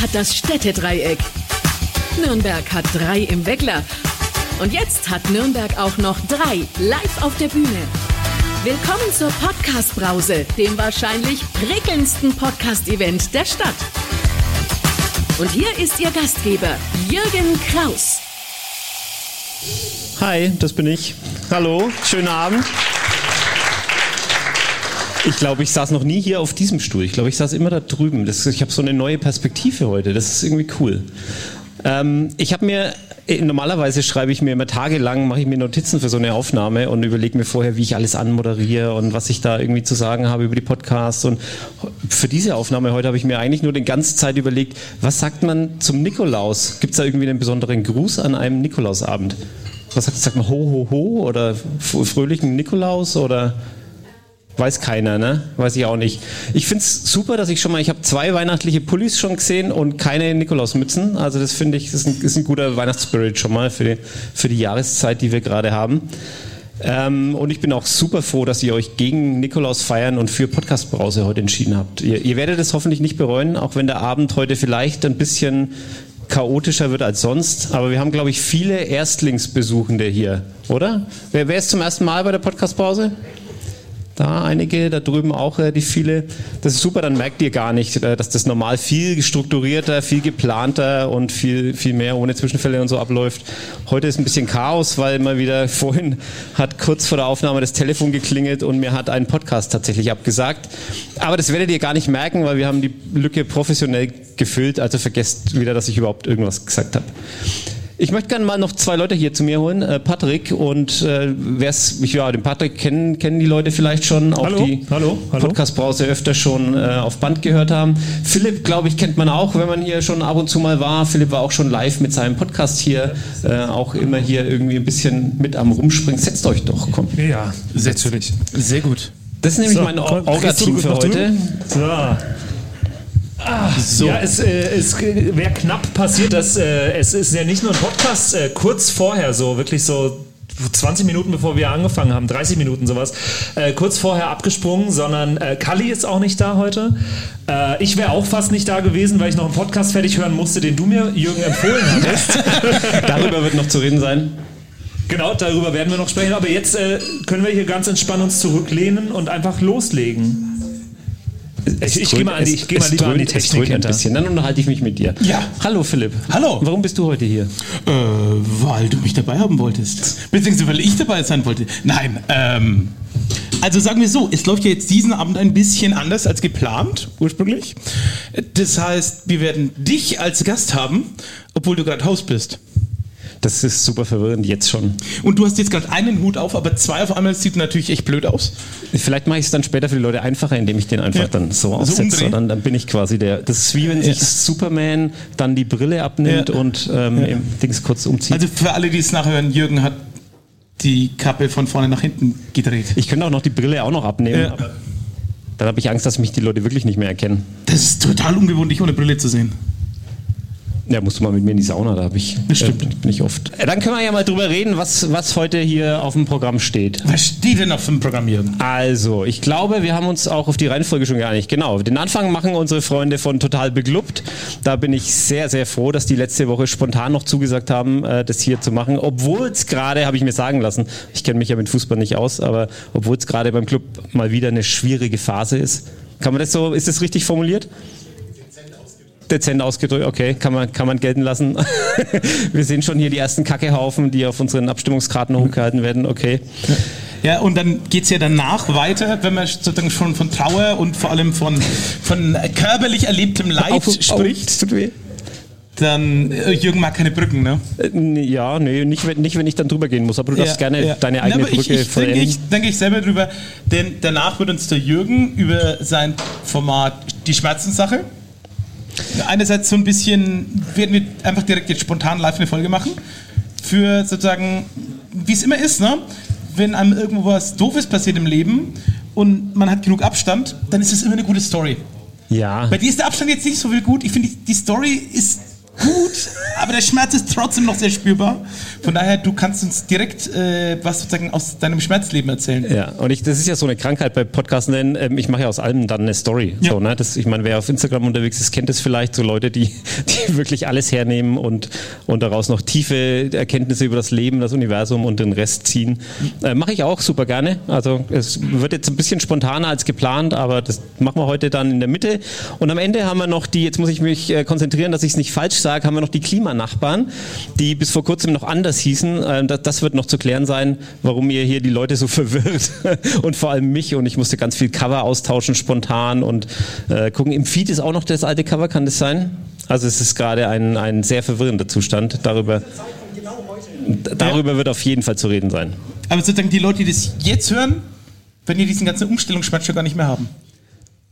hat das Städtedreieck. Nürnberg hat drei im Weckler. Und jetzt hat Nürnberg auch noch drei live auf der Bühne. Willkommen zur Podcast-Brause, dem wahrscheinlich prickelndsten Podcast-Event der Stadt. Und hier ist Ihr Gastgeber, Jürgen Kraus. Hi, das bin ich. Hallo, schönen Abend. Ich glaube, ich saß noch nie hier auf diesem Stuhl. Ich glaube, ich saß immer da drüben. Das, ich habe so eine neue Perspektive heute. Das ist irgendwie cool. Ähm, ich habe mir äh, normalerweise schreibe ich mir immer tagelang, mache ich mir Notizen für so eine Aufnahme und überlege mir vorher, wie ich alles anmoderiere und was ich da irgendwie zu sagen habe über die Podcasts. Und für diese Aufnahme heute habe ich mir eigentlich nur die ganze Zeit überlegt, was sagt man zum Nikolaus? Gibt es da irgendwie einen besonderen Gruß an einem Nikolausabend? Was sagt, sagt man ho ho ho oder fröhlichen Nikolaus oder Weiß keiner, ne? Weiß ich auch nicht. Ich finde es super, dass ich schon mal, ich habe zwei weihnachtliche Pullis schon gesehen und keine Nikolausmützen. Also das finde ich, ist ein, ist ein guter Weihnachtsspirit schon mal für die, für die Jahreszeit, die wir gerade haben. Ähm, und ich bin auch super froh, dass ihr euch gegen Nikolaus feiern und für Podcast Brause heute entschieden habt. Ihr, ihr werdet es hoffentlich nicht bereuen, auch wenn der Abend heute vielleicht ein bisschen chaotischer wird als sonst. Aber wir haben, glaube ich, viele Erstlingsbesuchende hier, oder? Wer, wer ist zum ersten Mal bei der Podcast-Pause? Da einige, da drüben auch äh, die viele. Das ist super, dann merkt ihr gar nicht, äh, dass das normal viel strukturierter, viel geplanter und viel, viel mehr ohne Zwischenfälle und so abläuft. Heute ist ein bisschen Chaos, weil mal wieder vorhin hat kurz vor der Aufnahme das Telefon geklingelt und mir hat ein Podcast tatsächlich abgesagt. Aber das werdet ihr gar nicht merken, weil wir haben die Lücke professionell gefüllt, also vergesst wieder, dass ich überhaupt irgendwas gesagt habe. Ich möchte gerne mal noch zwei Leute hier zu mir holen. Äh, Patrick und äh, wer's, ja, den Patrick kennen, kennen die Leute vielleicht schon, auch hallo, die hallo, hallo. Podcast-Brause öfter schon äh, auf Band gehört haben. Philipp, glaube ich, kennt man auch, wenn man hier schon ab und zu mal war. Philipp war auch schon live mit seinem Podcast hier, äh, auch immer hier irgendwie ein bisschen mit am Rumspringen. Setzt euch doch, komm. Ja, natürlich. Sehr gut. Das ist nämlich so, mein Orga-Team für heute. So. Ah, so. Ja, es, äh, es wäre knapp passiert, dass äh, es ist ja nicht nur ein Podcast, äh, kurz vorher so, wirklich so 20 Minuten bevor wir angefangen haben, 30 Minuten sowas, äh, kurz vorher abgesprungen, sondern äh, Kalli ist auch nicht da heute. Äh, ich wäre auch fast nicht da gewesen, weil ich noch einen Podcast fertig hören musste, den du mir, Jürgen, empfohlen hattest. Darüber wird noch zu reden sein. Genau, darüber werden wir noch sprechen. Aber jetzt äh, können wir hier ganz entspannt uns zurücklehnen und einfach loslegen. Ich, ich gehe mal, an die, ich geh mal lieber dröhnt, an die Technik ein bisschen. Dann unterhalte ich mich mit dir. Ja. Hallo Philipp. Hallo. Warum bist du heute hier? Äh, weil du mich dabei haben wolltest. Beziehungsweise weil ich dabei sein wollte. Nein, ähm. Also sagen wir so, es läuft ja jetzt diesen Abend ein bisschen anders als geplant, ursprünglich. Das heißt, wir werden dich als Gast haben, obwohl du gerade Haus bist. Das ist super verwirrend jetzt schon. Und du hast jetzt gerade einen Hut auf, aber zwei auf einmal sieht natürlich echt blöd aus. Vielleicht mache ich es dann später für die Leute einfacher, indem ich den einfach ja. dann so aufsetze. So dann, dann bin ich quasi der. Das ist wie wenn sich ja. Superman dann die Brille abnimmt ja. und ähm. Dings kurz umzieht. Also für alle, die es nachhören, Jürgen hat die Kappe von vorne nach hinten gedreht. Ich könnte auch noch die Brille auch noch abnehmen. dann habe ich Angst, dass mich die Leute wirklich nicht mehr erkennen. Das ist total ungewohnt, dich ohne Brille zu sehen. Ja, musst du mal mit mir in die Sauna, da habe ich. Das stimmt. Äh, bin ich oft. Äh, dann können wir ja mal drüber reden, was, was heute hier auf dem Programm steht. Was steht denn auf dem Programm hier? Also, ich glaube, wir haben uns auch auf die Reihenfolge schon geeinigt. Genau. Den Anfang machen unsere Freunde von Total Beglubbt. Da bin ich sehr, sehr froh, dass die letzte Woche spontan noch zugesagt haben, äh, das hier zu machen. Obwohl es gerade, habe ich mir sagen lassen, ich kenne mich ja mit Fußball nicht aus, aber obwohl es gerade beim Club mal wieder eine schwierige Phase ist. Kann man das so, ist das richtig formuliert? Dezent ausgedrückt, okay, kann man, kann man gelten lassen. Wir sehen schon hier die ersten Kackehaufen, die auf unseren Abstimmungskarten hochgehalten werden, okay. Ja, und dann geht es ja danach weiter, wenn man sozusagen schon von Trauer und vor allem von, von körperlich erlebtem Leid auf, spricht. Auf, tut weh dann äh, Jürgen mag keine Brücken, ne? Äh, ja, nee, nicht, wenn, nicht wenn ich dann drüber gehen muss, aber du darfst gerne ja. deine eigene Na, Brücke ich, ich denke, ich, denke ich selber drüber, denn danach wird uns der Jürgen über sein Format Die Schmerzenssache einerseits so ein bisschen, werden wir einfach direkt jetzt spontan live eine Folge machen. Für sozusagen, wie es immer ist, ne? wenn einem irgendwo was Doofes passiert im Leben und man hat genug Abstand, dann ist es immer eine gute Story. Ja. Bei dir ist der Abstand jetzt nicht so viel gut. Ich finde, die Story ist gut, aber der Schmerz ist trotzdem noch sehr spürbar. Von daher, du kannst uns direkt äh, was sozusagen aus deinem Schmerzleben erzählen. Ja, und ich, das ist ja so eine Krankheit bei Podcasts, denn ähm, ich mache ja aus allem dann eine Story. Ja. So, ne? das, ich meine, wer auf Instagram unterwegs ist, kennt das vielleicht, so Leute, die, die wirklich alles hernehmen und, und daraus noch tiefe Erkenntnisse über das Leben, das Universum und den Rest ziehen. Äh, mache ich auch super gerne. Also es wird jetzt ein bisschen spontaner als geplant, aber das machen wir heute dann in der Mitte. Und am Ende haben wir noch die, jetzt muss ich mich äh, konzentrieren, dass ich es nicht falsch sage, haben wir noch die Klimanachbarn, die bis vor kurzem noch anders hießen. Äh, das wird noch zu klären sein, warum ihr hier die Leute so verwirrt und vor allem mich. Und ich musste ganz viel Cover austauschen spontan und äh, gucken. Im Feed ist auch noch das alte Cover, kann das sein? Also es ist gerade ein, ein sehr verwirrender Zustand. Darüber, darüber wird auf jeden Fall zu reden sein. Aber sozusagen die Leute, die das jetzt hören, wenn ihr diesen ganzen Umstellungsschmerz schon gar nicht mehr haben.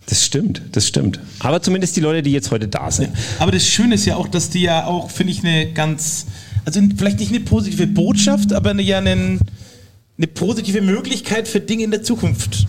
Das stimmt, das stimmt. Aber zumindest die Leute, die jetzt heute da sind. Aber das Schöne ist ja auch, dass die ja auch, finde ich, eine ganz, also vielleicht nicht eine positive Botschaft, aber eine, ja eine, eine positive Möglichkeit für Dinge in der Zukunft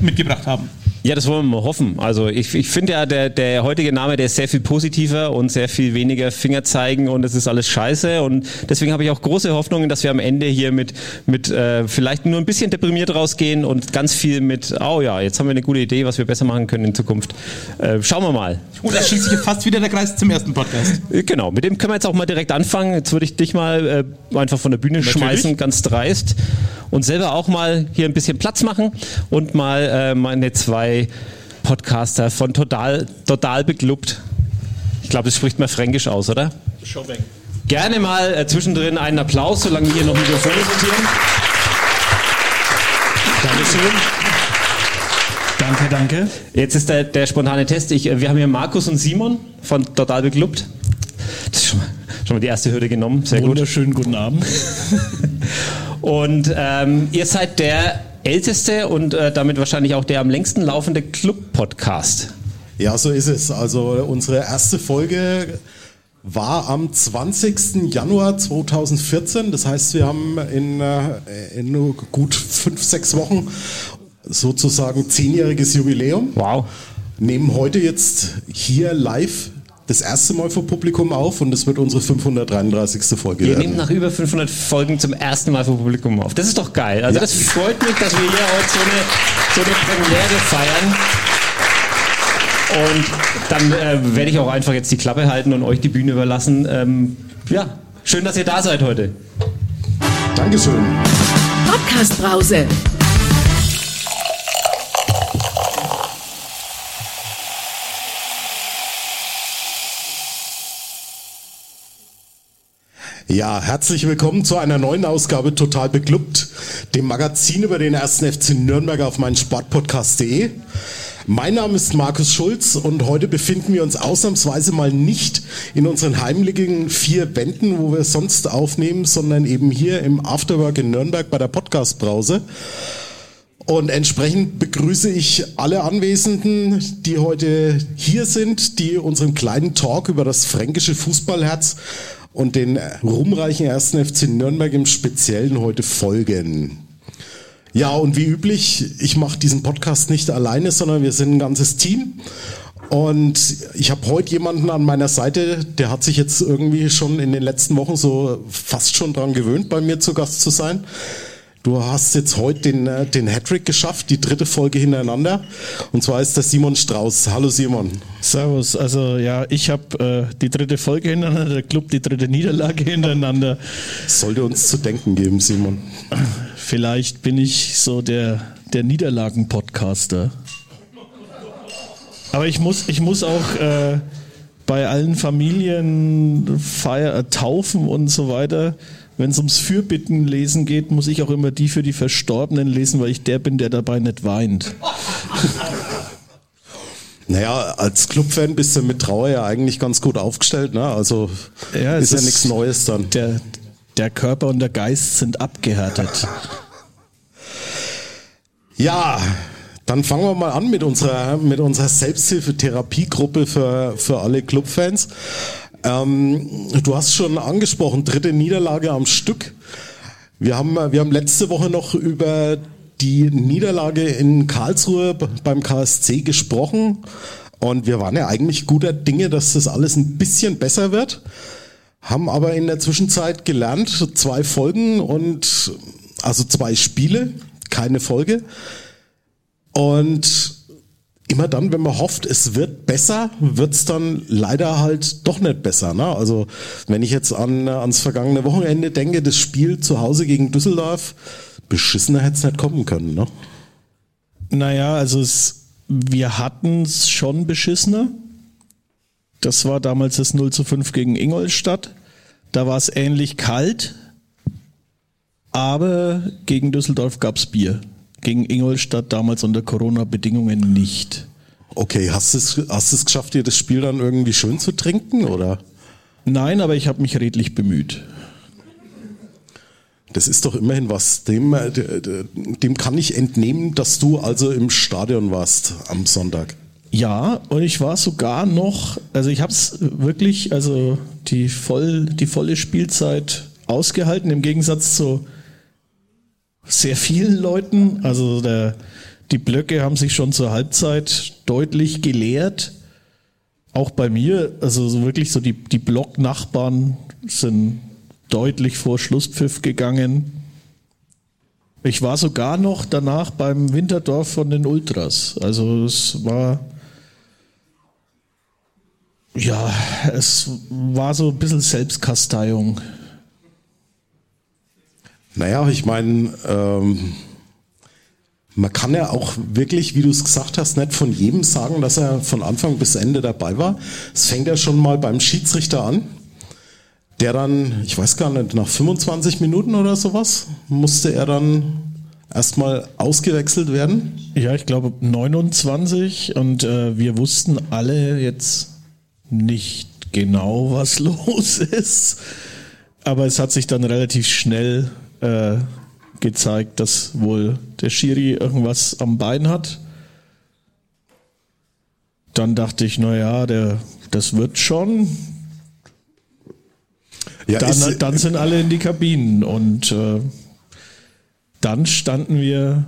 mitgebracht haben. Ja, das wollen wir mal hoffen. Also ich, ich finde ja, der, der heutige Name, der ist sehr viel positiver und sehr viel weniger Finger zeigen und es ist alles scheiße. Und deswegen habe ich auch große Hoffnungen, dass wir am Ende hier mit, mit äh, vielleicht nur ein bisschen deprimiert rausgehen und ganz viel mit, oh ja, jetzt haben wir eine gute Idee, was wir besser machen können in Zukunft. Äh, schauen wir mal. Und da schließt sich fast wieder der Kreis zum ersten Podcast. Äh, genau, mit dem können wir jetzt auch mal direkt anfangen. Jetzt würde ich dich mal äh, einfach von der Bühne Natürlich. schmeißen, ganz dreist. Und selber auch mal hier ein bisschen Platz machen und mal äh, meine zwei zwei Podcaster von Total, Total Beklubbt. Ich glaube, das spricht man fränkisch aus, oder? Schobing. Gerne mal äh, zwischendrin einen Applaus, solange wir hier noch Mikrofone sortieren. Dankeschön. Danke, danke. Jetzt ist der, der spontane Test. Ich, äh, wir haben hier Markus und Simon von Total Beklubbt. Das ist schon mal, schon mal die erste Hürde genommen. Sehr Wunderschönen gut. guten Abend. und ähm, ihr seid der älteste und äh, damit wahrscheinlich auch der am längsten laufende Club-Podcast. Ja, so ist es. Also unsere erste Folge war am 20. Januar 2014. Das heißt, wir haben in, äh, in nur gut fünf, sechs Wochen sozusagen zehnjähriges Jubiläum. Wow. Nehmen heute jetzt hier live das erste Mal vor Publikum auf und es wird unsere 533. Folge Wir nehmen nach über 500 Folgen zum ersten Mal vor Publikum auf. Das ist doch geil. Also ja. das freut mich, dass wir hier heute so eine, so eine Premiere feiern. Und dann äh, werde ich auch einfach jetzt die Klappe halten und euch die Bühne überlassen. Ähm, ja, schön, dass ihr da seid heute. Dankeschön. Podcast Brause. Ja, herzlich willkommen zu einer neuen Ausgabe Total Beklubbt, dem Magazin über den ersten FC Nürnberg auf meinen Sportpodcast.de. Mein Name ist Markus Schulz und heute befinden wir uns ausnahmsweise mal nicht in unseren heimlichen vier Wänden, wo wir sonst aufnehmen, sondern eben hier im Afterwork in Nürnberg bei der Podcast-Brause. Und entsprechend begrüße ich alle Anwesenden, die heute hier sind, die unseren kleinen Talk über das fränkische Fußballherz und den ruhmreichen ersten FC Nürnberg im Speziellen heute folgen. Ja, und wie üblich, ich mache diesen Podcast nicht alleine, sondern wir sind ein ganzes Team. Und ich habe heute jemanden an meiner Seite, der hat sich jetzt irgendwie schon in den letzten Wochen so fast schon dran gewöhnt, bei mir zu Gast zu sein. Du hast jetzt heute den, äh, den Hattrick geschafft, die dritte Folge hintereinander. Und zwar ist das Simon Strauß. Hallo Simon. Servus. Also ja, ich habe äh, die dritte Folge hintereinander, der Club die dritte Niederlage hintereinander. sollte uns zu denken geben, Simon. Vielleicht bin ich so der, der Niederlagen-Podcaster. Aber ich muss, ich muss auch äh, bei allen Familien Feier, Taufen und so weiter wenn es ums Fürbitten lesen geht, muss ich auch immer die für die Verstorbenen lesen, weil ich der bin, der dabei nicht weint. Naja, als Clubfan bist du mit Trauer ja eigentlich ganz gut aufgestellt, ne? Also ja, ist ja nichts Neues dann. Der, der Körper und der Geist sind abgehärtet. Ja, dann fangen wir mal an mit unserer, mit unserer Selbsthilfetherapiegruppe für, für alle Clubfans. Ähm, du hast schon angesprochen, dritte Niederlage am Stück. Wir haben, wir haben letzte Woche noch über die Niederlage in Karlsruhe beim KSC gesprochen. Und wir waren ja eigentlich guter Dinge, dass das alles ein bisschen besser wird. Haben aber in der Zwischenzeit gelernt, zwei Folgen und also zwei Spiele, keine Folge. Und immer dann, wenn man hofft, es wird besser, wird's dann leider halt doch nicht besser. Ne? Also wenn ich jetzt an, ans vergangene Wochenende denke, das Spiel zu Hause gegen Düsseldorf, beschissener hätte es nicht kommen können. Ne? Naja, also es, wir hatten es schon beschissener. Das war damals das 0 zu 5 gegen Ingolstadt. Da war es ähnlich kalt, aber gegen Düsseldorf gab's Bier. Gegen Ingolstadt damals unter Corona-Bedingungen nicht. Okay, hast du es hast es geschafft, dir das Spiel dann irgendwie schön zu trinken, oder? Nein, aber ich habe mich redlich bemüht. Das ist doch immerhin was. Dem, äh, dem kann ich entnehmen, dass du also im Stadion warst am Sonntag. Ja, und ich war sogar noch, also ich habe es wirklich, also die, voll, die volle Spielzeit ausgehalten, im Gegensatz zu sehr vielen Leuten. Also der, die Blöcke haben sich schon zur Halbzeit deutlich geleert. Auch bei mir, also so wirklich so die, die Blocknachbarn sind deutlich vor Schlusspfiff gegangen. Ich war sogar noch danach beim Winterdorf von den Ultras. Also es war, ja, es war so ein bisschen Selbstkasteiung. Naja, ich meine, ähm, man kann ja auch wirklich, wie du es gesagt hast, nicht von jedem sagen, dass er von Anfang bis Ende dabei war. Es fängt ja schon mal beim Schiedsrichter an, der dann, ich weiß gar nicht, nach 25 Minuten oder sowas, musste er dann erstmal ausgewechselt werden. Ja, ich glaube 29 und äh, wir wussten alle jetzt nicht genau, was los ist. Aber es hat sich dann relativ schnell äh, gezeigt, dass wohl der Schiri irgendwas am Bein hat. Dann dachte ich, naja, der, das wird schon. Ja, dann, dann, sind alle in die Kabinen und äh, dann standen wir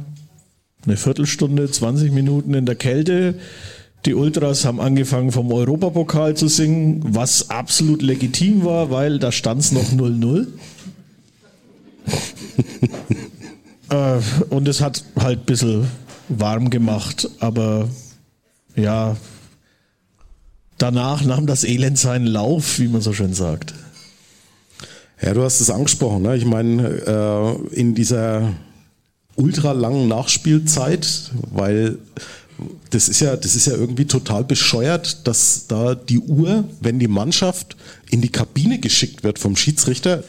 eine Viertelstunde, 20 Minuten in der Kälte. Die Ultras haben angefangen vom Europapokal zu singen, was absolut legitim war, weil da stand es noch 0-0. Äh, und es hat halt ein bisschen warm gemacht, aber ja, danach nahm das Elend seinen Lauf, wie man so schön sagt. Ja, du hast es angesprochen. Ne? Ich meine, äh, in dieser ultra langen Nachspielzeit, weil das ist ja, das ist ja irgendwie total bescheuert, dass da die Uhr, wenn die Mannschaft in die Kabine geschickt wird vom Schiedsrichter,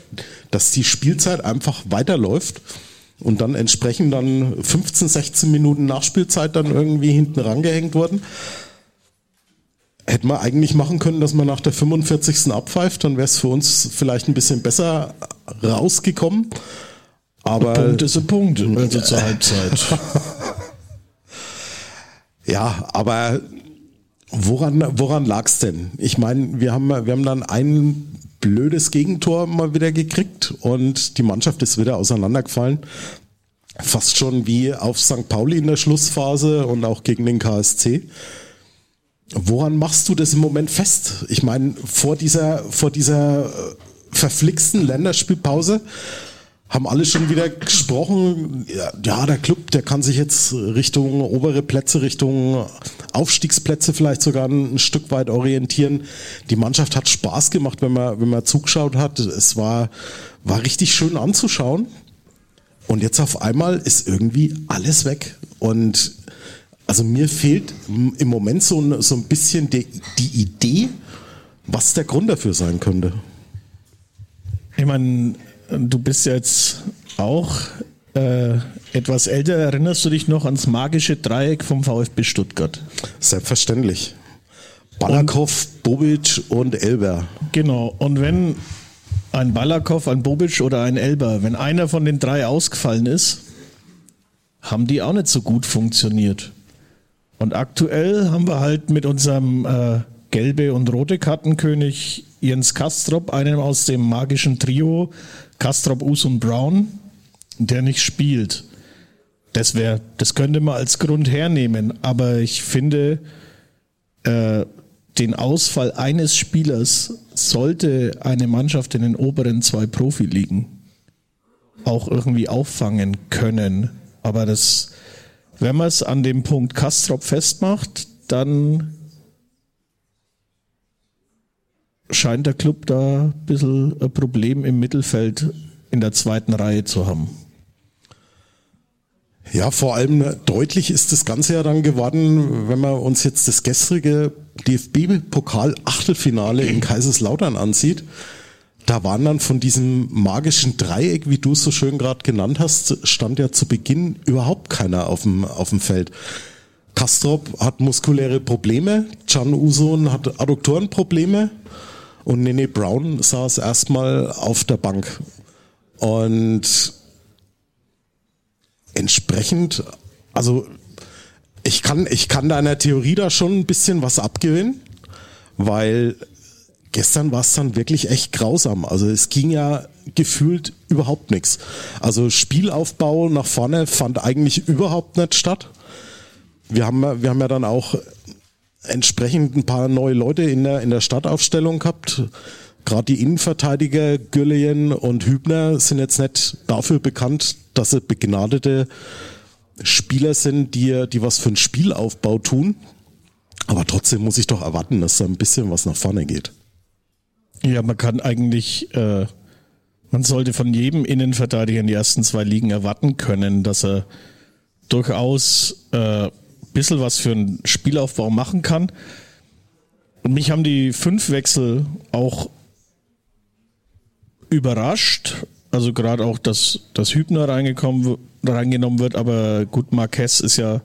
dass die Spielzeit einfach weiterläuft und dann entsprechend dann 15, 16 Minuten Nachspielzeit dann irgendwie hinten rangehängt wurden. Hätte man eigentlich machen können, dass man nach der 45. abpfeift, dann wäre es für uns vielleicht ein bisschen besser rausgekommen. Aber Punkt ist ein Punkt, also zur Halbzeit. Ja, aber woran, woran lag es denn? Ich meine, wir haben, wir haben dann ein blödes Gegentor mal wieder gekriegt und die Mannschaft ist wieder auseinandergefallen. Fast schon wie auf St. Pauli in der Schlussphase und auch gegen den KSC. Woran machst du das im Moment fest? Ich meine, vor dieser, vor dieser verflixten Länderspielpause haben alle schon wieder gesprochen, ja, der Club, der kann sich jetzt Richtung obere Plätze, Richtung Aufstiegsplätze vielleicht sogar ein, Stück weit orientieren. Die Mannschaft hat Spaß gemacht, wenn man, wenn man zugeschaut hat. Es war, war richtig schön anzuschauen. Und jetzt auf einmal ist irgendwie alles weg. Und also mir fehlt im Moment so, so ein bisschen die, die Idee, was der Grund dafür sein könnte. Ich meine, du bist jetzt auch äh, etwas älter. Erinnerst du dich noch ans magische Dreieck vom VfB Stuttgart? Selbstverständlich. Balakow, Bobic und Elber. Genau. Und wenn ein Balakow, ein Bobic oder ein Elber, wenn einer von den drei ausgefallen ist, haben die auch nicht so gut funktioniert. Und aktuell haben wir halt mit unserem äh, gelbe und rote Kartenkönig Jens Kastrop, einem aus dem magischen Trio Kastrop, Us Brown, der nicht spielt. Das wäre, das könnte man als Grund hernehmen, aber ich finde, äh, den Ausfall eines Spielers sollte eine Mannschaft in den oberen zwei Profiligen auch irgendwie auffangen können. Aber das, wenn man es an dem Punkt Kastrop festmacht, dann scheint der Club da ein bisschen ein Problem im Mittelfeld in der zweiten Reihe zu haben. Ja, vor allem deutlich ist das Ganze ja dann geworden, wenn man uns jetzt das gestrige DFB-Pokal-Achtelfinale in Kaiserslautern ansieht. Da waren dann von diesem magischen Dreieck, wie du es so schön gerade genannt hast, stand ja zu Beginn überhaupt keiner auf dem, auf dem Feld. Kastrop hat muskuläre Probleme, Can Uson hat Adduktorenprobleme und Nene Brown saß erstmal auf der Bank. Und entsprechend, also ich kann, ich kann deiner Theorie da schon ein bisschen was abgewinnen, weil gestern war es dann wirklich echt grausam. Also es ging ja gefühlt überhaupt nichts. Also Spielaufbau nach vorne fand eigentlich überhaupt nicht statt. Wir haben, wir haben ja dann auch entsprechend ein paar neue Leute in der, in der Startaufstellung gehabt. Gerade die Innenverteidiger Gürleyen und Hübner sind jetzt nicht dafür bekannt, dass sie begnadete Spieler sind, die, die was für einen Spielaufbau tun. Aber trotzdem muss ich doch erwarten, dass da ein bisschen was nach vorne geht. Ja, man kann eigentlich, äh, man sollte von jedem Innenverteidiger in die ersten zwei Ligen erwarten können, dass er durchaus äh, bisschen was für einen Spielaufbau machen kann. Und mich haben die fünf Wechsel auch überrascht. Also gerade auch, dass, dass Hübner reingekommen, reingenommen wird, aber gut, Marquez ist ja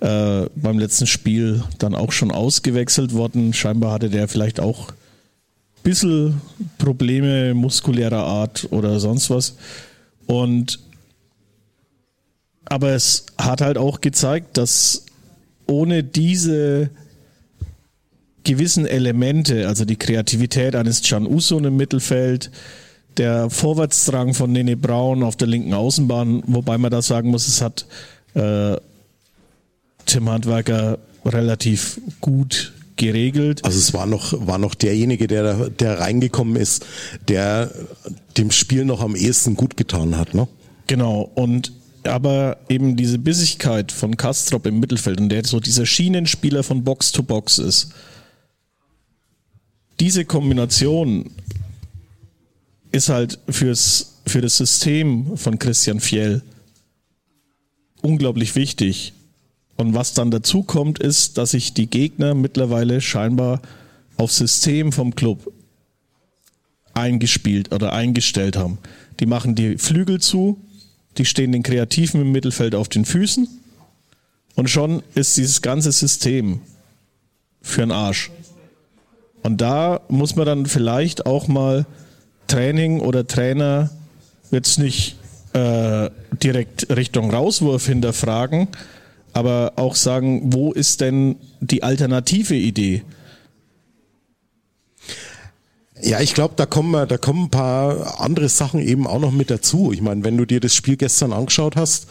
äh, beim letzten Spiel dann auch schon ausgewechselt worden. Scheinbar hatte der vielleicht auch ein bisschen Probleme muskulärer Art oder sonst was. Und aber es hat halt auch gezeigt, dass ohne diese gewissen Elemente, also die Kreativität eines Can Uso im Mittelfeld, der Vorwärtsdrang von Nene Braun auf der linken Außenbahn, wobei man da sagen muss, es hat äh, Tim Handwerker relativ gut geregelt. Also es war noch, war noch derjenige, der, der reingekommen ist, der dem Spiel noch am ehesten gut getan hat, ne? Genau, und aber eben diese Bissigkeit von Kastrop im Mittelfeld und der so dieser Schienenspieler von Box to Box ist. Diese Kombination ist halt fürs, für das System von Christian Fjell unglaublich wichtig. Und was dann dazu kommt, ist, dass sich die Gegner mittlerweile scheinbar auf System vom Club eingespielt oder eingestellt haben. Die machen die Flügel zu, die stehen den Kreativen im Mittelfeld auf den Füßen und schon ist dieses ganze System für einen Arsch. Und da muss man dann vielleicht auch mal Training oder Trainer jetzt nicht äh, direkt Richtung Rauswurf hinterfragen, aber auch sagen, wo ist denn die alternative Idee? Ja, ich glaube, da kommen, da kommen ein paar andere Sachen eben auch noch mit dazu. Ich meine, wenn du dir das Spiel gestern angeschaut hast,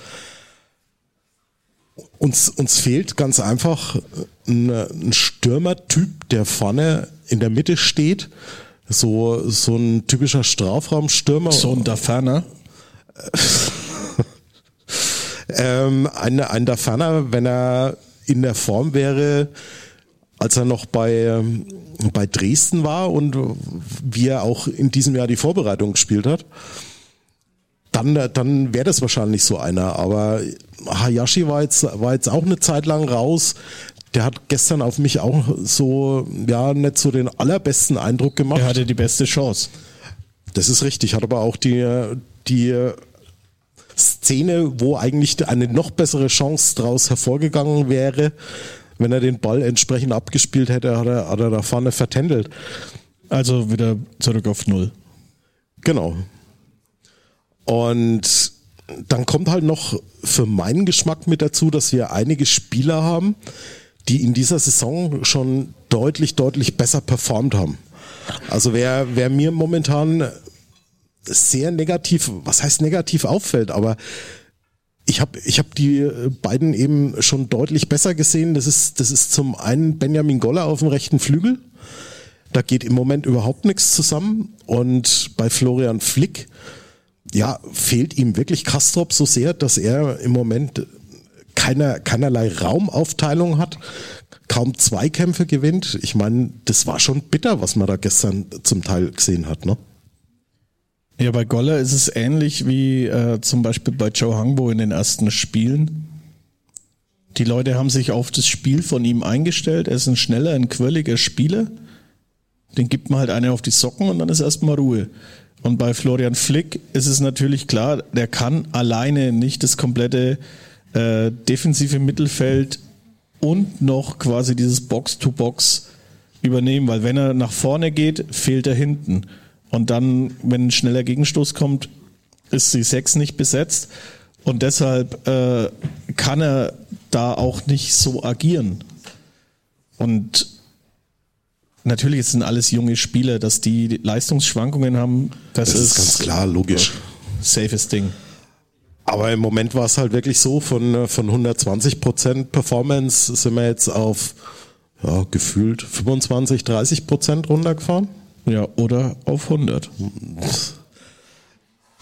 uns, uns fehlt ganz einfach ein, ein Stürmertyp, der vorne in der Mitte steht. So, so ein typischer Strafraumstürmer. So ein Daferner. ähm, ein, ein Daferner, wenn er in der Form wäre, als er noch bei, ähm, bei Dresden war und wie er auch in diesem Jahr die Vorbereitung gespielt hat, dann, dann wäre das wahrscheinlich so einer. Aber Hayashi war jetzt, war jetzt auch eine Zeit lang raus. Der hat gestern auf mich auch so, ja, nicht so den allerbesten Eindruck gemacht. Er hatte die beste Chance. Das ist richtig, hat aber auch die, die Szene, wo eigentlich eine noch bessere Chance daraus hervorgegangen wäre, wenn er den Ball entsprechend abgespielt hätte, hat er, hat er da vorne vertändelt. Also wieder zurück auf Null. Genau. Und dann kommt halt noch für meinen Geschmack mit dazu, dass wir einige Spieler haben, die in dieser Saison schon deutlich, deutlich besser performt haben. Also wer, wer mir momentan sehr negativ, was heißt negativ auffällt, aber ich habe ich hab die äh, beiden eben schon deutlich besser gesehen. Das ist, das ist zum einen Benjamin Goller auf dem rechten Flügel. Da geht im Moment überhaupt nichts zusammen. Und bei Florian Flick, ja, fehlt ihm wirklich Kastrop so sehr, dass er im Moment keiner, keinerlei Raumaufteilung hat, kaum Zweikämpfe gewinnt. Ich meine, das war schon bitter, was man da gestern zum Teil gesehen hat, ne? Ja, bei Goller ist es ähnlich wie äh, zum Beispiel bei Joe Hangbo in den ersten Spielen. Die Leute haben sich auf das Spiel von ihm eingestellt. Er ist ein schneller, ein quirliger Spieler. Den gibt man halt eine auf die Socken und dann ist erstmal Ruhe. Und bei Florian Flick ist es natürlich klar, der kann alleine nicht das komplette äh, defensive Mittelfeld und noch quasi dieses Box-to-Box -Box übernehmen, weil wenn er nach vorne geht, fehlt er hinten. Und dann, wenn ein schneller Gegenstoß kommt, ist die 6 nicht besetzt. Und deshalb äh, kann er da auch nicht so agieren. Und natürlich sind alles junge Spieler, dass die Leistungsschwankungen haben. Das, das ist, ist ganz klar, logisch. Safes Ding. Aber im Moment war es halt wirklich so, von, von 120 Prozent Performance sind wir jetzt auf ja, gefühlt 25, 30 Prozent runtergefahren. Ja, oder auf 100.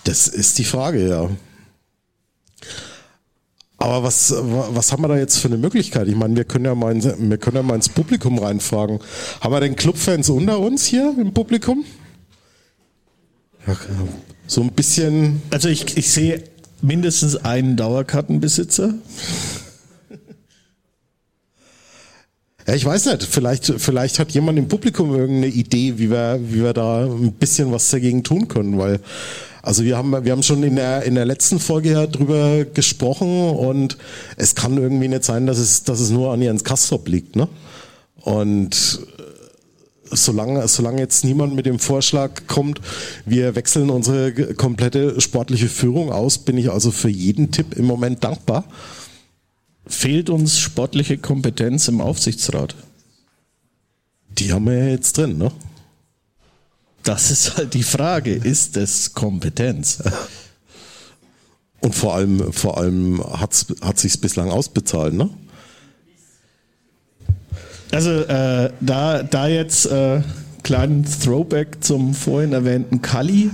Das ist die Frage, ja. Aber was, was haben wir da jetzt für eine Möglichkeit? Ich meine, wir können ja mal, in, wir können ja mal ins Publikum reinfragen. Haben wir denn Clubfans unter uns hier im Publikum? So ein bisschen. Also ich, ich sehe mindestens einen Dauerkartenbesitzer. Ja, ich weiß nicht. Vielleicht, vielleicht hat jemand im Publikum irgendeine Idee, wie wir, wie wir da ein bisschen was dagegen tun können, weil also wir haben, wir haben schon in der, in der letzten Folge ja drüber gesprochen und es kann irgendwie nicht sein, dass es, dass es nur an Jens Kastrop liegt, ne? Und solange, solange jetzt niemand mit dem Vorschlag kommt, wir wechseln unsere komplette sportliche Führung aus, bin ich also für jeden Tipp im Moment dankbar. Fehlt uns sportliche Kompetenz im Aufsichtsrat? Die haben wir ja jetzt drin, ne? Das ist halt die Frage. Ist es Kompetenz? Und vor allem, vor allem hat's, hat sich's bislang ausbezahlt, ne? Also äh, da, da jetzt äh, kleinen Throwback zum vorhin erwähnten Kali.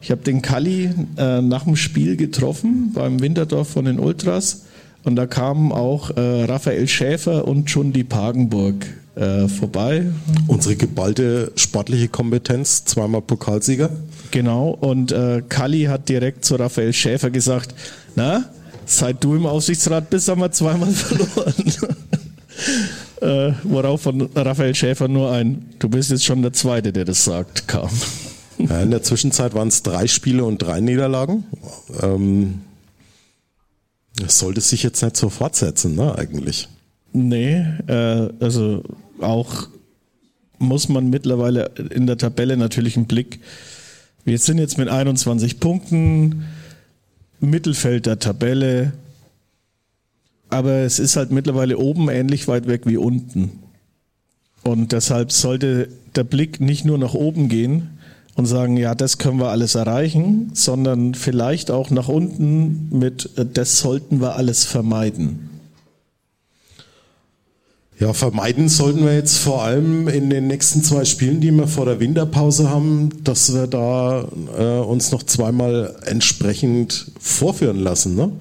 Ich habe den Kali äh, nach dem Spiel getroffen beim Winterdorf von den Ultras und da kamen auch äh, Raphael Schäfer und Chundi Pagenburg äh, vorbei. Unsere geballte sportliche Kompetenz, zweimal Pokalsieger. Genau, und äh, Kalli hat direkt zu Raphael Schäfer gesagt, na, seit du im Aufsichtsrat bist, haben wir zweimal verloren. äh, worauf von Raphael Schäfer nur ein, du bist jetzt schon der Zweite, der das sagt, kam. Ja, in der Zwischenzeit waren es drei Spiele und drei Niederlagen. Ähm, das sollte sich jetzt nicht so fortsetzen, ne, eigentlich. Nee, äh, also auch muss man mittlerweile in der Tabelle natürlich einen Blick. Wir sind jetzt mit 21 Punkten, Mittelfeld der Tabelle, aber es ist halt mittlerweile oben ähnlich weit weg wie unten. Und deshalb sollte der Blick nicht nur nach oben gehen, und sagen, ja, das können wir alles erreichen, sondern vielleicht auch nach unten mit, äh, das sollten wir alles vermeiden. Ja, vermeiden sollten wir jetzt vor allem in den nächsten zwei Spielen, die wir vor der Winterpause haben, dass wir da äh, uns noch zweimal entsprechend vorführen lassen. Ne?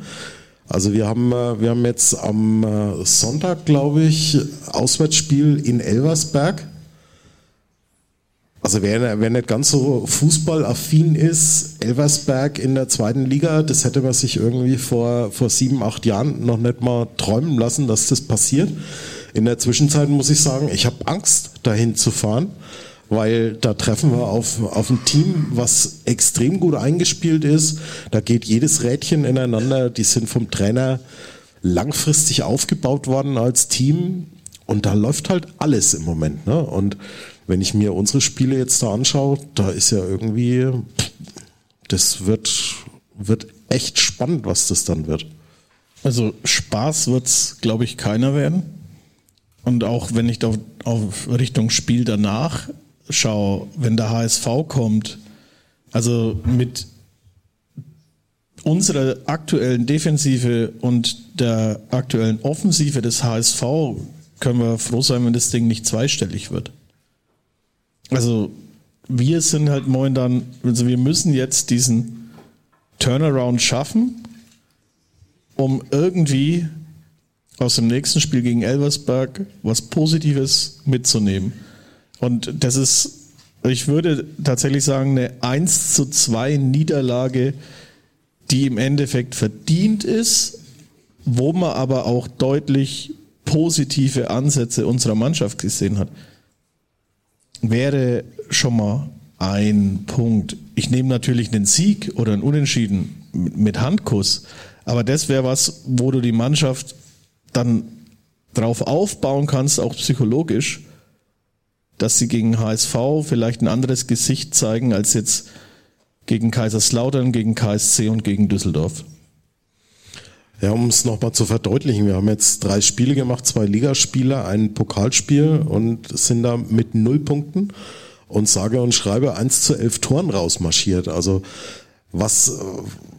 Also wir haben, äh, wir haben jetzt am äh, Sonntag, glaube ich, Auswärtsspiel in Elversberg. Also wer, wer nicht ganz so fußballaffin ist, Elversberg in der zweiten Liga, das hätte man sich irgendwie vor, vor sieben, acht Jahren noch nicht mal träumen lassen, dass das passiert. In der Zwischenzeit muss ich sagen, ich habe Angst, dahin zu fahren, weil da treffen wir auf, auf ein Team, was extrem gut eingespielt ist. Da geht jedes Rädchen ineinander. Die sind vom Trainer langfristig aufgebaut worden als Team. Und da läuft halt alles im Moment. Ne? Und wenn ich mir unsere Spiele jetzt da anschaue, da ist ja irgendwie, das wird, wird echt spannend, was das dann wird. Also Spaß wird es, glaube ich, keiner werden. Und auch wenn ich da auf Richtung Spiel danach schaue, wenn der HSV kommt, also mit unserer aktuellen Defensive und der aktuellen Offensive des HSV können wir froh sein, wenn das Ding nicht zweistellig wird. Also wir sind halt momentan, also wir müssen jetzt diesen Turnaround schaffen, um irgendwie aus dem nächsten Spiel gegen Elversberg was Positives mitzunehmen. Und das ist, ich würde tatsächlich sagen, eine 1 zu 2 Niederlage, die im Endeffekt verdient ist, wo man aber auch deutlich positive Ansätze unserer Mannschaft gesehen hat. Wäre schon mal ein Punkt. Ich nehme natürlich einen Sieg oder einen Unentschieden mit Handkuss, aber das wäre was, wo du die Mannschaft dann drauf aufbauen kannst, auch psychologisch, dass sie gegen HSV vielleicht ein anderes Gesicht zeigen als jetzt gegen Kaiserslautern, gegen KSC und gegen Düsseldorf. Ja, um es nochmal zu verdeutlichen, wir haben jetzt drei Spiele gemacht, zwei Ligaspiele, ein Pokalspiel und sind da mit null Punkten und sage und schreibe eins zu elf Toren rausmarschiert. Also was,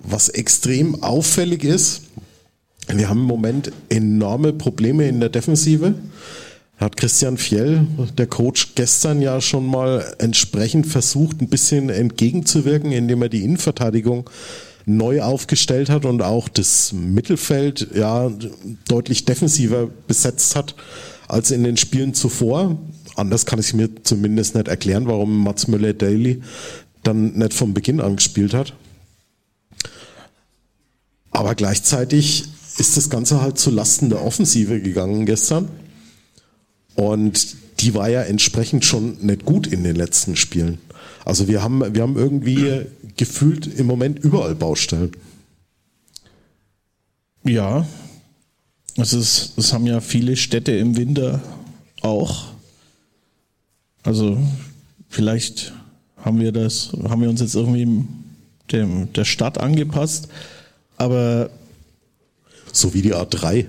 was extrem auffällig ist, wir haben im Moment enorme Probleme in der Defensive. Hat Christian Fjell, der Coach, gestern ja schon mal entsprechend versucht, ein bisschen entgegenzuwirken, indem er die Innenverteidigung neu aufgestellt hat und auch das Mittelfeld ja deutlich defensiver besetzt hat als in den Spielen zuvor. Anders kann ich mir zumindest nicht erklären, warum Mats Müller-Daly dann nicht von Beginn an gespielt hat. Aber gleichzeitig ist das Ganze halt zu Lasten der Offensive gegangen gestern. Und die war ja entsprechend schon nicht gut in den letzten Spielen. Also wir haben, wir haben irgendwie gefühlt im Moment überall Baustellen. Ja, das, ist, das haben ja viele Städte im Winter auch. Also vielleicht haben wir das, haben wir uns jetzt irgendwie dem, der Stadt angepasst, aber so wie die A3.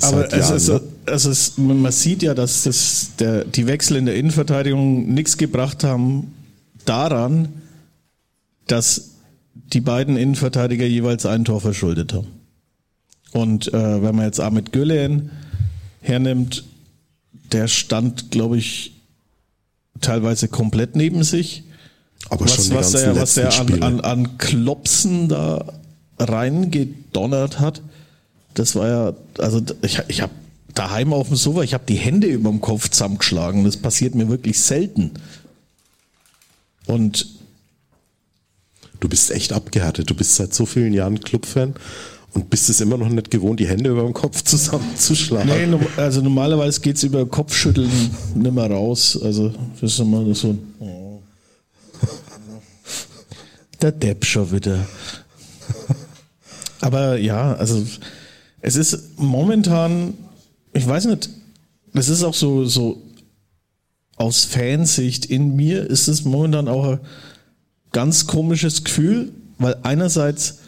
Aber es ist, ne? es ist, man sieht ja, dass das, der, die Wechsel in der Innenverteidigung nichts gebracht haben daran, dass die beiden Innenverteidiger jeweils ein Tor verschuldet haben. Und äh, wenn man jetzt Ahmed Gülen hernimmt, der stand, glaube ich, teilweise komplett neben sich. Aber was, schon die was der, was letzten an, an, an Klopsen da reingedonnert hat, das war ja, also ich, ich habe daheim auf dem Sofa, ich habe die Hände über dem Kopf zusammengeschlagen. Das passiert mir wirklich selten. Und Du bist echt abgehärtet. Du bist seit so vielen Jahren Clubfan und bist es immer noch nicht gewohnt, die Hände über dem Kopf zusammenzuschlagen. nee, also normalerweise geht's über Kopfschütteln nimmer raus. Also das ist immer so oh. Der Depp schon wieder. Aber ja, also es ist momentan, ich weiß nicht, es ist auch so, so aus Fansicht in mir ist es momentan auch ganz komisches Gefühl, weil einerseits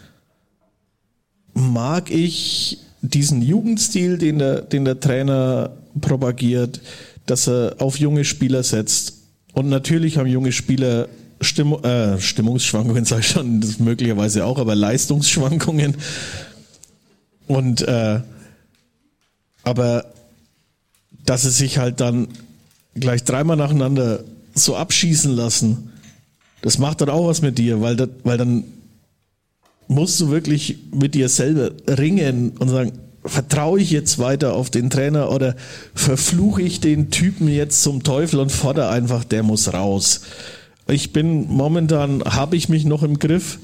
mag ich diesen Jugendstil, den der, den der Trainer propagiert, dass er auf junge Spieler setzt. Und natürlich haben junge Spieler Stimm, äh, Stimmungsschwankungen, sag ich schon, möglicherweise auch, aber Leistungsschwankungen. Und äh, aber dass sie sich halt dann gleich dreimal nacheinander so abschießen lassen, das macht dann auch was mit dir, weil, das, weil dann musst du wirklich mit dir selber ringen und sagen, vertraue ich jetzt weiter auf den Trainer oder verfluche ich den Typen jetzt zum Teufel und fordere einfach, der muss raus. Ich bin momentan, habe ich mich noch im Griff.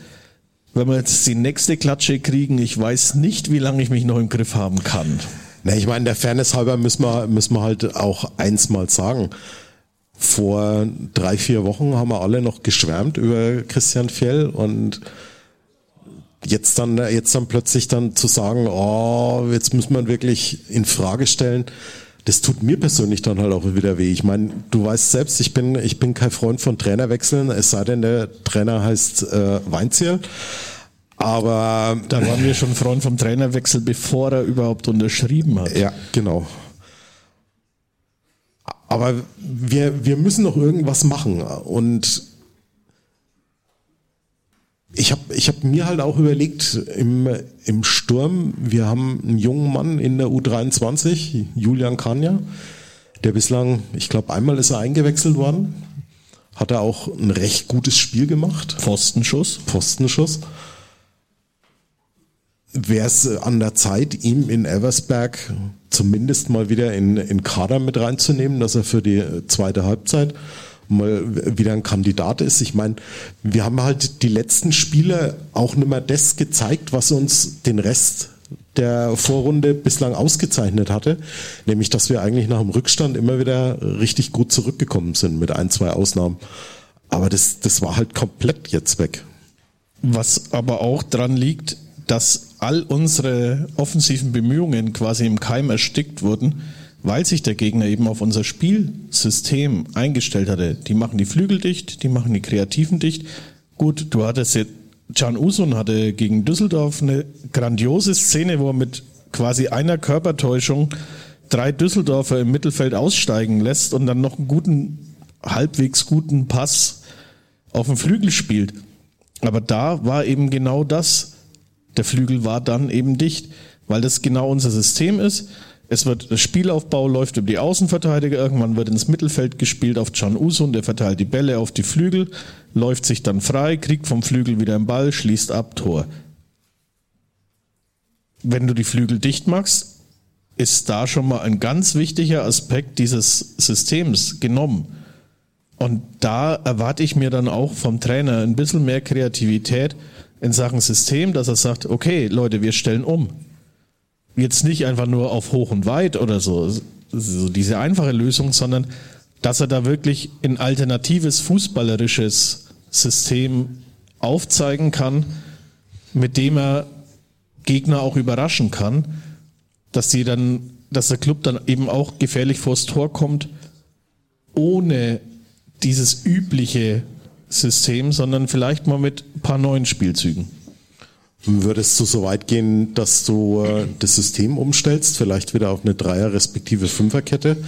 Wenn wir jetzt die nächste Klatsche kriegen, ich weiß nicht, wie lange ich mich noch im Griff haben kann. Na, ich meine, der Fairness halber müssen wir, müssen wir halt auch eins mal sagen. Vor drei, vier Wochen haben wir alle noch geschwärmt über Christian Fjell und jetzt dann, jetzt dann plötzlich dann zu sagen, oh, jetzt muss man wirklich in Frage stellen, das tut mir persönlich dann halt auch wieder weh. Ich meine, du weißt selbst, ich bin, ich bin kein Freund von Trainerwechseln, es sei denn, der Trainer heißt äh, Weinzierl. Aber Da waren wir schon Freund vom Trainerwechsel, bevor er überhaupt unterschrieben hat. Ja, genau. Aber wir, wir müssen noch irgendwas machen. Und ich habe ich hab mir halt auch überlegt, im, im Sturm, wir haben einen jungen Mann in der U23, Julian Kanja, der bislang, ich glaube, einmal ist er eingewechselt worden, hat er auch ein recht gutes Spiel gemacht. Pfostenschuss. Pfostenschuss. Wäre es an der Zeit, ihm in Eversberg zumindest mal wieder in, in Kader mit reinzunehmen, dass er für die zweite Halbzeit mal wieder ein Kandidat ist. Ich meine, wir haben halt die letzten Spiele auch nicht mehr das gezeigt, was uns den Rest der Vorrunde bislang ausgezeichnet hatte, nämlich dass wir eigentlich nach dem Rückstand immer wieder richtig gut zurückgekommen sind mit ein, zwei Ausnahmen. Aber das, das war halt komplett jetzt weg. Was aber auch dran liegt, dass all unsere offensiven Bemühungen quasi im Keim erstickt wurden, weil sich der Gegner eben auf unser Spielsystem eingestellt hatte. Die machen die Flügel dicht, die machen die Kreativen dicht. Gut, du hattest jetzt, Can Usun hatte gegen Düsseldorf eine grandiose Szene, wo er mit quasi einer Körpertäuschung drei Düsseldorfer im Mittelfeld aussteigen lässt und dann noch einen guten, halbwegs guten Pass auf den Flügel spielt. Aber da war eben genau das. Der Flügel war dann eben dicht, weil das genau unser System ist. Es wird, der Spielaufbau läuft über die Außenverteidiger, irgendwann wird ins Mittelfeld gespielt auf Can Usun, der verteilt die Bälle auf die Flügel, läuft sich dann frei, kriegt vom Flügel wieder einen Ball, schließt ab, Tor. Wenn du die Flügel dicht machst, ist da schon mal ein ganz wichtiger Aspekt dieses Systems genommen. Und da erwarte ich mir dann auch vom Trainer ein bisschen mehr Kreativität in Sachen System, dass er sagt, okay, Leute, wir stellen um. Jetzt nicht einfach nur auf hoch und weit oder so, so diese einfache Lösung, sondern dass er da wirklich ein alternatives fußballerisches System aufzeigen kann, mit dem er Gegner auch überraschen kann, dass die dann, dass der Club dann eben auch gefährlich vors Tor kommt, ohne dieses übliche System, sondern vielleicht mal mit ein paar neuen Spielzügen. Würdest du so weit gehen, dass du äh, das System umstellst, vielleicht wieder auf eine Dreier- respektive Fünferkette,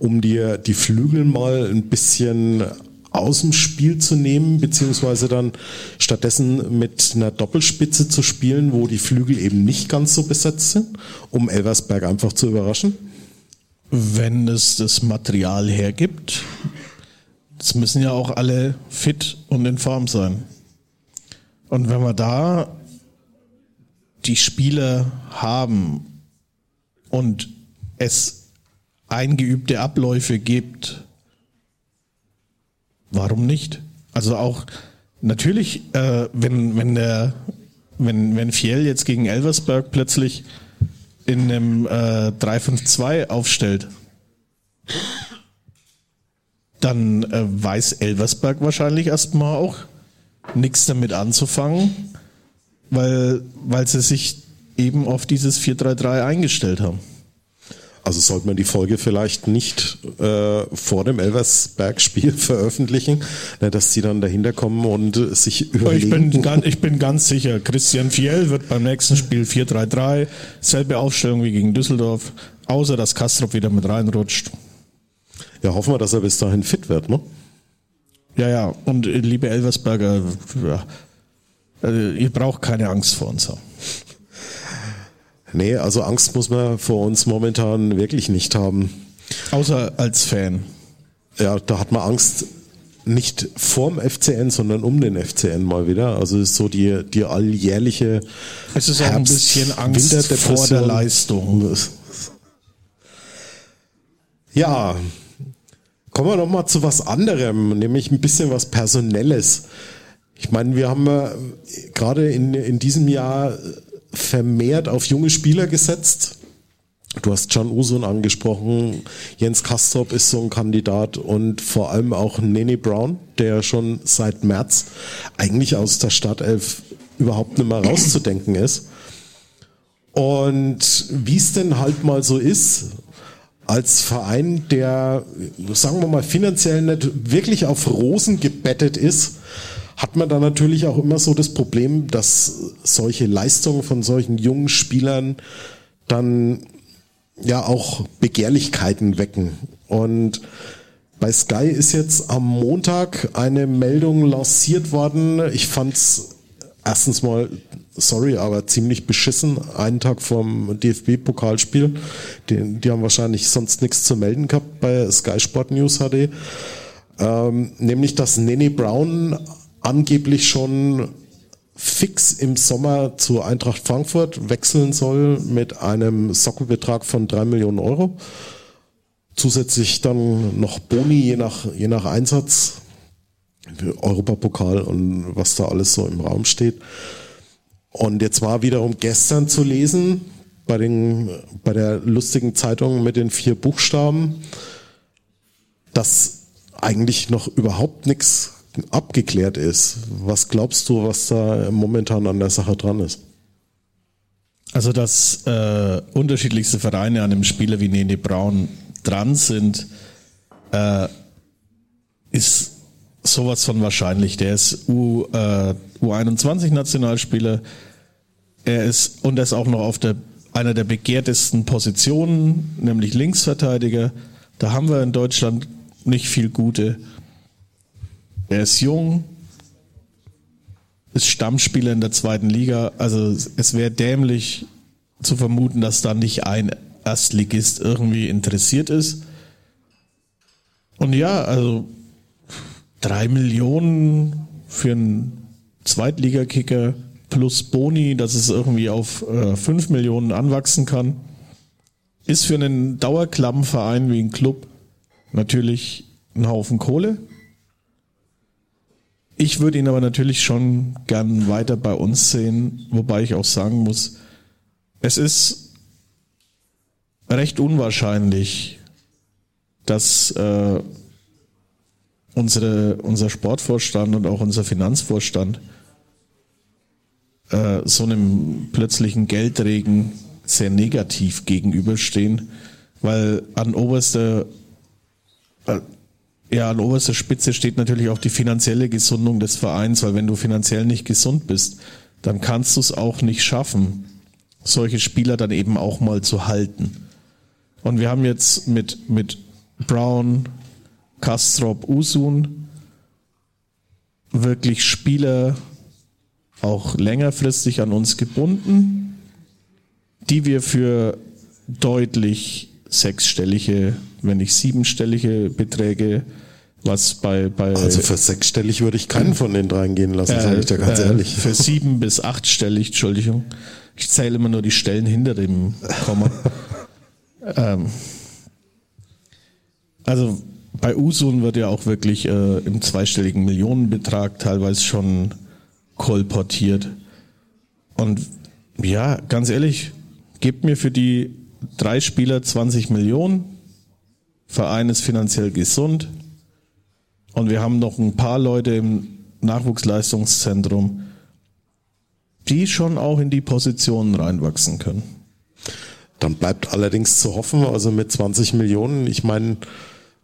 um dir die Flügel mal ein bisschen aus dem Spiel zu nehmen, beziehungsweise dann stattdessen mit einer Doppelspitze zu spielen, wo die Flügel eben nicht ganz so besetzt sind, um Elversberg einfach zu überraschen? Wenn es das Material hergibt, es müssen ja auch alle fit und in Form sein. Und wenn wir da die Spieler haben und es eingeübte Abläufe gibt, warum nicht? Also auch natürlich, äh, wenn, wenn der, wenn, wenn Fiel jetzt gegen Elversberg plötzlich in einem äh, 3-5-2 aufstellt, dann äh, weiß Elversberg wahrscheinlich erstmal auch nichts damit anzufangen weil, weil sie sich eben auf dieses 4-3-3 eingestellt haben. Also sollte man die Folge vielleicht nicht äh, vor dem Elversberg-Spiel veröffentlichen, ne, dass die dann dahinter kommen und sich überlegen. Ich bin, ganz, ich bin ganz sicher, Christian Fiel wird beim nächsten Spiel 4-3-3, selbe Aufstellung wie gegen Düsseldorf, außer dass Kastrop wieder mit reinrutscht. Ja, hoffen wir, dass er bis dahin fit wird, ne? Ja, ja, und äh, liebe Elversberger, ja, also ihr braucht keine Angst vor uns haben. Nee, also Angst muss man vor uns momentan wirklich nicht haben. Außer als Fan. Ja, da hat man Angst nicht vorm FCN, sondern um den FCN mal wieder. Also ist so die, die alljährliche. Es ist auch ein bisschen Angst vor der Leistung. Ja, kommen wir noch mal zu was anderem, nämlich ein bisschen was Personelles. Ich meine, wir haben äh, gerade in, in diesem Jahr vermehrt auf junge Spieler gesetzt. Du hast Can Usun angesprochen, Jens Kastrop ist so ein Kandidat und vor allem auch Nene Brown, der schon seit März eigentlich aus der Startelf überhaupt nicht mehr rauszudenken ist. Und wie es denn halt mal so ist, als Verein, der, sagen wir mal, finanziell nicht wirklich auf Rosen gebettet ist, hat man da natürlich auch immer so das Problem, dass solche Leistungen von solchen jungen Spielern dann ja auch Begehrlichkeiten wecken. Und bei Sky ist jetzt am Montag eine Meldung lanciert worden. Ich fand's erstens mal, sorry, aber ziemlich beschissen, einen Tag vorm DFB-Pokalspiel. Die, die haben wahrscheinlich sonst nichts zu melden gehabt bei Sky Sport News HD. Ähm, nämlich, dass Nene Brown angeblich schon fix im Sommer zur Eintracht Frankfurt wechseln soll mit einem Sockelbetrag von drei Millionen Euro. Zusätzlich dann noch Boni je nach, je nach Einsatz. Europapokal und was da alles so im Raum steht. Und jetzt war wiederum gestern zu lesen bei, den, bei der lustigen Zeitung mit den vier Buchstaben, dass eigentlich noch überhaupt nichts abgeklärt ist. Was glaubst du, was da momentan an der Sache dran ist? Also, dass äh, unterschiedlichste Vereine an einem Spieler wie Nene Braun dran sind, äh, ist sowas von wahrscheinlich. Der ist U, äh, U21-Nationalspieler. Er ist, und er ist auch noch auf der, einer der begehrtesten Positionen, nämlich Linksverteidiger. Da haben wir in Deutschland nicht viel gute. Er ist jung, ist Stammspieler in der zweiten Liga. Also es wäre dämlich zu vermuten, dass da nicht ein Erstligist irgendwie interessiert ist. Und ja, also drei Millionen für einen Zweitligakicker plus Boni, dass es irgendwie auf äh, fünf Millionen anwachsen kann, ist für einen Dauerklammenverein wie ein Club natürlich ein Haufen Kohle. Ich würde ihn aber natürlich schon gern weiter bei uns sehen, wobei ich auch sagen muss, es ist recht unwahrscheinlich, dass äh, unsere, unser Sportvorstand und auch unser Finanzvorstand äh, so einem plötzlichen Geldregen sehr negativ gegenüberstehen, weil an oberster äh, ja, an oberster Spitze steht natürlich auch die finanzielle Gesundung des Vereins, weil wenn du finanziell nicht gesund bist, dann kannst du es auch nicht schaffen, solche Spieler dann eben auch mal zu halten. Und wir haben jetzt mit, mit Brown, Kastrop, Usun wirklich Spieler auch längerfristig an uns gebunden, die wir für deutlich sechsstellige, wenn nicht siebenstellige Beträge was bei, bei also für sechsstellig würde ich keinen von den dreien gehen lassen, äh, sage ich dir ganz äh, ehrlich. Für sieben bis achtstellig, Entschuldigung. Ich zähle immer nur die Stellen hinter dem Komma. ähm, also bei Usun wird ja auch wirklich äh, im zweistelligen Millionenbetrag teilweise schon kolportiert. Und ja, ganz ehrlich, gebt mir für die drei Spieler 20 Millionen. Verein ist finanziell gesund und wir haben noch ein paar Leute im Nachwuchsleistungszentrum, die schon auch in die Positionen reinwachsen können. Dann bleibt allerdings zu hoffen, also mit 20 Millionen, ich meine,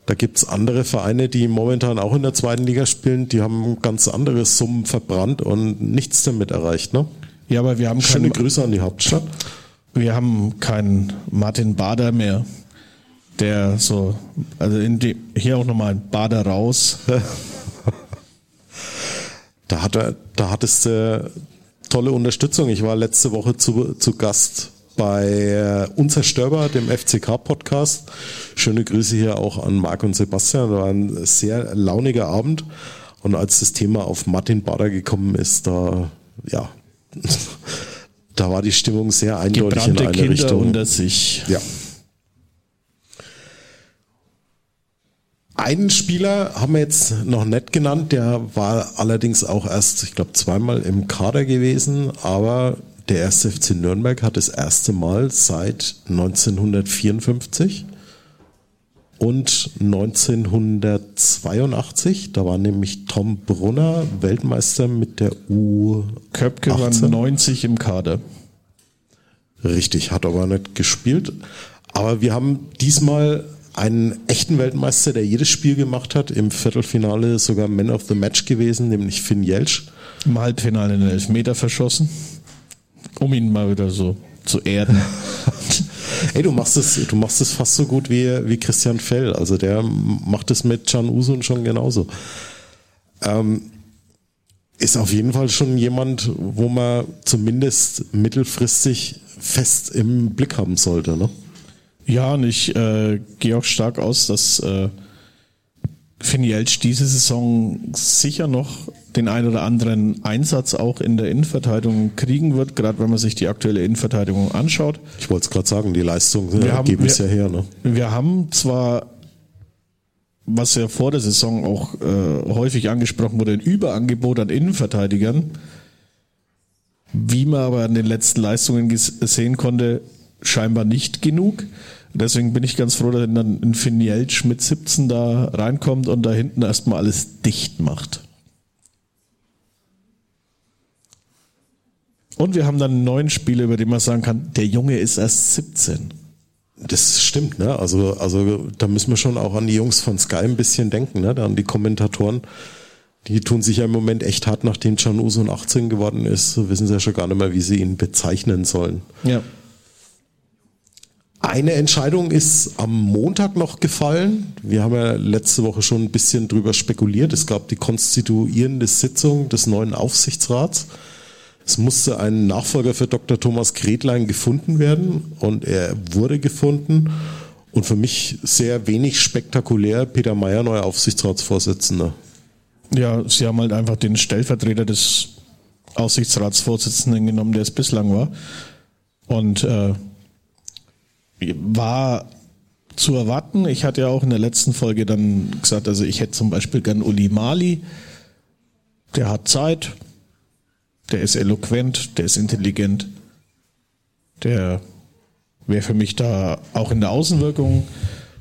da gibt's andere Vereine, die momentan auch in der zweiten Liga spielen, die haben ganz andere Summen verbrannt und nichts damit erreicht, ne? Ja, aber wir haben Schöne Grüße an die Hauptstadt. Wir haben keinen Martin Bader mehr der so, also die, hier auch nochmal ein Bader raus. da hat er, da hattest du tolle Unterstützung. Ich war letzte Woche zu, zu Gast bei äh, Unzerstörbar, dem FCK-Podcast. Schöne Grüße hier auch an Marc und Sebastian. War ein sehr launiger Abend. Und als das Thema auf Martin Bader gekommen ist, da, ja, da war die Stimmung sehr eindeutig Gebrannte in eine Kinder Richtung. unter sich. Ja. Einen Spieler haben wir jetzt noch nicht genannt, der war allerdings auch erst, ich glaube, zweimal im Kader gewesen, aber der erste FC Nürnberg hat das erste Mal seit 1954 und 1982, da war nämlich Tom Brunner Weltmeister mit der U. Köpke war 90 im Kader. Richtig, hat aber nicht gespielt. Aber wir haben diesmal einen echten Weltmeister, der jedes Spiel gemacht hat, im Viertelfinale sogar Man of the Match gewesen, nämlich Finn Jelsch. Im Halbfinale den Elfmeter verschossen, um ihn mal wieder so zu erden. Ey, du machst es, du machst es fast so gut wie, wie Christian Fell. Also der macht es mit Can Usun schon genauso. Ähm, ist auf jeden Fall schon jemand, wo man zumindest mittelfristig fest im Blick haben sollte. Ne? Ja, und ich äh, gehe auch stark aus, dass äh, Finielch diese Saison sicher noch den ein oder anderen Einsatz auch in der Innenverteidigung kriegen wird, gerade wenn man sich die aktuelle Innenverteidigung anschaut. Ich wollte es gerade sagen, die Leistungen äh, geben es ja her. Ne? Wir haben zwar was ja vor der Saison auch äh, häufig angesprochen wurde, ein Überangebot an Innenverteidigern. Wie man aber an den letzten Leistungen sehen konnte, scheinbar nicht genug. Deswegen bin ich ganz froh, dass dann ein Finielch mit 17 da reinkommt und da hinten erstmal alles dicht macht. Und wir haben dann einen neuen Spieler, über den man sagen kann, der Junge ist erst 17. Das stimmt, ne? Also, also da müssen wir schon auch an die Jungs von Sky ein bisschen denken, ne? An die Kommentatoren. Die tun sich ja im Moment echt hart, nachdem Can Uso 18 geworden ist, wissen sie ja schon gar nicht mehr, wie sie ihn bezeichnen sollen. Ja. Eine Entscheidung ist am Montag noch gefallen. Wir haben ja letzte Woche schon ein bisschen drüber spekuliert. Es gab die konstituierende Sitzung des neuen Aufsichtsrats. Es musste ein Nachfolger für Dr. Thomas Gretlein gefunden werden und er wurde gefunden. Und für mich sehr wenig spektakulär, Peter Mayer, neuer Aufsichtsratsvorsitzender. Ja, sie haben halt einfach den Stellvertreter des Aufsichtsratsvorsitzenden genommen, der es bislang war. Und äh, war zu erwarten. Ich hatte ja auch in der letzten Folge dann gesagt, also ich hätte zum Beispiel gern Uli Mali. Der hat Zeit, der ist eloquent, der ist intelligent, der wäre für mich da auch in der Außenwirkung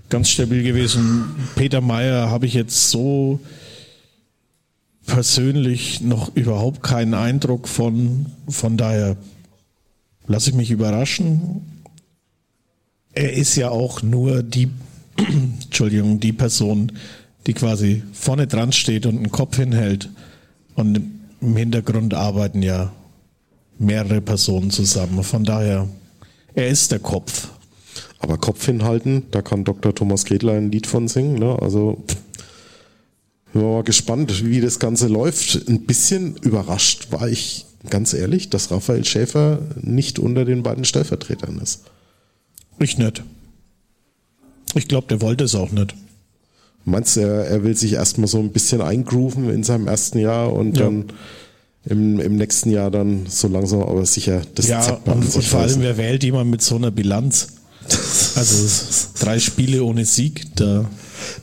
ganz stabil gewesen. Peter Meyer habe ich jetzt so persönlich noch überhaupt keinen Eindruck von. Von daher lasse ich mich überraschen. Er ist ja auch nur die, Entschuldigung, die Person, die quasi vorne dran steht und einen Kopf hinhält und im Hintergrund arbeiten ja mehrere Personen zusammen. Von daher, er ist der Kopf. Aber Kopf hinhalten, da kann Dr. Thomas Gretlein ein Lied von singen. Ne? Also bin mal gespannt, wie das Ganze läuft. Ein bisschen überrascht war ich, ganz ehrlich, dass Raphael Schäfer nicht unter den beiden Stellvertretern ist. Ich nicht. Ich glaube, der wollte es auch nicht. Meinst du, er, er will sich erstmal so ein bisschen eingrooven in seinem ersten Jahr und ja. dann im, im nächsten Jahr dann so langsam aber sicher das Ja, und, und vor allem, wer wählt jemand mit so einer Bilanz? Also drei Spiele ohne Sieg, da,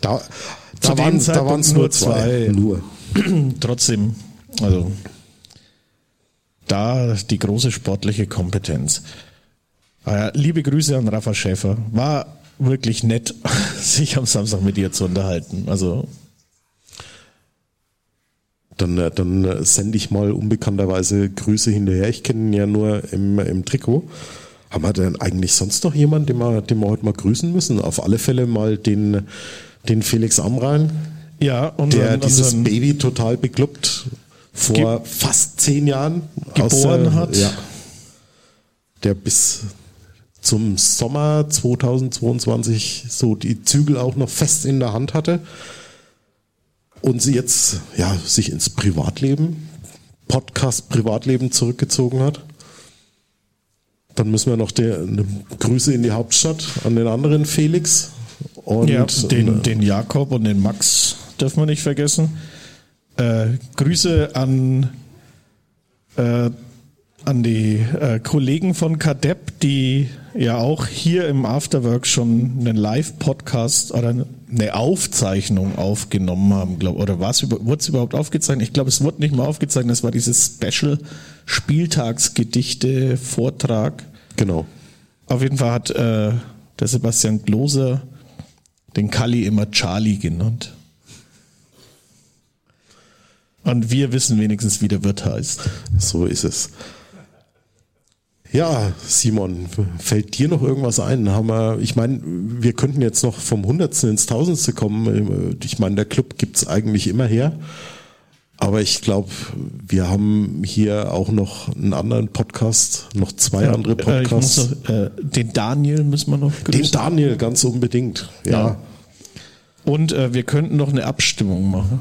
da, da waren es nur zwei. Nur. Trotzdem, also da die große sportliche Kompetenz. Ah liebe Grüße an Rafa Schäfer. War wirklich nett, sich am Samstag mit dir zu unterhalten. Also dann, äh, dann äh, sende ich mal unbekannterweise Grüße hinterher. Ich kenne ihn ja nur im, im Trikot. Haben wir denn eigentlich sonst noch jemanden, den wir, den wir heute mal grüßen müssen? Auf alle Fälle mal den, den Felix Amrein. Ja, unseren, der dieses Baby total bekloppt vor fast zehn Jahren geboren der, hat. Ja, der bis zum Sommer 2022 so die Zügel auch noch fest in der Hand hatte und sie jetzt ja sich ins Privatleben, Podcast Privatleben zurückgezogen hat. Dann müssen wir noch der, Grüße in die Hauptstadt an den anderen Felix und ja, den, den Jakob und den Max dürfen wir nicht vergessen. Äh, Grüße an äh, an die äh, Kollegen von Kadepp, die ja auch hier im Afterwork schon einen Live-Podcast oder eine Aufzeichnung aufgenommen haben, glaube Oder was wurde es überhaupt aufgezeichnet? Ich glaube, es wurde nicht mal aufgezeichnet. Es war dieses Special Spieltagsgedichte Vortrag. Genau. Auf jeden Fall hat äh, der Sebastian Gloser den Kali immer Charlie genannt. Und wir wissen wenigstens, wie der Wirt heißt. So ist es. Ja, Simon, fällt dir noch irgendwas ein? Haben wir, ich meine, wir könnten jetzt noch vom Hundertsten ins Tausendste kommen. Ich meine, der Club gibt's eigentlich immer her. Aber ich glaube, wir haben hier auch noch einen anderen Podcast, noch zwei ja, andere äh, Podcasts. Noch, äh, den Daniel müssen wir noch. Den Daniel, ganz unbedingt, ja. ja. Und äh, wir könnten noch eine Abstimmung machen.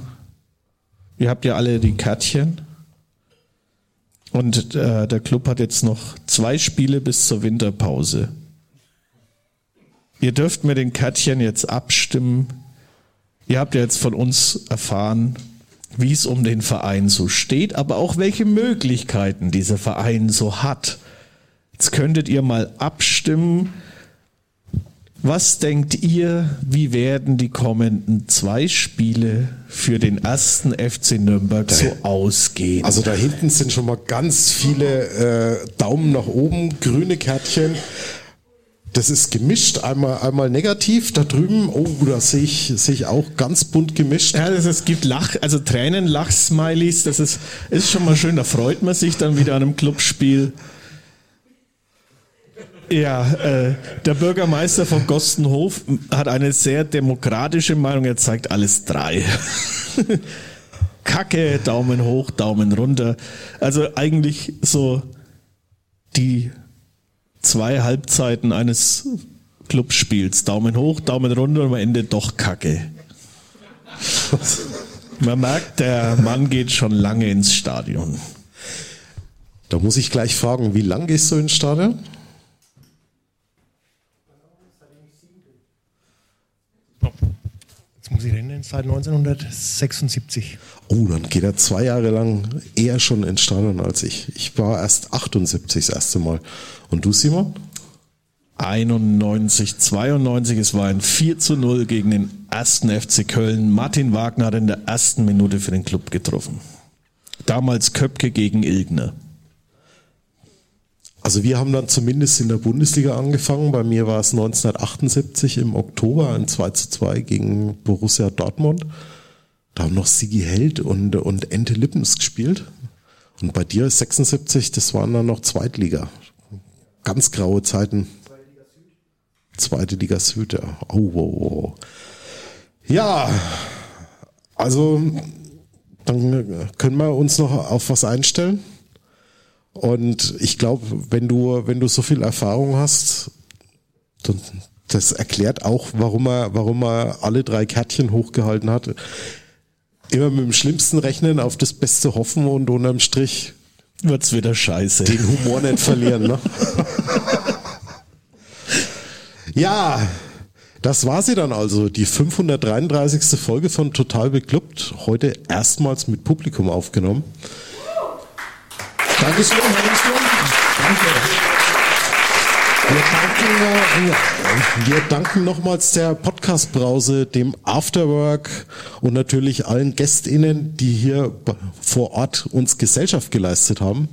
Ihr habt ja alle die Kärtchen. Und äh, der Club hat jetzt noch zwei Spiele bis zur Winterpause. Ihr dürft mit den Kärtchen jetzt abstimmen. Ihr habt ja jetzt von uns erfahren, wie es um den Verein so steht, aber auch welche Möglichkeiten dieser Verein so hat. Jetzt könntet ihr mal abstimmen. Was denkt ihr, wie werden die kommenden zwei Spiele für den ersten FC Nürnberg so ausgehen? Also da hinten sind schon mal ganz viele äh, Daumen nach oben, grüne Kärtchen. Das ist gemischt, einmal, einmal negativ. Da drüben, oh, da sehe ich, sehe ich auch ganz bunt gemischt. Ja, das, es gibt Lach, also Tränen, Lachsmileys, das ist, ist schon mal schön, da freut man sich dann wieder an einem Clubspiel. Ja, äh, der Bürgermeister von Gostenhof hat eine sehr demokratische Meinung, er zeigt alles drei. Kacke, Daumen hoch, Daumen runter. Also eigentlich so die zwei Halbzeiten eines Clubspiels. Daumen hoch, Daumen runter und am Ende doch Kacke. Man merkt, der Mann geht schon lange ins Stadion. Da muss ich gleich fragen, wie lang gehst du ins Stadion? Muss ich rennen, seit 1976. Oh, dann geht er zwei Jahre lang eher schon ins Stadion als ich. Ich war erst 78 das erste Mal. Und du, Simon? 91, 92, es war ein 4 zu 0 gegen den ersten FC Köln. Martin Wagner hat in der ersten Minute für den Club getroffen. Damals Köpke gegen Ilgner. Also wir haben dann zumindest in der Bundesliga angefangen. Bei mir war es 1978 im Oktober ein 2 zu 2 gegen Borussia Dortmund. Da haben noch Sigi Held und, und Ente Lippens gespielt. Und bei dir 76, das waren dann noch Zweitliga. Ganz graue Zeiten. Zweite Liga Süd, ja. Oh, wow, wow. Ja, also dann können wir uns noch auf was einstellen. Und ich glaube, wenn du, wenn du so viel Erfahrung hast, dann, das erklärt auch, warum er, warum er alle drei Kärtchen hochgehalten hat. Immer mit dem Schlimmsten rechnen, auf das Beste hoffen und unterm Strich wird's wieder scheiße. Den Humor nicht verlieren, ne? ja, das war sie dann also, die 533. Folge von Total Beklubbt. Heute erstmals mit Publikum aufgenommen. Dankeschön, Danke. Wir danken, wir danken nochmals der Podcast-Brause, dem Afterwork und natürlich allen GästInnen, die hier vor Ort uns Gesellschaft geleistet haben.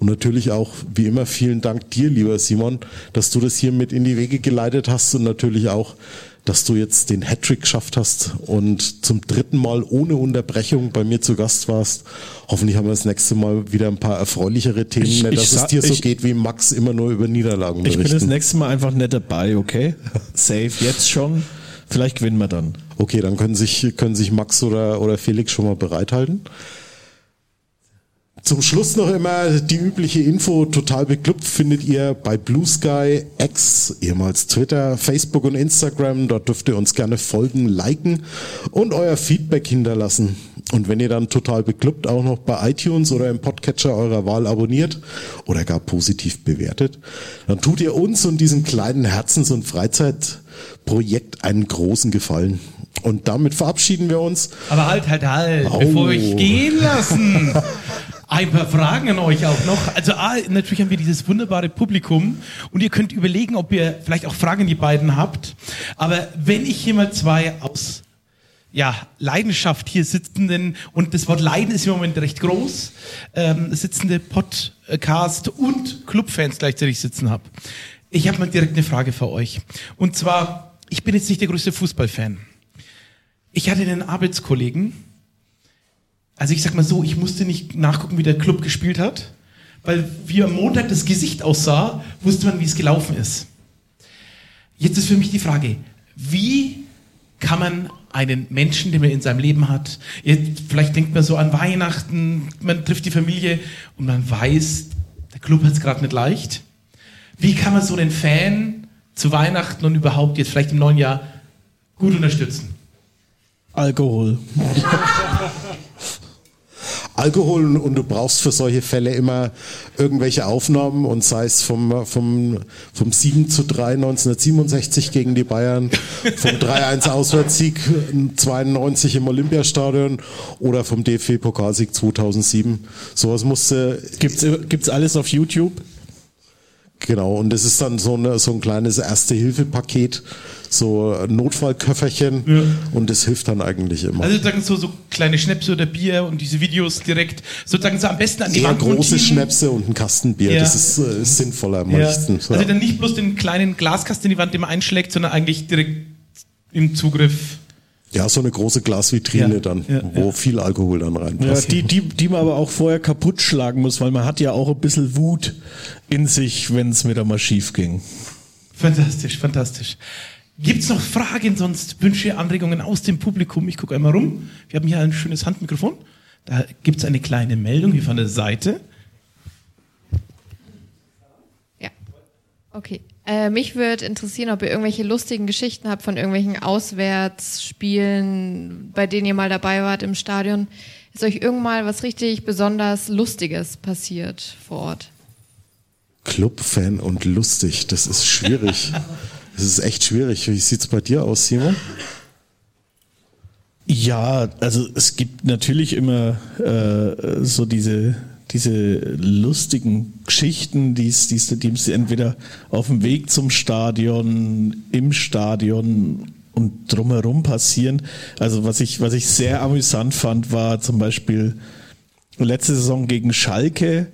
Und natürlich auch, wie immer, vielen Dank dir, lieber Simon, dass du das hier mit in die Wege geleitet hast und natürlich auch dass du jetzt den Hattrick geschafft hast und zum dritten Mal ohne Unterbrechung bei mir zu Gast warst. Hoffentlich haben wir das nächste Mal wieder ein paar erfreulichere Themen, ich, dass ich, es dir so geht wie Max immer nur über Niederlagen Ich bin das nächste Mal einfach nicht dabei, okay? Safe jetzt schon. Vielleicht gewinnen wir dann. Okay, dann können sich, können sich Max oder, oder Felix schon mal bereithalten. Zum Schluss noch immer die übliche Info, total beklubbt findet ihr bei Blue Sky, X, ehemals Twitter, Facebook und Instagram. Dort dürft ihr uns gerne folgen, liken und euer Feedback hinterlassen. Und wenn ihr dann total beklubbt auch noch bei iTunes oder im Podcatcher eurer Wahl abonniert oder gar positiv bewertet, dann tut ihr uns und diesem kleinen Herzens- und Freizeitprojekt einen großen Gefallen. Und damit verabschieden wir uns. Aber halt, halt, halt, oh. bevor wir euch gehen lassen. Ein paar Fragen an euch auch noch. Also A, natürlich haben wir dieses wunderbare Publikum und ihr könnt überlegen, ob ihr vielleicht auch Fragen an die beiden habt. Aber wenn ich hier mal zwei aus ja, Leidenschaft hier sitzenden, und das Wort Leiden ist im Moment recht groß, ähm, sitzende Podcast und Clubfans gleichzeitig sitzen habe. Ich habe mal direkt eine Frage für euch. Und zwar, ich bin jetzt nicht der größte Fußballfan. Ich hatte einen Arbeitskollegen, also ich sag mal so, ich musste nicht nachgucken, wie der Club gespielt hat, weil wie am Montag das Gesicht aussah, wusste man, wie es gelaufen ist. Jetzt ist für mich die Frage, wie kann man einen Menschen, den man in seinem Leben hat, jetzt, vielleicht denkt man so an Weihnachten, man trifft die Familie und man weiß, der Club hat es gerade nicht leicht. Wie kann man so einen Fan zu Weihnachten und überhaupt jetzt vielleicht im neuen Jahr gut unterstützen? Alkohol. Alkohol und du brauchst für solche Fälle immer irgendwelche Aufnahmen und sei es vom, vom, vom 7 zu 3 1967 gegen die Bayern, vom 3-1 Auswärtssieg 92 im Olympiastadion oder vom DFB-Pokalsieg 2007. Sowas musste. Gibt's, gibt's alles auf YouTube? Genau, und das ist dann so, eine, so ein kleines Erste-Hilfe-Paket, so ein Notfallköfferchen ja. und das hilft dann eigentlich immer. Also sozusagen so, so kleine Schnäpse oder Bier und diese Videos direkt sozusagen so am besten an die Eher Wand große montieren. Schnäpse und ein Kastenbier, ja. das ist äh, sinnvoller am ja. meisten. Also dann nicht bloß den kleinen Glaskasten in die Wand, den man einschlägt, sondern eigentlich direkt im Zugriff ja, so eine große Glasvitrine ja, dann, ja, wo ja. viel Alkohol dann reinpasst. Ja, die, die, die man aber auch vorher kaputt schlagen muss, weil man hat ja auch ein bisschen Wut in sich, wenn es wieder mal schief ging. Fantastisch, fantastisch. Gibt es noch Fragen, sonst Wünsche, Anregungen aus dem Publikum? Ich gucke einmal rum. Wir haben hier ein schönes Handmikrofon. Da gibt es eine kleine Meldung hier von der Seite. Ja, okay. Äh, mich würde interessieren, ob ihr irgendwelche lustigen Geschichten habt von irgendwelchen Auswärtsspielen, bei denen ihr mal dabei wart im Stadion. Ist euch irgendwann was richtig besonders Lustiges passiert vor Ort? Clubfan und lustig, das ist schwierig. das ist echt schwierig. Wie sieht es bei dir aus, Simon? Ja, also es gibt natürlich immer äh, so diese diese lustigen Geschichten, die es, die es entweder auf dem Weg zum Stadion, im Stadion und drumherum passieren. Also was ich, was ich sehr amüsant fand, war zum Beispiel letzte Saison gegen Schalke.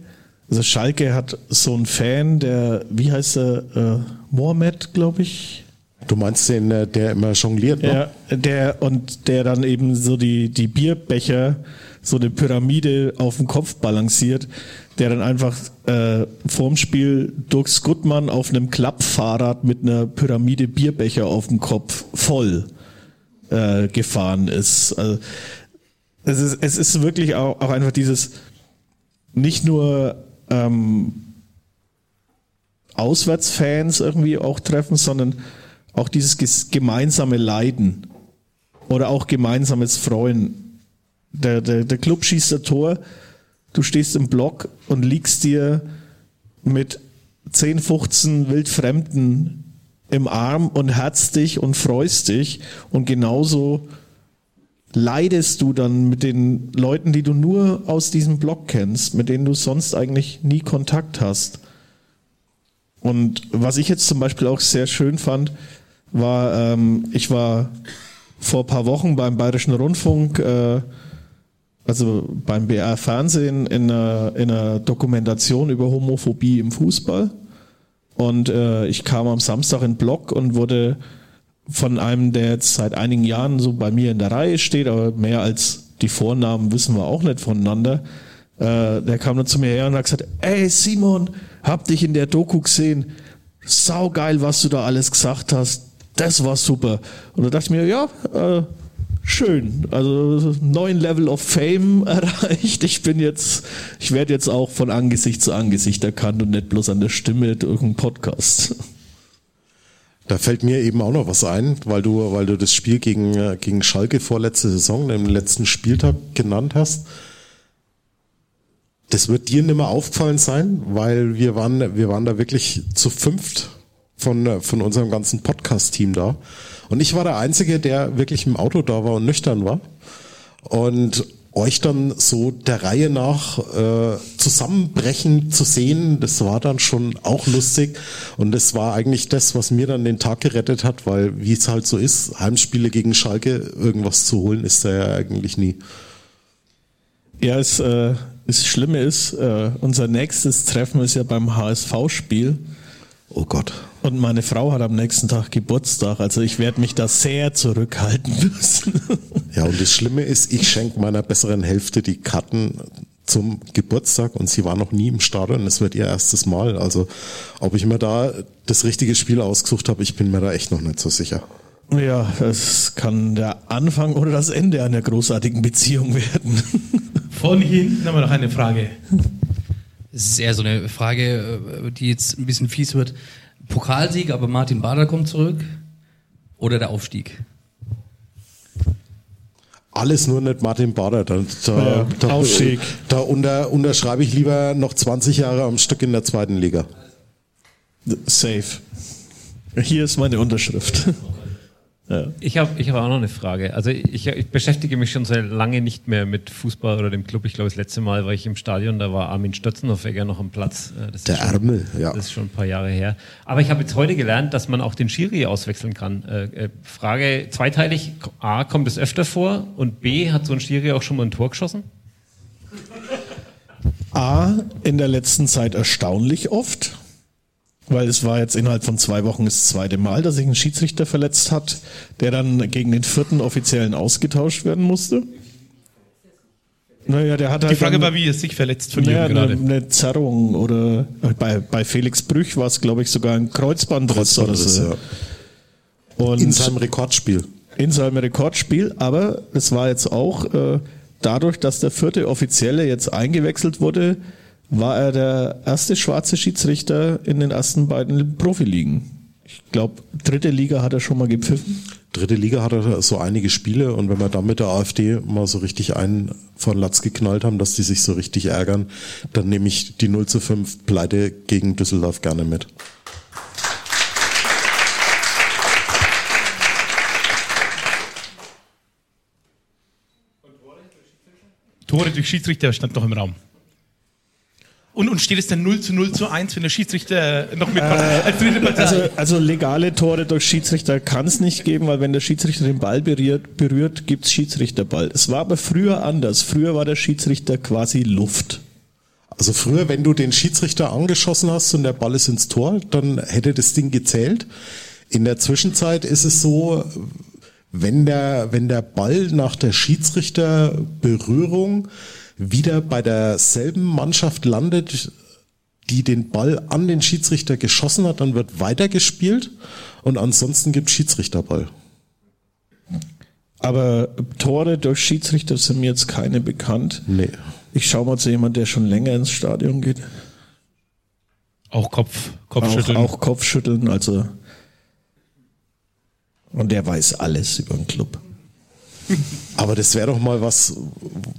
Also Schalke hat so einen Fan, der, wie heißt er, äh, Mohamed, glaube ich. Du meinst den, äh, der immer jongliert, ne? Ja, der und der dann eben so die, die Bierbecher so eine Pyramide auf dem Kopf balanciert, der dann einfach äh, vorm Spiel Dux Gutmann auf einem Klappfahrrad mit einer Pyramide Bierbecher auf dem Kopf voll äh, gefahren ist. Also, es ist. Es ist wirklich auch, auch einfach dieses nicht nur ähm, Auswärtsfans irgendwie auch treffen, sondern auch dieses gemeinsame Leiden oder auch gemeinsames Freuen der, der, der Club schießt ein Tor, du stehst im Block und liegst dir mit 10, 15 Wildfremden im Arm und herzt dich und freust dich und genauso leidest du dann mit den Leuten, die du nur aus diesem Block kennst, mit denen du sonst eigentlich nie Kontakt hast. Und was ich jetzt zum Beispiel auch sehr schön fand, war, ähm, ich war vor paar Wochen beim Bayerischen Rundfunk äh, also beim BR Fernsehen in einer, in einer Dokumentation über Homophobie im Fußball. Und äh, ich kam am Samstag in den Blog und wurde von einem, der jetzt seit einigen Jahren so bei mir in der Reihe steht, aber mehr als die Vornamen wissen wir auch nicht voneinander. Äh, der kam dann zu mir her und hat gesagt, ey Simon, hab dich in der Doku gesehen. Saugeil, was du da alles gesagt hast. Das war super. Und da dachte ich mir, ja, äh, schön. Also neuen Level of Fame erreicht. Ich bin jetzt, ich werde jetzt auch von Angesicht zu Angesicht erkannt und nicht bloß an der Stimme durch einen Podcast. Da fällt mir eben auch noch was ein, weil du, weil du das Spiel gegen, gegen Schalke vorletzte Saison, im letzten Spieltag genannt hast. Das wird dir nicht mehr aufgefallen sein, weil wir waren, wir waren da wirklich zu fünft von, von unserem ganzen Podcast-Team da. Und ich war der Einzige, der wirklich im Auto da war und nüchtern war. Und euch dann so der Reihe nach äh, zusammenbrechen zu sehen, das war dann schon auch lustig. Und das war eigentlich das, was mir dann den Tag gerettet hat, weil wie es halt so ist, Heimspiele gegen Schalke, irgendwas zu holen, ist da ja eigentlich nie. Ja, es, äh, das Schlimme ist, äh, unser nächstes Treffen ist ja beim HSV-Spiel. Oh Gott. Und meine Frau hat am nächsten Tag Geburtstag, also ich werde mich da sehr zurückhalten müssen. Ja, und das Schlimme ist, ich schenke meiner besseren Hälfte die Karten zum Geburtstag und sie war noch nie im Stadion. Es wird ihr erstes Mal. Also ob ich mir da das richtige Spiel ausgesucht habe, ich bin mir da echt noch nicht so sicher. Ja, es kann der Anfang oder das Ende einer großartigen Beziehung werden. Von hinten haben wir noch eine Frage. Es ist eher so eine Frage, äh, die jetzt ein bisschen fies wird. Pokalsieg, aber Martin Bader kommt zurück oder der Aufstieg? Alles nur nicht Martin Bader. Da, da, Ja, da, Aufstieg. da unter, unterschreibe ich lieber noch 20 Jahre am Stück in der zweiten Liga. Safe. Hier ist meine Unterschrift. Ich habe ich hab auch noch eine Frage. Also ich, ich beschäftige mich schon sehr lange nicht mehr mit Fußball oder dem Club. Ich glaube, das letzte Mal war ich im Stadion, da war Armin Stötzenhoffegger noch am Platz. Äh, Das Der schon, Ärmel, ja. Das ist schon ein paar Jahre her. Aber ich habe jetzt heute gelernt, dass man auch den Schiri auswechseln kann. Äh, äh, Frage zweiteilig. A, kommt es öfter vor? Und B, hat so ein Schiri auch schon mal ein Tor geschossen? A, in der letzten Zeit erstaunlich oft, weil es war jetzt innerhalb von zwei Wochen das zweite Mal, dass sich ein Schiedsrichter verletzt hat, der dann gegen den vierten Offiziellen ausgetauscht werden musste. Naja, der hat halt Die Frage dann- war, wie er sich verletzt von naja, eine, gerade. eine Zerrung oder bei, bei Felix Brüch war es, glaube ich, sogar ein Kreuzbandriss oder so. ja. Und In seinem Rekordspiel. in seinem Rekordspiel, aber es war jetzt auch äh, dadurch, dass der vierte Offizielle jetzt eingewechselt wurde, war er der erste schwarze Schiedsrichter in den ersten beiden Profiligen. Ich glaube, dritte Liga hat er schon mal gepfiffen. Dritte Liga hat er so einige Spiele und wenn wir dann mit der AfD mal so richtig einen von Latz geknallt haben, dass die sich so richtig ärgern, dann nehme ich die 0 zu 5 Pleite gegen Düsseldorf gerne mit. Tore durch Schiedsrichter stand noch im Raum. Und, und steht es dann 0 zu 0 zu 1, wenn der Schiedsrichter noch mit als dritte Partei? Also, also legale Tore durch Schiedsrichter kann es nicht geben, weil wenn der Schiedsrichter den Ball berührt, berührt gibt es Schiedsrichterball. Es war aber früher anders. Früher war der Schiedsrichter quasi Luft. Also früher, wenn du den Schiedsrichter angeschossen hast und der Ball ist ins Tor, dann hätte das Ding gezählt. In der Zwischenzeit ist es so, wenn der, wenn der Ball nach der Schiedsrichterberührung wieder bei derselben Mannschaft landet, die den Ball an den Schiedsrichter geschossen hat, dann wird weitergespielt und ansonsten gibt Schiedsrichterball. Aber Tore durch Schiedsrichter sind mir jetzt keine bekannt. Nee. Ich schaue mal zu jemand, der schon länger ins Stadion geht. auch Kopf, Auch, Kopfschütteln. auch Kopfschütteln, also. Und der weiß alles über den Club. Aber das wäre doch mal was,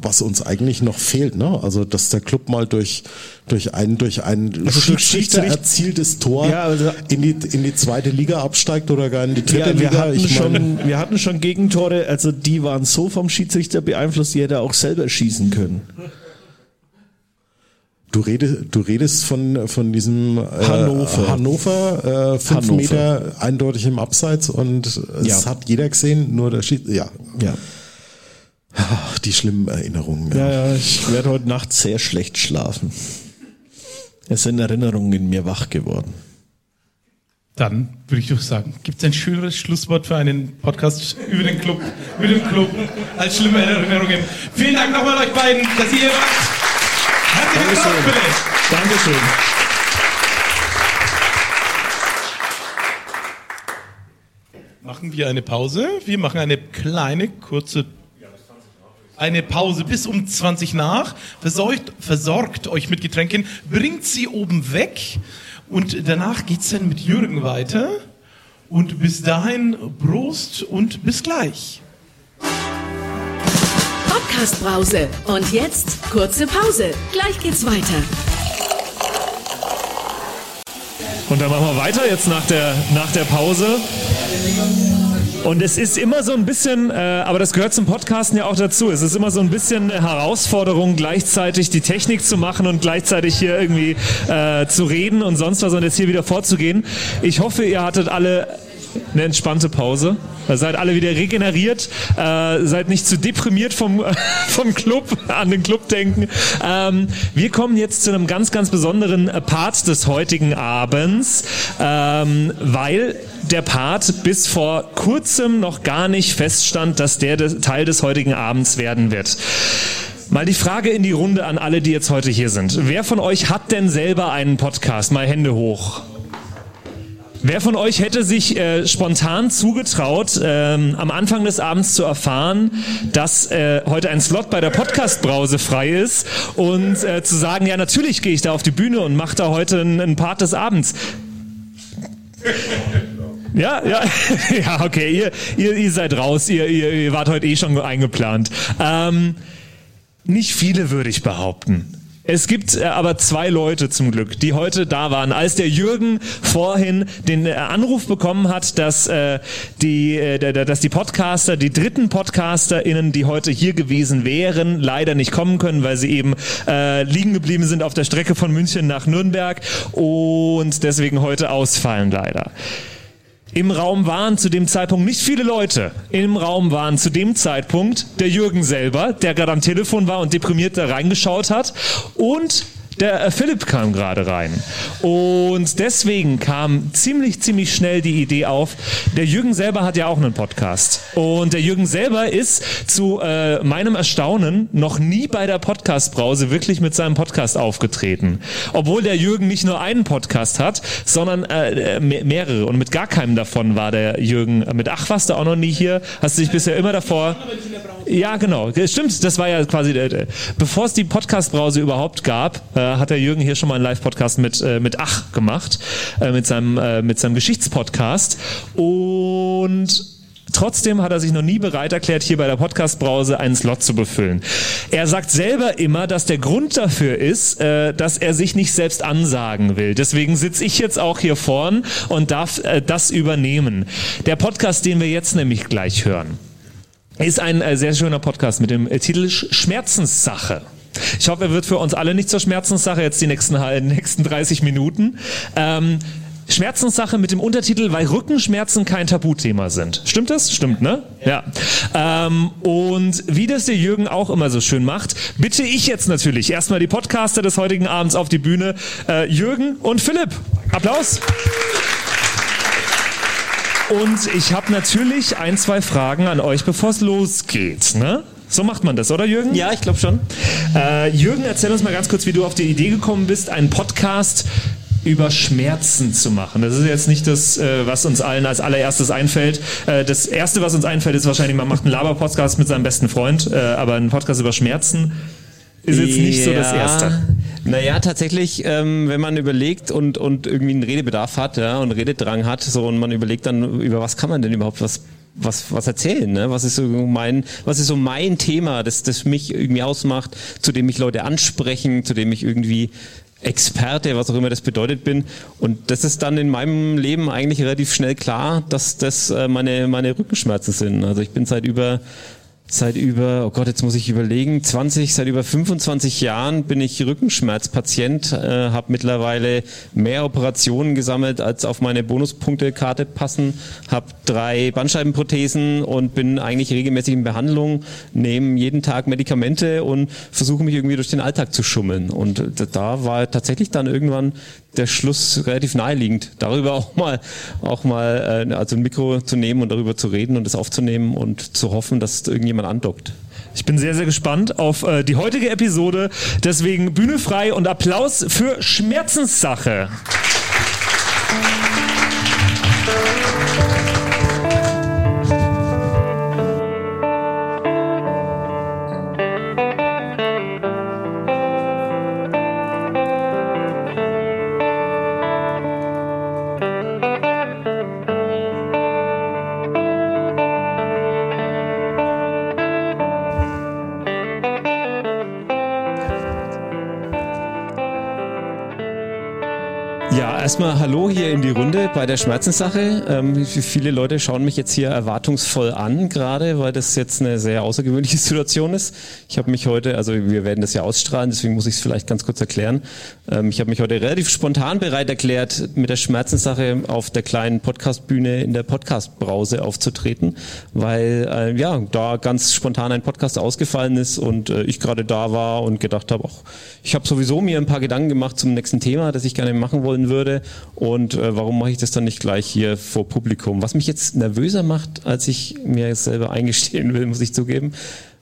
was uns eigentlich noch fehlt, ne? Also, dass der Club mal durch, durch ein, durch ein Also Schiedsrichter erzieltes Tor Ja, also- in, die, in die zweite Liga absteigt oder gar in die dritte Ja, wir, Liga. hatten Ich meine, schon, wir hatten schon Gegentore, also die waren so vom Schiedsrichter beeinflusst, die hätte er auch selber schießen können. Du, redest, du redest von, von diesem äh, Hannover. Hannover, äh, fünf Hannover. Meter eindeutig im Abseits und es Ja. hat jeder gesehen, nur der Schied, ja. Ja. Ach, die schlimmen Erinnerungen. Ja, ja, ich werde heute Nacht sehr schlecht schlafen. Es sind Erinnerungen in mir wach geworden. Dann würde ich doch sagen, gibt es ein schöneres Schlusswort für einen Podcast über den Club, über den Club als schlimme Erinnerungen. Vielen Dank nochmal euch beiden, dass ihr hier wart. Herzlichen Dank, bitte. Dankeschön. Machen wir eine Pause. Wir machen eine kleine, kurze eine Pause bis um 20 nach. Versorgt, versorgt euch mit Getränken, bringt sie oben weg und danach geht's dann mit Jürgen weiter. Und bis dahin Prost und bis gleich. Podcast Brause. Und jetzt kurze Pause. Gleich geht's weiter. Und dann machen wir weiter jetzt nach der, nach der Pause. Und es ist immer so ein bisschen, äh, aber das gehört zum Podcasten ja auch dazu. Es ist immer so ein bisschen eine Herausforderung, gleichzeitig die Technik zu machen und gleichzeitig hier irgendwie äh, zu reden und sonst was und jetzt hier wieder vorzugehen. Ich hoffe, ihr hattet alle eine entspannte Pause. Seid alle wieder regeneriert, äh, seid nicht zu deprimiert vom, vom Club, an den Club denken. Ähm, wir kommen jetzt zu einem ganz, ganz besonderen Part des heutigen Abends, ähm, weil der Part bis vor kurzem noch gar nicht feststand, dass der Teil des heutigen Abends werden wird. Mal die Frage in die Runde an alle, die jetzt heute hier sind. Wer von euch hat denn selber einen Podcast? Mal Hände hoch. Wer von euch hätte sich äh, spontan zugetraut, ähm, am Anfang des Abends zu erfahren, dass äh, heute ein Slot bei der Podcast-Brause frei ist und äh, zu sagen, ja natürlich gehe ich da auf die Bühne und mache da heute einen, einen Part des Abends. Ja, ja, ja, okay, ihr, ihr, ihr seid raus, ihr, ihr, ihr wart heute eh schon eingeplant. Ähm, nicht viele würde ich behaupten. Es gibt äh, aber zwei Leute zum Glück, die heute da waren. Als der Jürgen vorhin den äh, Anruf bekommen hat, dass äh, die, äh, dass die Podcaster, die dritten PodcasterInnen, die heute hier gewesen wären, leider nicht kommen können, weil sie eben äh, liegen geblieben sind auf der Strecke von München nach Nürnberg und deswegen heute ausfallen leider. Im Raum waren zu dem Zeitpunkt nicht viele Leute. Im Raum waren zu dem Zeitpunkt der Jürgen selber, der gerade am Telefon war und deprimiert da reingeschaut hat und der äh, Philipp kam gerade rein. Und deswegen kam ziemlich, ziemlich schnell die Idee auf, der Jürgen selber hat ja auch einen Podcast. Und der Jürgen selber ist zu äh, meinem Erstaunen noch nie bei der Podcast-Brause wirklich mit seinem Podcast aufgetreten. Obwohl der Jürgen nicht nur einen Podcast hat, sondern äh, mehrere. Und mit gar keinem davon war der Jürgen. Mit Ach warst du auch noch nie hier. Hast du dich bisher immer davor... Ja, genau. Stimmt, das war ja quasi... Äh, bevor es die Podcast-Brause überhaupt gab, äh, hat der Jürgen hier schon mal einen Live-Podcast mit, äh, mit Ach gemacht, äh, mit, seinem, äh, seinem Geschichtspodcast. Und Trotzdem hat er sich noch nie bereit erklärt, hier bei der Podcast-Brause einen Slot zu befüllen. Er sagt selber immer, dass der Grund dafür ist, äh, dass er sich nicht selbst ansagen will. Deswegen sitze ich jetzt auch hier vorn und darf äh, das übernehmen. Der Podcast, den wir jetzt nämlich gleich hören, ist ein äh, sehr schöner Podcast mit dem Titel Schmerzenssache. Ich hoffe, er wird für uns alle nicht zur Schmerzenssache jetzt die nächsten, nächsten 30 Minuten. Ähm, Schmerzenssache mit dem Untertitel, weil Rückenschmerzen kein Tabuthema sind. Stimmt das? Stimmt, ne? Ja. Ähm, und wie das der Jürgen auch immer so schön macht, bitte ich jetzt natürlich erstmal die Podcaster des heutigen Abends auf die Bühne. Äh, Jürgen und Philipp. Applaus. Und ich habe natürlich ein, zwei Fragen an euch, bevor es losgeht. Ne? So macht man das, oder Jürgen? Ja, ich glaube schon. Äh, Jürgen, erzähl uns mal ganz kurz, wie du auf die Idee gekommen bist, einen Podcast über Schmerzen zu machen. Das ist jetzt nicht das, äh, was uns allen als allererstes einfällt. Äh, das erste, was uns einfällt, ist wahrscheinlich, man macht einen Laber-Podcast mit seinem besten Freund, äh, aber ein Podcast über Schmerzen ist jetzt nicht ja. so das Erste. Naja, tatsächlich, ähm, wenn man überlegt und, und irgendwie einen Redebedarf hat ja, und Rededrang hat, so und man überlegt dann, über was kann man denn überhaupt was was, was erzählen, ne? Was ist so mein, was ist so mein Thema, das, das mich irgendwie ausmacht, zu dem mich Leute ansprechen, zu dem ich irgendwie Experte, was auch immer das bedeutet bin. Und das ist dann in meinem Leben eigentlich relativ schnell klar, dass das äh, meine, meine Rückenschmerzen sind. Also ich bin seit über seit über, oh Gott, jetzt muss ich überlegen, 20, seit über 25 Jahren bin ich Rückenschmerzpatient, äh, habe mittlerweile mehr Operationen gesammelt, als auf meine Bonuspunktekarte passen, habe drei Bandscheibenprothesen und bin eigentlich regelmäßig in Behandlung, nehme jeden Tag Medikamente und versuche mich irgendwie durch den Alltag zu schummeln. Und da war tatsächlich dann irgendwann der Schluss relativ naheliegend, darüber auch mal, auch mal äh, also ein Mikro zu nehmen und darüber zu reden und es aufzunehmen und zu hoffen, dass irgendjemand andockt. Ich bin sehr, sehr gespannt auf äh, die heutige Episode. Deswegen Bühne frei und Applaus für Schmerzenssache. Erstmal Hallo hier in die Runde bei der Schmerzenssache. Ähm, viele Leute schauen mich jetzt hier erwartungsvoll an, gerade weil das jetzt eine sehr außergewöhnliche Situation ist. Ich habe mich heute, also wir werden das ja ausstrahlen, deswegen muss ich es vielleicht ganz kurz erklären. Ähm, ich habe mich heute relativ spontan bereit erklärt, mit der Schmerzenssache auf der kleinen Podcastbühne in der Podcastbrause aufzutreten, weil äh, ja da ganz spontan ein Podcast ausgefallen ist und äh, ich gerade da war und gedacht habe, ich habe sowieso mir ein paar Gedanken gemacht zum nächsten Thema, das ich gerne machen wollen würde und äh, warum mache ich das dann nicht gleich hier vor Publikum? Was mich jetzt nervöser macht, als ich mir selber eingestehen will, muss ich zugeben,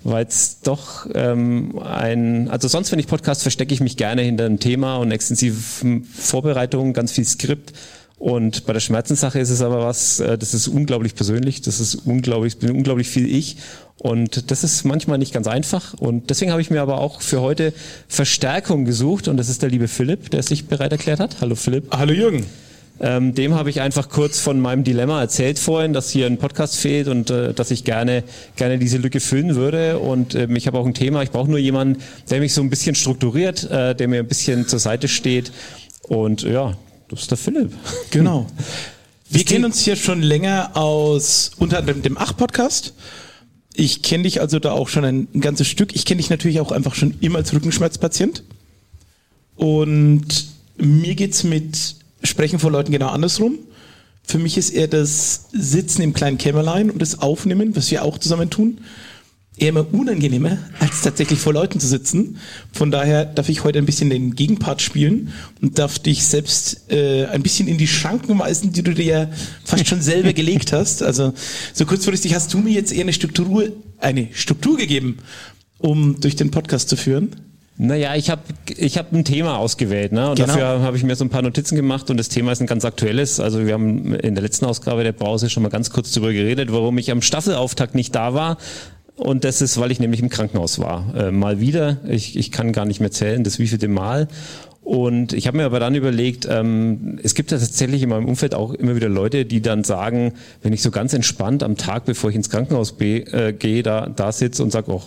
weil es doch ähm, ein, also sonst, wenn ich Podcast verstecke ich mich gerne hinter einem Thema und extensiven Vorbereitungen, ganz viel Skript. Und bei der Schmerzenssache ist es aber was, äh, das ist unglaublich persönlich, das ist unglaublich, bin unglaublich viel ich. Und das ist manchmal nicht ganz einfach. Und deswegen habe ich mir aber auch für heute Verstärkung gesucht. Und das ist der liebe Philipp, der sich bereit erklärt hat. Hallo Philipp. Hallo Jürgen. Ähm, dem habe ich einfach kurz von meinem Dilemma erzählt vorhin, dass hier ein Podcast fehlt und äh, dass ich gerne, gerne diese Lücke füllen würde. Und ähm, ich habe auch ein Thema, ich brauche nur jemanden, der mich so ein bisschen strukturiert, äh, der mir ein bisschen zur Seite steht. Und ja, das ist der Philipp. Genau. Wir kennen uns hier schon länger aus unter anderem dem Ach-Podcast. Ich kenne dich also da auch schon ein, ein ganzes Stück. Ich kenne dich natürlich auch einfach schon immer als Rückenschmerzpatient. Und mir geht's mit Sprechen vor Leuten genau andersrum. Für mich ist eher das Sitzen im kleinen Kämmerlein und das Aufnehmen, was wir auch zusammen tun, eher immer unangenehmer, als tatsächlich vor Leuten zu sitzen. Von daher darf ich heute ein bisschen den Gegenpart spielen und darf dich selbst äh, ein bisschen in die Schranken weisen, die du dir ja fast schon selber gelegt hast. Also so kurzfristig hast du mir jetzt eher eine Struktur, eine Struktur gegeben, um durch den Podcast zu führen. Naja, ich habe ich hab ein Thema ausgewählt ne? und genau. dafür habe ich mir so ein paar Notizen gemacht und das Thema ist ein ganz aktuelles. Also wir haben in der letzten Ausgabe der Brause schon mal ganz kurz darüber geredet, warum ich am Staffelauftakt nicht da war. Und das ist, weil ich nämlich im Krankenhaus war. Äh, mal wieder. Ich, ich kann gar nicht mehr zählen, das wievielte Mal. Und ich habe mir aber dann überlegt, ähm, es gibt ja tatsächlich in meinem Umfeld auch immer wieder Leute, die dann sagen, wenn ich so ganz entspannt am Tag, bevor ich ins Krankenhaus äh, gehe, da, da sitze und sage, oh,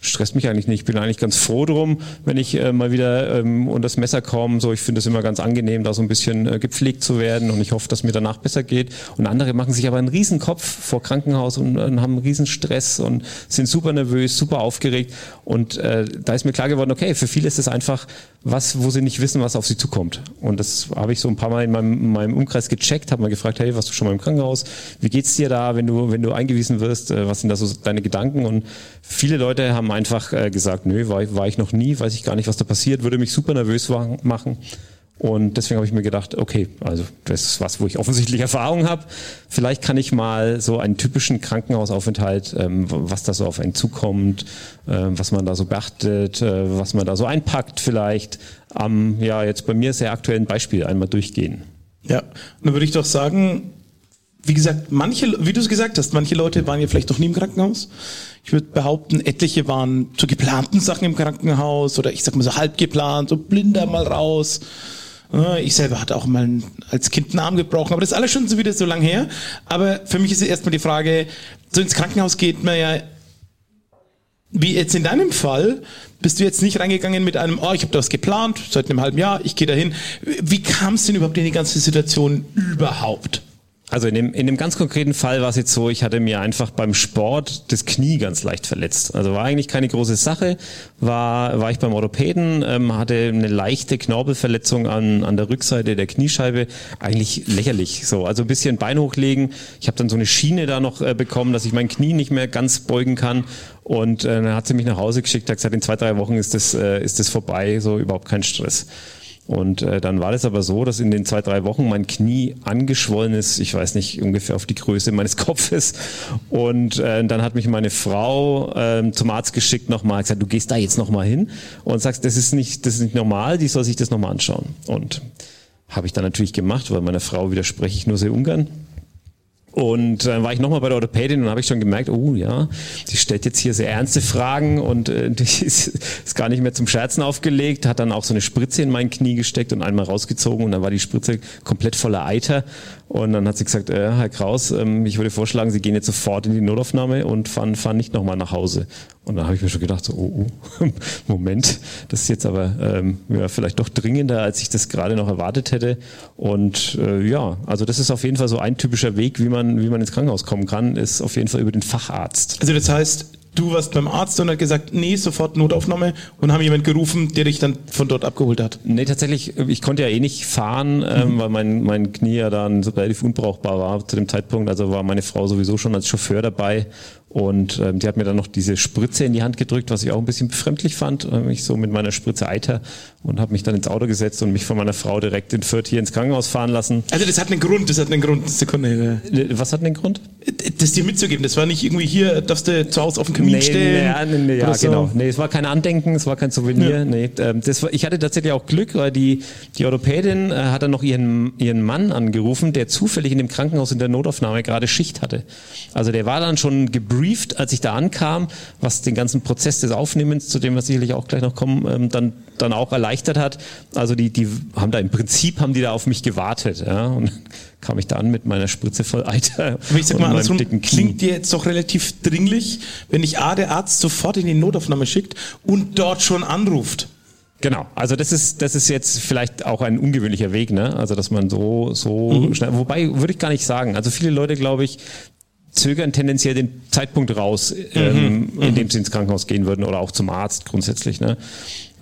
stresst mich eigentlich nicht. Ich bin eigentlich ganz froh drum, wenn ich äh, mal wieder ähm, unter das Messer komme. So, ich finde es immer ganz angenehm, da so ein bisschen äh, gepflegt zu werden und ich hoffe, dass mir danach besser geht. Und andere machen sich aber einen Riesenkopf vor Krankenhaus und, und haben einen Riesenstress und sind super nervös, super aufgeregt. Und äh, da ist mir klar geworden, okay, für viele ist es einfach was, wo sie nicht wissen, was auf sie zukommt. Und das habe ich so ein paar Mal in meinem, in meinem Umkreis gecheckt, habe mal gefragt, hey, warst du schon mal im Krankenhaus? Wie geht's dir da, wenn du, wenn du eingewiesen wirst? Äh, was sind da so deine Gedanken? Und viele Leute haben einfach äh, gesagt, nö, war, war ich noch nie, weiß ich gar nicht, was da passiert, würde mich super nervös machen. Und deswegen habe ich mir gedacht, okay, also das ist was, wo ich offensichtlich Erfahrung habe. Vielleicht kann ich mal so einen typischen Krankenhausaufenthalt, ähm, was da so auf einen zukommt, äh, was man da so beachtet, äh, was man da so einpackt, vielleicht am, ja, jetzt bei mir sehr aktuellen Beispiel einmal durchgehen. Ja, dann würde ich doch sagen, wie gesagt, manche, wie du es gesagt hast, manche Leute waren ja vielleicht noch nie im Krankenhaus. Ich würde behaupten, etliche waren zu geplanten Sachen im Krankenhaus oder ich sag mal so halb geplant, so blinder mal raus. Ich selber hatte auch mal als Kind einen Arm gebrochen, aber das ist alles schon so wieder so lang her. Aber für mich ist erstmal die Frage, so ins Krankenhaus geht man ja, wie jetzt in deinem Fall, bist du jetzt nicht reingegangen mit einem, oh, ich habe das geplant, seit einem halben Jahr, ich gehe dahin. Wie kam es denn überhaupt in die ganze Situation überhaupt? Also in dem, in dem ganz konkreten Fall war es jetzt so, ich hatte mir einfach beim Sport das Knie ganz leicht verletzt. Also war eigentlich keine große Sache. War, war ich beim Orthopäden, ähm, hatte eine leichte Knorpelverletzung an, an der Rückseite der Kniescheibe. Eigentlich lächerlich. So, also ein bisschen Bein hochlegen. Ich habe dann so eine Schiene da noch äh, bekommen, dass ich mein Knie nicht mehr ganz beugen kann. Und äh, dann hat sie mich nach Hause geschickt, hat gesagt, in zwei, drei Wochen ist das, äh, ist das vorbei, so überhaupt kein Stress. Und äh, dann war das aber so, dass in den zwei, drei Wochen mein Knie angeschwollen ist, ich weiß nicht, ungefähr auf die Größe meines Kopfes. Und äh, dann hat mich meine Frau äh, zum Arzt geschickt nochmal, gesagt, du gehst da jetzt nochmal hin und sagst, das ist nicht, das ist nicht normal, die soll sich das nochmal anschauen. Und habe ich dann natürlich gemacht, weil meiner Frau widerspreche ich nur sehr ungern. Und dann war ich nochmal bei der Orthopädin und habe ich schon gemerkt, oh ja, sie stellt jetzt hier sehr ernste Fragen und äh, die ist, ist gar nicht mehr zum Scherzen aufgelegt, hat dann auch so eine Spritze in mein Knie gesteckt und einmal rausgezogen und dann war die Spritze komplett voller Eiter. Und dann hat sie gesagt, äh, Herr Kraus, ähm, ich würde vorschlagen, Sie gehen jetzt sofort in die Notaufnahme und fahren, fahren nicht nochmal nach Hause. Und dann habe ich mir schon gedacht, so, oh, oh Moment, das ist jetzt aber ähm, ja, vielleicht doch dringender, als ich das gerade noch erwartet hätte. Und äh, ja, also das ist auf jeden Fall so ein typischer Weg, wie man, wie man ins Krankenhaus kommen kann, ist auf jeden Fall über den Facharzt. Also das heißt, du warst beim Arzt und hat gesagt, nee, sofort Notaufnahme und haben jemand gerufen, der dich dann von dort abgeholt hat? Nee, tatsächlich, ich konnte ja eh nicht fahren, ähm, mhm. weil mein, mein Knie ja dann relativ unbrauchbar war zu dem Zeitpunkt. Also war meine Frau sowieso schon als Chauffeur dabei und ähm, die hat mir dann noch diese Spritze in die Hand gedrückt, was ich auch ein bisschen befremdlich fand. Äh, ich so mit meiner Spritze Eiter und habe mich dann ins Auto gesetzt und mich von meiner Frau direkt in Fürth hier ins Krankenhaus fahren lassen. Also das hat einen Grund, das hat einen Grund. Sekunde. Äh, was hat einen Grund? Das dir mitzugeben. Das war nicht irgendwie hier, darfst du zu Hause auf dem Kamin nee, stellen. Nee, nee, ja, so. genau. Nee, es war kein Andenken, es war kein Souvenir. Ja. Nee, ähm, das war, ich hatte tatsächlich auch Glück, weil die, die Orthopädin äh, hat dann noch ihren, ihren Mann angerufen, der zufällig in dem Krankenhaus in der Notaufnahme gerade Schicht hatte. Also der war dann schon gebrieft gebrieft, als ich da ankam, was den ganzen Prozess des Aufnehmens, zu dem wir sicherlich auch gleich noch kommen, ähm, dann, dann auch erleichtert hat. Also die, die haben da im Prinzip haben die da auf mich gewartet. Ja? Und kam ich da an mit meiner Spritze voll Eiter. Aber ich sag mal andersrum, klingt dir jetzt doch relativ dringlich, wenn dich A, der Arzt sofort in die Notaufnahme schickt und dort schon anruft. Genau, also das ist das ist jetzt vielleicht auch ein ungewöhnlicher Weg, ne? Also dass man so so mhm. schnell, wobei würde ich gar nicht sagen. Also viele Leute, glaube ich, zögern tendenziell den Zeitpunkt raus, ähm, mhm. in dem sie ins Krankenhaus gehen würden oder auch zum Arzt grundsätzlich. Ne?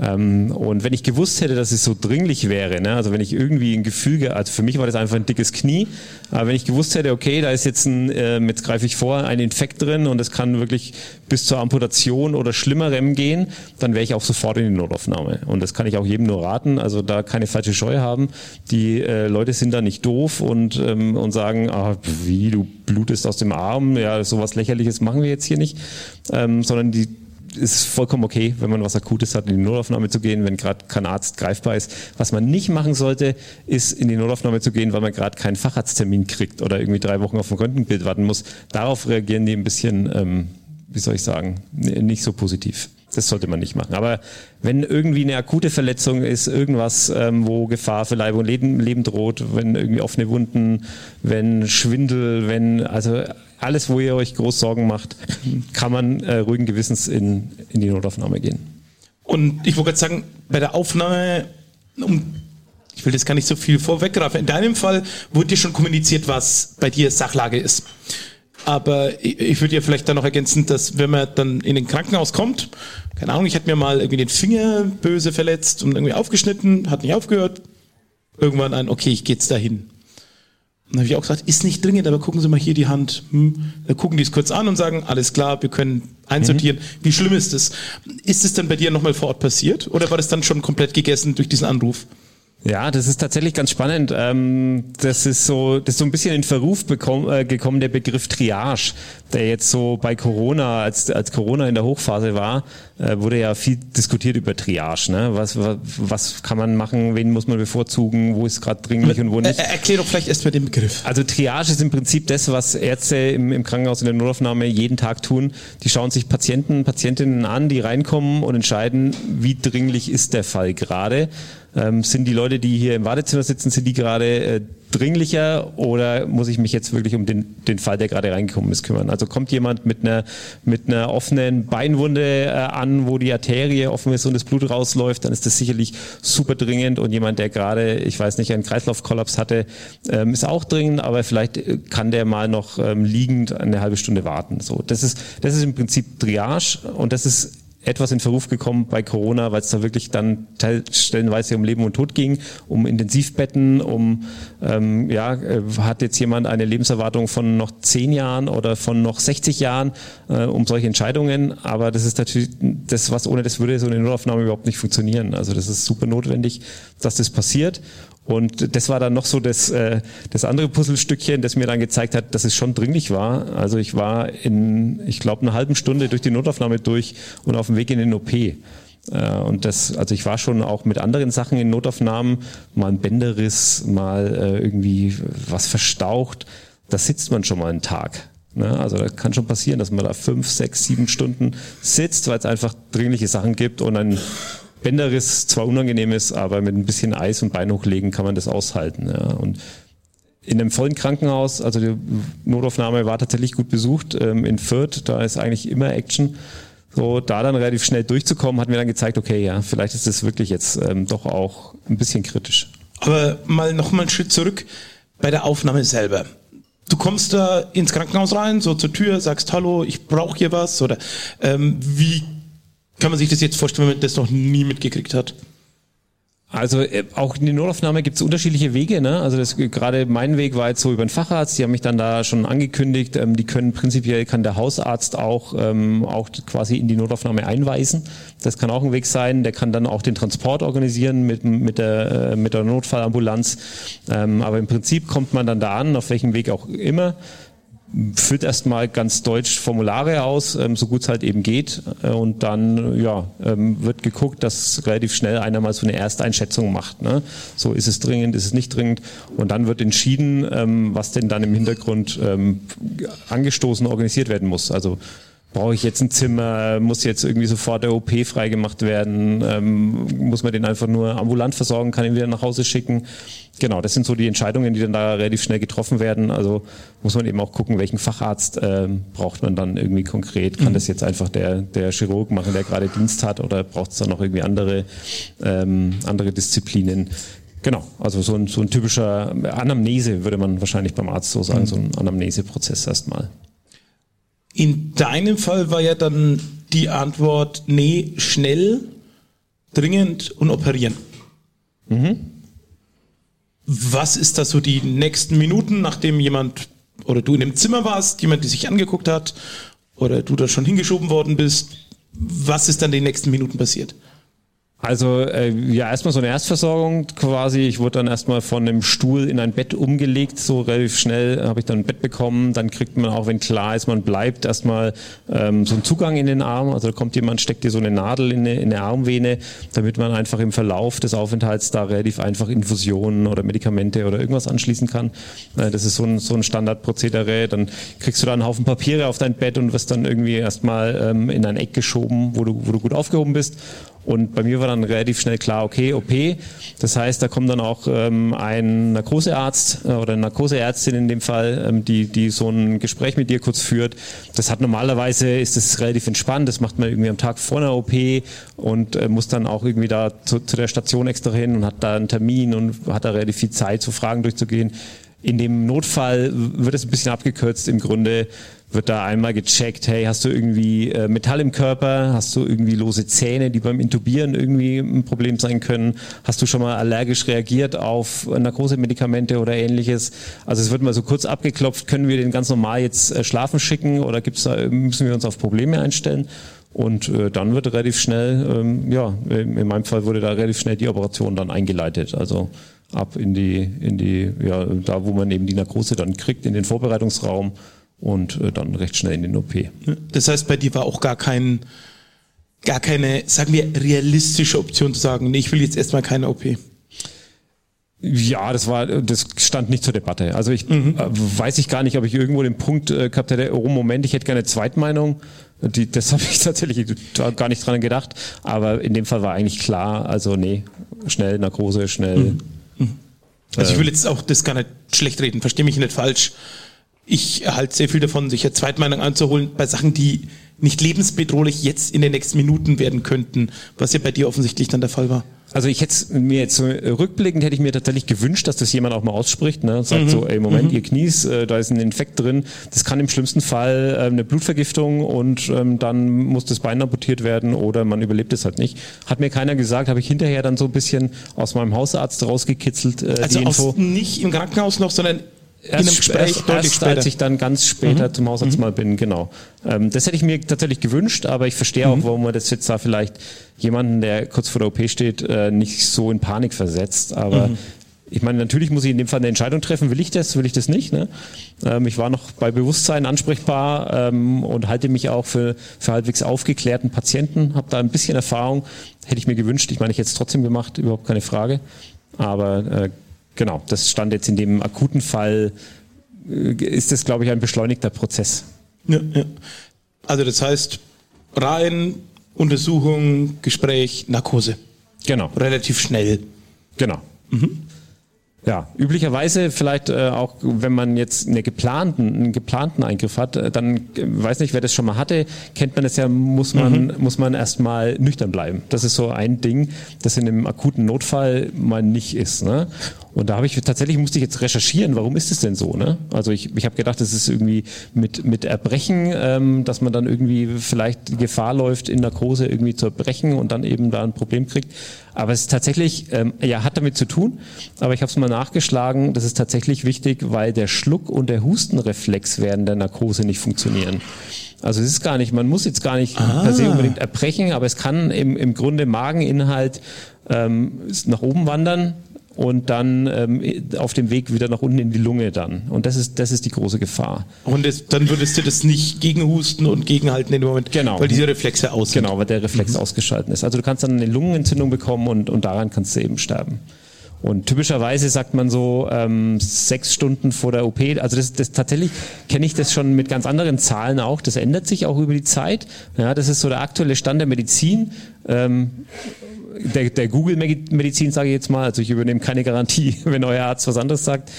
Ähm, und wenn ich gewusst hätte, dass es so dringlich wäre, ne, also wenn ich irgendwie ein Gefüge, also für mich war das einfach ein dickes Knie, aber wenn ich gewusst hätte, okay, da ist jetzt ein, äh, jetzt greife ich vor, ein Infekt drin und es kann wirklich bis zur Amputation oder schlimmerem gehen, dann wäre ich auch sofort in die Notaufnahme. Und das kann ich auch jedem nur raten, also da keine falsche Scheu haben. Die äh, Leute sind da nicht doof und, ähm, und sagen, ah, wie, du blutest aus dem Arm, ja, sowas lächerliches machen wir jetzt hier nicht, ähm, sondern die ist vollkommen okay, wenn man was Akutes hat, in die Notaufnahme zu gehen, wenn gerade kein Arzt greifbar ist. Was man nicht machen sollte, ist in die Notaufnahme zu gehen, weil man gerade keinen Facharzttermin kriegt oder irgendwie drei Wochen auf ein Röntgenbild warten muss. Darauf reagieren die ein bisschen, ähm, wie soll ich sagen, nicht so positiv. Das sollte man nicht machen. Aber wenn irgendwie eine akute Verletzung ist, irgendwas, ähm, wo Gefahr für Leib und Leben, Leben droht, wenn irgendwie offene Wunden, wenn Schwindel, wenn, also alles, wo ihr euch groß Sorgen macht, kann man äh, ruhigen Gewissens in, in die Notaufnahme gehen. Und ich wollte gerade sagen, bei der Aufnahme, um, ich will das gar nicht so viel vorweggreifen, in deinem Fall wurde dir schon kommuniziert, was bei dir Sachlage ist. Aber ich, ich würde ja vielleicht dann noch ergänzen, dass wenn man dann in den Krankenhaus kommt, keine Ahnung, ich hatte mir mal irgendwie den Finger böse verletzt und irgendwie aufgeschnitten, hat nicht aufgehört, irgendwann ein, okay, ich gehe jetzt dahin. Dann habe ich auch gesagt, ist nicht dringend, aber gucken Sie mal hier die Hand. Hm. Da gucken die es kurz an und sagen, alles klar, wir können einsortieren. Mhm. Wie schlimm ist es? Ist es dann bei dir nochmal vor Ort passiert oder war das dann schon komplett gegessen durch diesen Anruf? Ja, das ist tatsächlich ganz spannend. Ähm, das ist so, das ist so ein bisschen in Verruf bekommen, äh, gekommen, der Begriff Triage, der jetzt so bei Corona, als, als Corona in der Hochphase war, äh, wurde ja viel diskutiert über Triage. Ne? Was, was, was kann man machen, wen muss man bevorzugen, wo ist gerade dringlich und wo nicht. Erklär doch vielleicht erstmal den Begriff. Also Triage ist im Prinzip das, was Ärzte im, im Krankenhaus in der Notaufnahme jeden Tag tun. Die schauen sich Patienten, Patientinnen an, die reinkommen und entscheiden, wie dringlich ist der Fall gerade ähm, sind die Leute, die hier im Wartezimmer sitzen, sind die gerade äh, dringlicher oder muss ich mich jetzt wirklich um den, den Fall, der gerade reingekommen ist, kümmern? Also kommt jemand mit einer, mit einer offenen Beinwunde äh, an, wo die Arterie offen ist und das Blut rausläuft, dann ist das sicherlich super dringend und jemand, der gerade, ich weiß nicht, einen Kreislaufkollaps hatte, ähm, ist auch dringend, aber vielleicht äh, kann der mal noch ähm, liegend eine halbe Stunde warten. So, das ist, das ist im Prinzip Triage und das ist etwas in Verruf gekommen bei Corona, weil es da wirklich dann stellenweise um Leben und Tod ging, um Intensivbetten, um ähm, ja, äh, hat jetzt jemand eine Lebenserwartung von noch zehn Jahren oder von noch 60 Jahren, äh, um solche Entscheidungen. Aber das ist natürlich das, was ohne das würde so eine Notaufnahme überhaupt nicht funktionieren. Also das ist super notwendig, dass das passiert. Und das war dann noch so das, äh, das andere Puzzlestückchen, das mir dann gezeigt hat, dass es schon dringlich war. Also ich war in, ich glaube, einer halben Stunde durch die Notaufnahme durch und auf dem Weg in den OP. Äh, und das, also ich war schon auch mit anderen Sachen in Notaufnahmen, mal ein Bänderriss, mal äh, irgendwie was verstaucht. Da sitzt man schon mal einen Tag. Ne? Also da kann schon passieren, dass man da fünf, sechs, sieben Stunden sitzt, weil es einfach dringliche Sachen gibt und ein Bänderriss zwar unangenehm ist, aber mit ein bisschen Eis und Bein hochlegen kann man das aushalten. Ja. Und in einem vollen Krankenhaus, also die Notaufnahme war tatsächlich gut besucht ähm, in Fürth, da ist eigentlich immer Action. So, da dann relativ schnell durchzukommen, hat mir dann gezeigt, okay, ja, vielleicht ist das wirklich jetzt ähm, doch auch ein bisschen kritisch. Aber mal noch mal einen Schritt zurück bei der Aufnahme selber. Du kommst da ins Krankenhaus rein, so zur Tür, sagst Hallo, ich brauche hier was oder ähm, wie kann man sich das jetzt vorstellen, wenn man das noch nie mitgekriegt hat? Also äh, auch in die Notaufnahme gibt es unterschiedliche Wege. Ne? Also das, gerade mein Weg war jetzt so über den Facharzt. Die haben mich dann da schon angekündigt. Ähm, die können prinzipiell kann der Hausarzt auch ähm, auch quasi in die Notaufnahme einweisen. Das kann auch ein Weg sein. Der kann dann auch den Transport organisieren mit mit der äh, mit der Notfallambulanz. Ähm, aber im Prinzip kommt man dann da an, auf welchem Weg auch immer füllt erstmal ganz deutsch Formulare aus, ähm, so gut es halt eben geht. Äh, und dann ja, ähm, wird geguckt, dass relativ schnell einer mal so eine Ersteinschätzung macht. Ne? So ist es dringend, ist es nicht dringend. Und dann wird entschieden, ähm, was denn dann im Hintergrund ähm, angestoßen, organisiert werden muss. Also brauche ich jetzt ein Zimmer, muss jetzt irgendwie sofort der OP freigemacht werden, ähm, muss man den einfach nur ambulant versorgen, kann ihn wieder nach Hause schicken. Genau, das sind so die Entscheidungen, die dann da relativ schnell getroffen werden. Also muss man eben auch gucken, welchen Facharzt ähm, braucht man dann irgendwie konkret. Kann mhm. das jetzt einfach der, der Chirurg machen, der gerade Dienst hat, oder braucht es dann noch irgendwie andere, ähm, andere Disziplinen? Genau, also so ein, so ein typischer Anamnese würde man wahrscheinlich beim Arzt so sagen, mhm. so ein Anamneseprozess erstmal. In deinem Fall war ja dann die Antwort, nee, schnell, dringend und operieren. Mhm. Was ist da so die nächsten Minuten, nachdem jemand oder du in dem Zimmer warst, jemand, die sich angeguckt hat oder du da schon hingeschoben worden bist? Was ist dann die nächsten Minuten passiert? Also äh, ja, erstmal so eine Erstversorgung quasi. Ich wurde dann erstmal von einem Stuhl in ein Bett umgelegt, so relativ schnell habe ich dann ein Bett bekommen. Dann kriegt man auch, wenn klar ist, man bleibt, erstmal ähm, so einen Zugang in den Arm. Also da kommt jemand, steckt dir so eine Nadel in eine, in eine Armvene, damit man einfach im Verlauf des Aufenthalts da relativ einfach Infusionen oder Medikamente oder irgendwas anschließen kann. Äh, das ist so ein, so ein Standardprozedere. Dann kriegst du da einen Haufen Papiere auf dein Bett und wirst dann irgendwie erstmal ähm, in ein Eck geschoben, wo du, wo du gut aufgehoben bist. Und bei mir war dann relativ schnell klar, okay, OP. Das heißt, da kommt dann auch ähm, ein Narkosearzt äh, oder eine Narkoseärztin in dem Fall, ähm, die, die so ein Gespräch mit dir kurz führt. Das hat normalerweise, ist das relativ entspannt. Das macht man irgendwie am Tag vor einer OP und äh, muss dann auch irgendwie da zu, zu der Station extra hin und hat da einen Termin und hat da relativ viel Zeit, so Fragen durchzugehen. In dem Notfall wird es ein bisschen abgekürzt. Im Grunde wird da einmal gecheckt, hey, hast du irgendwie äh, Metall im Körper? Hast du irgendwie lose Zähne, die beim Intubieren irgendwie ein Problem sein können? Hast du schon mal allergisch reagiert auf Narkosemedikamente oder ähnliches? Also es wird mal so kurz abgeklopft, können wir den ganz normal jetzt äh, schlafen schicken oder gibt's da, müssen wir uns auf Probleme einstellen? Und äh, dann wird relativ schnell, ähm, ja, in meinem Fall wurde da relativ schnell die Operation dann eingeleitet. Also ab in die, in die, ja, da wo man eben die Narkose dann kriegt, in den Vorbereitungsraum und äh, dann recht schnell in den OP. Das heißt, bei dir war auch gar kein, gar keine, sagen wir, realistische Option zu sagen, nee, ich will jetzt erstmal keine OP. Ja, das war, das stand nicht zur Debatte. Also ich mhm. äh, weiß ich gar nicht, ob ich irgendwo den Punkt äh, gehabt hätte, oh Moment, ich hätte gerne Zweitmeinung. Die, das habe ich tatsächlich gar nicht dran gedacht. Aber in dem Fall war eigentlich klar, also nee, schnell Narkose, schnell. Mhm. Also ich will jetzt auch das gar nicht schlecht reden, verstehe mich nicht falsch ich erhalte sehr viel davon, sich eine Zweitmeinung anzuholen bei Sachen, die nicht lebensbedrohlich jetzt in den nächsten Minuten werden könnten, was ja bei dir offensichtlich dann der Fall war. Also ich hätte mir jetzt so rückblickend hätte ich mir tatsächlich gewünscht, dass das jemand auch mal ausspricht, ne? sagt mhm. so, ey Moment, mhm. ihr Knies, äh, da ist ein Infekt drin, das kann im schlimmsten Fall äh, eine Blutvergiftung und ähm, dann muss das Bein amputiert werden oder man überlebt es halt nicht. Hat mir keiner gesagt, habe ich hinterher dann so ein bisschen aus meinem Hausarzt rausgekitzelt äh, also die Info. Aus, nicht im Krankenhaus noch, sondern erst, in einem Gespräch erst, erst später. als ich dann ganz später mhm. zum Hausarzt mhm. mal bin, genau. Ähm, das hätte ich mir tatsächlich gewünscht, aber ich verstehe auch, mhm. warum man das jetzt da vielleicht jemanden, der kurz vor der OP steht, äh, nicht so in Panik versetzt. Aber mhm. ich meine, natürlich muss ich in dem Fall eine Entscheidung treffen, will ich das, will ich das nicht. Ne? Ähm, ich war noch bei Bewusstsein ansprechbar ähm, und halte mich auch für, für halbwegs aufgeklärten Patienten, habe da ein bisschen Erfahrung, hätte ich mir gewünscht. Ich meine, ich hätte es trotzdem gemacht, überhaupt keine Frage. Aber äh, Genau, das stand jetzt in dem akuten Fall, äh, ist das, glaube ich, ein beschleunigter Prozess. Ja, ja. Also das heißt, rein, Untersuchung, Gespräch, Narkose. Genau. Relativ schnell. Genau. Mhm. Ja, üblicherweise vielleicht äh, auch, wenn man jetzt eine geplanten, einen geplanten Eingriff hat, äh, dann äh, weiß nicht, wer das schon mal hatte, kennt man es ja, muss man, mhm. muss man erstmal nüchtern bleiben. Das ist so ein Ding, das in einem akuten Notfall mal nicht ist. Ne? Und da habe ich tatsächlich musste ich jetzt recherchieren, warum ist es denn so? Ne? Also ich, ich habe gedacht, es ist irgendwie mit, mit Erbrechen, ähm, dass man dann irgendwie vielleicht die Gefahr läuft, in Narkose irgendwie zu erbrechen und dann eben da ein Problem kriegt. Aber es ist tatsächlich, ähm, ja, hat damit zu tun. Aber ich habe es mal nachgeschlagen, das ist tatsächlich wichtig, weil der Schluck- und der Hustenreflex während der Narkose nicht funktionieren. Also es ist gar nicht, man muss jetzt gar nicht ah. per se unbedingt erbrechen, aber es kann im, im Grunde Mageninhalt ähm, nach oben wandern und dann ähm, auf dem Weg wieder nach unten in die Lunge dann. Und das ist, das ist die große Gefahr. Und das, dann würdest du das nicht gegenhusten und gegenhalten in dem Moment, genau. weil diese Reflexe aus sind. Genau, weil der Reflex mhm. ausgeschaltet ist. Also du kannst dann eine Lungenentzündung bekommen und, und daran kannst du eben sterben. Und typischerweise sagt man so ähm, sechs Stunden vor der OP. Also das, das tatsächlich kenne ich das schon mit ganz anderen Zahlen auch. Das ändert sich auch über die Zeit. Ja, das ist so der aktuelle Stand der Medizin. Ähm, der, der Google-Medizin, sage ich jetzt mal, also ich übernehme keine Garantie, wenn euer Arzt was anderes sagt.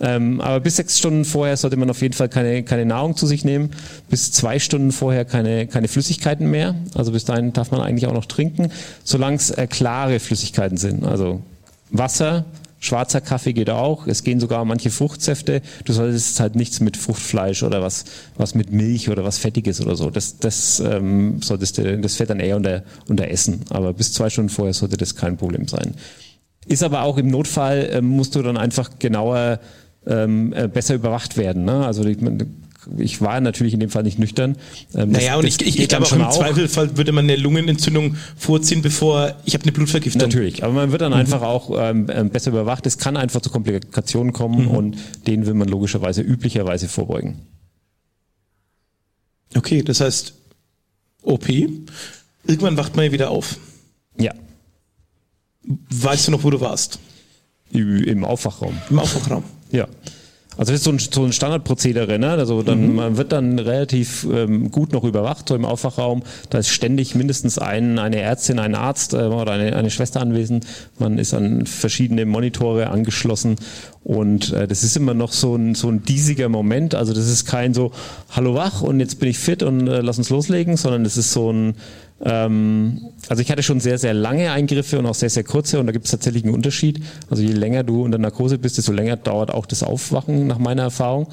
Ähm, aber bis sechs Stunden vorher sollte man auf jeden Fall keine, keine Nahrung zu sich nehmen. Bis zwei Stunden vorher keine, keine Flüssigkeiten mehr. Also bis dahin darf man eigentlich auch noch trinken, solange es äh, klare Flüssigkeiten sind. Also Wasser, schwarzer Kaffee geht auch. Es gehen sogar manche Fruchtsäfte. Du solltest halt nichts mit Fruchtfleisch oder was, was mit Milch oder was Fettiges oder so. Das, das ähm, solltest du, das fällt dann eher unter, unter Essen. Aber bis zwei Stunden vorher sollte das kein Problem sein. Ist aber auch im Notfall, ähm, musst du dann einfach genauer ähm, äh, besser überwacht werden. Ne? Also ich, war natürlich in dem Fall nicht nüchtern. Ähm, naja, und ich, ich, ich glaube auch im auch. Zweifelfall würde man eine Lungenentzündung vorziehen, bevor ich habe eine Blutvergiftung. Natürlich, aber man wird dann mhm. einfach auch ähm, ähm, besser überwacht. Es kann einfach zu Komplikationen kommen mhm. und denen will man logischerweise üblicherweise vorbeugen. Okay, das heißt OP. Irgendwann wacht man ja wieder auf. Ja. Weißt du noch, wo du warst? Im Aufwachraum. Im Aufwachraum. Ja. Also das ist so ein, so ein Standardprozedere, ne? Also dann, mhm. man wird dann relativ ähm, gut noch überwacht, so im Aufwachraum. Da ist ständig mindestens ein, eine Ärztin, ein Arzt äh, oder eine, eine Schwester anwesend. Man ist an verschiedene Monitore angeschlossen und äh, das ist immer noch so ein, so ein diesiger Moment. Also das ist kein so, hallo wach und jetzt bin ich fit und äh, lass uns loslegen, sondern das ist so ein, ähm, also ich hatte schon sehr, sehr lange Eingriffe und auch sehr, sehr kurze und da gibt es tatsächlich einen Unterschied. Also je länger du unter Narkose bist, desto länger dauert auch das Aufwachen nach meiner Erfahrung.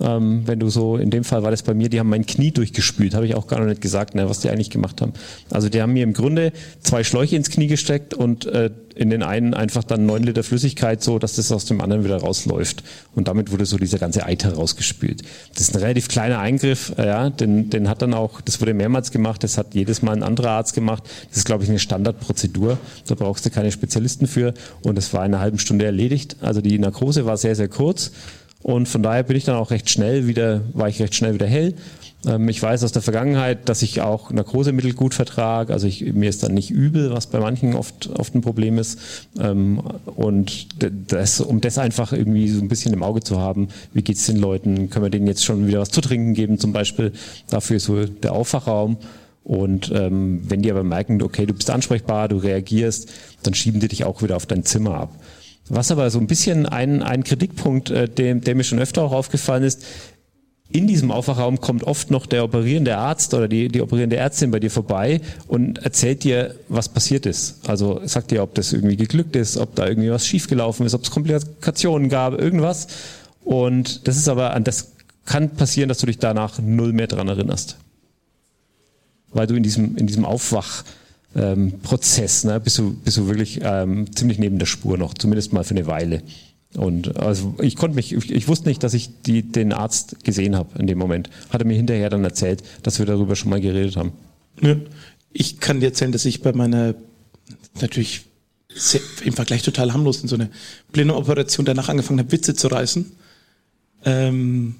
Ähm, wenn du so, in dem Fall war das bei mir, die haben mein Knie durchgespült, habe ich auch gar noch nicht gesagt, ne, was die eigentlich gemacht haben. Also die haben mir im Grunde zwei Schläuche ins Knie gesteckt und äh, in den einen einfach dann neun Liter Flüssigkeit, so dass das aus dem anderen wieder rausläuft. Und damit wurde so dieser ganze Eiter rausgespült. Das ist ein relativ kleiner Eingriff, äh, ja, den, den hat dann auch, das wurde mehrmals gemacht, das hat jedes Mal ein anderer Arzt gemacht. Das ist, glaube ich, eine Standardprozedur. Da brauchst du keine Spezialisten für. Und es war in einer halben Stunde erledigt. Also die Narkose war sehr, sehr kurz. Und von daher bin ich dann auch recht schnell wieder, war ich recht schnell wieder hell. Ähm, ich weiß aus der Vergangenheit, dass ich auch Narkosemittel gut vertrage. Also ich, mir ist dann nicht übel, was bei manchen oft, oft ein Problem ist. Ähm, und das, um das einfach irgendwie so ein bisschen im Auge zu haben, wie geht's den Leuten? Können wir denen jetzt schon wieder was zu trinken geben zum Beispiel? Dafür ist so der Aufwachraum. Und ähm, wenn die aber merken, okay, du bist ansprechbar, du reagierst, dann schieben die dich auch wieder auf dein Zimmer ab. Was aber so ein bisschen ein, ein Kritikpunkt, äh, der, der mir schon öfter auch aufgefallen ist, in diesem Aufwachraum kommt oft noch der operierende Arzt oder die, die operierende Ärztin bei dir vorbei und erzählt dir, was passiert ist. Also sagt dir, ob das irgendwie geglückt ist, ob da irgendwie was schiefgelaufen ist, ob es Komplikationen gab, irgendwas. Und das ist aber, das kann passieren, dass du dich danach null mehr dran erinnerst. Weil du in diesem, in diesem Aufwach, ähm, Prozess, ne, bist du, bist du wirklich ähm, ziemlich neben der Spur noch, zumindest mal für eine Weile. Und also ich konnte mich, ich, ich wusste nicht, dass ich die, den Arzt gesehen habe in dem Moment. Hat er mir hinterher dann erzählt, dass wir darüber schon mal geredet haben. Ja. Ich kann dir erzählen, dass ich bei meiner natürlich sehr, im Vergleich total harmlos in so eine blinde Operation danach angefangen habe, Witze zu reißen. Ähm,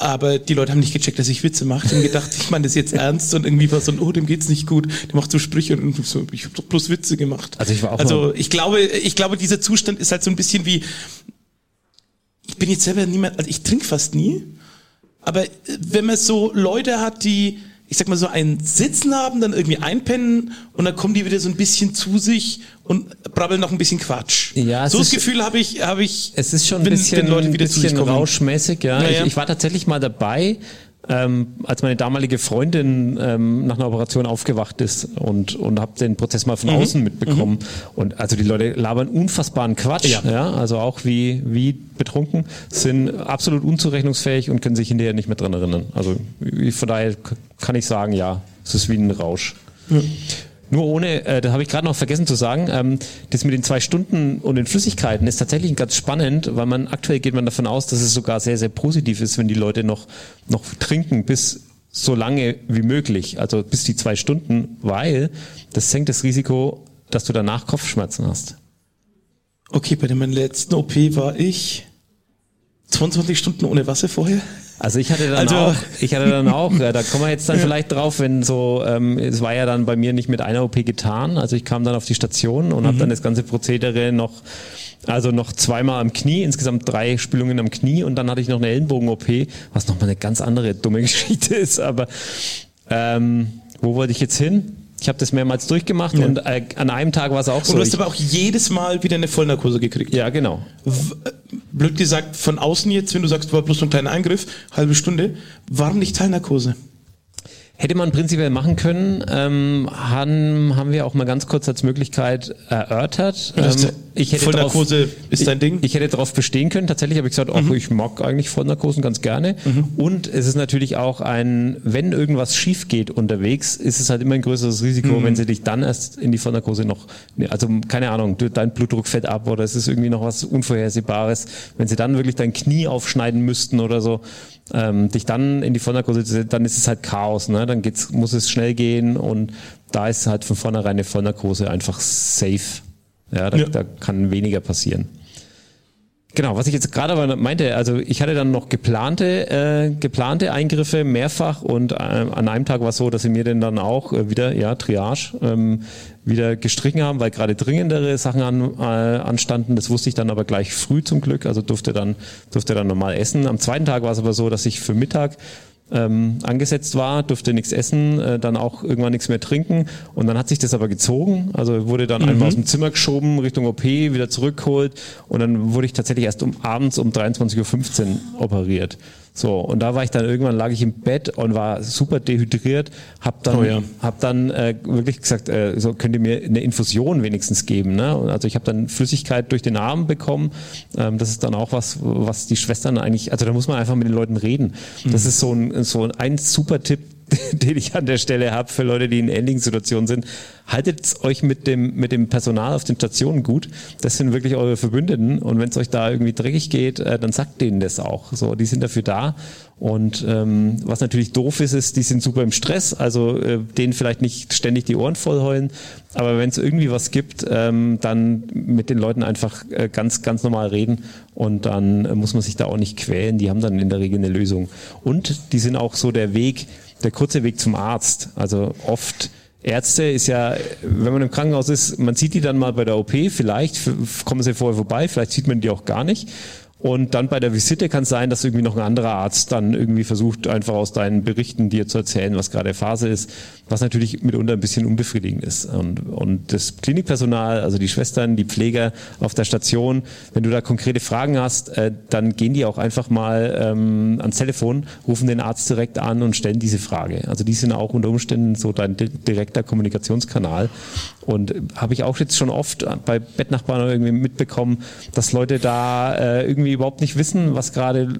aber die Leute haben nicht gecheckt, dass ich Witze mache. Die haben gedacht, ich meine das jetzt ernst und irgendwie war so ein, oh, dem geht's nicht gut. Der macht so Sprüche und so, ich habe doch bloß Witze gemacht. Also ich war auch Also ich glaube, ich glaube, dieser Zustand ist halt so ein bisschen wie, ich bin jetzt selber niemand, also ich trinke fast nie, aber wenn man so Leute hat, die ich sag mal so ein Sitzen haben, dann irgendwie einpennen und dann kommen die wieder so ein bisschen zu sich und brabbeln noch ein bisschen Quatsch. Ja, so das Gefühl habe ich, habe ich. Es ist schon ein bisschen, wenn Leute wieder bisschen rauschmäßig, ja. ja, ja. Ich, ich, war tatsächlich mal dabei, ähm, als meine damalige Freundin ähm, nach einer Operation aufgewacht ist und, und habe den Prozess mal von mhm. außen mitbekommen. Mhm. Und also die Leute labern unfassbaren Quatsch, ja. ja. also auch wie, wie betrunken, sind absolut unzurechnungsfähig und können sich hinterher nicht mehr dran erinnern. Also von daher kann ich sagen, ja, es ist wie ein Rausch. Ja. Nur ohne, äh, das habe ich gerade noch vergessen zu sagen, ähm, das mit den zwei Stunden und den Flüssigkeiten ist tatsächlich ganz spannend, weil man aktuell geht man davon aus, dass es sogar sehr, sehr positiv ist, wenn die Leute noch, noch trinken bis so lange wie möglich, also bis die zwei Stunden, weil das senkt das Risiko, dass du danach Kopfschmerzen hast. Okay, bei meiner letzten OP war ich 22 Stunden ohne Wasser vorher. Also ich hatte dann Also- auch, ich hatte dann auch, äh, da kommen wir jetzt dann vielleicht drauf, wenn so, ähm, es war ja dann bei mir nicht mit einer OP getan. Also ich kam dann auf die Station und habe dann das ganze Prozedere noch, also noch zweimal am Knie, insgesamt drei Spülungen am Knie und dann hatte ich noch eine Ellenbogen-OP, was nochmal eine ganz andere dumme Geschichte ist. Aber ähm, wo wollte ich jetzt hin? Ich habe das mehrmals durchgemacht und äh, an einem Tag war es auch Und so. du hast aber auch jedes Mal wieder eine Vollnarkose gekriegt. ja, genau. Blöd gesagt, von außen jetzt, wenn du sagst, war bloß so ein kleiner Eingriff, halbe Stunde, warum nicht Teilnarkose? Hätte man prinzipiell machen können, ähm, haben, haben wir auch mal ganz kurz als Möglichkeit erörtert. Ähm, ich hätte Vollnarkose drauf, ist dein Ding? Mhm. Ich, ich hätte darauf bestehen können. Tatsächlich habe ich gesagt, ach, ich mag eigentlich Vollnarkosen ganz gerne. Und es ist natürlich auch ein, wenn irgendwas schief geht unterwegs, ist es halt immer ein größeres Risiko, Mhm. wenn sie dich dann erst in die Vollnarkose noch, also keine Ahnung, dein Blutdruck fällt ab oder es ist irgendwie noch was Unvorhersehbares. Wenn sie dann wirklich dein Knie aufschneiden müssten oder so, ähm, dich dann in die Vollnarkose, zu- dann ist es halt Chaos, ne? Dann geht's, muss es schnell gehen und da ist halt von vornherein eine Vollnarkose einfach safe. Ja, da, Ja. da kann weniger passieren. Genau, was ich jetzt gerade aber meinte, also ich hatte dann noch geplante, äh, geplante Eingriffe mehrfach und äh, an einem Tag war es so, dass sie mir denn dann auch äh, wieder, ja, Triage, ähm, wieder gestrichen haben, weil gerade dringendere Sachen an, äh, anstanden. Das wusste ich dann aber gleich früh zum Glück, also durfte dann, durfte dann normal essen. Am zweiten Tag war es aber so, dass ich für Mittag ähm, angesetzt war, durfte nichts essen, äh, dann auch irgendwann nichts mehr trinken. Und dann hat sich das aber gezogen, also wurde dann einmal aus dem Zimmer geschoben, Richtung OP, wieder zurückgeholt. Und dann wurde ich tatsächlich erst um abends um 23.15 Uhr operiert. So, und da war ich dann irgendwann, lag ich im Bett und war super dehydriert, hab dann, Oh ja. hab dann äh, wirklich gesagt, äh, so könnt ihr mir eine Infusion wenigstens geben. Ne? Und Also ich habe dann Flüssigkeit durch den Arm bekommen. Ähm, das ist dann auch was, was die Schwestern eigentlich, also da muss man einfach mit den Leuten reden. Das ist so ein, so ein super Tipp, den ich an der Stelle habe für Leute, die in ähnlichen Situationen sind. Haltet euch mit dem, mit dem Personal auf den Stationen gut. Das sind wirklich eure Verbündeten. Und wenn es euch da irgendwie dreckig geht, äh, dann sagt denen das auch. So, die sind dafür da. Und ähm, was natürlich doof ist, ist, die sind super im Stress. Also äh, denen vielleicht nicht ständig die Ohren voll heulen. Aber wenn es irgendwie was gibt, ähm, dann mit den Leuten einfach äh, ganz, ganz normal reden. Und dann äh, muss man sich da auch nicht quälen. Die haben dann in der Regel eine Lösung. Und die sind auch so der Weg, der kurze Weg zum Arzt. Also oft Ärzte ist ja, wenn man im Krankenhaus ist, man sieht die dann mal bei der OP, vielleicht kommen sie vorher vorbei, vielleicht sieht man die auch gar nicht. Und dann bei der Visite kann es sein, dass irgendwie noch ein anderer Arzt dann irgendwie versucht, einfach aus deinen Berichten dir zu erzählen, was gerade Phase ist, was natürlich mitunter ein bisschen unbefriedigend ist. Und, und das Klinikpersonal, also die Schwestern, die Pfleger auf der Station, wenn du da konkrete Fragen hast, äh, dann gehen die auch einfach mal ähm, ans Telefon, rufen den Arzt direkt an und stellen diese Frage. Also die sind auch unter Umständen so dein di- direkter Kommunikationskanal. Und äh, habe ich auch jetzt schon oft bei Bettnachbarn irgendwie mitbekommen, dass Leute da äh, irgendwie überhaupt nicht wissen, was gerade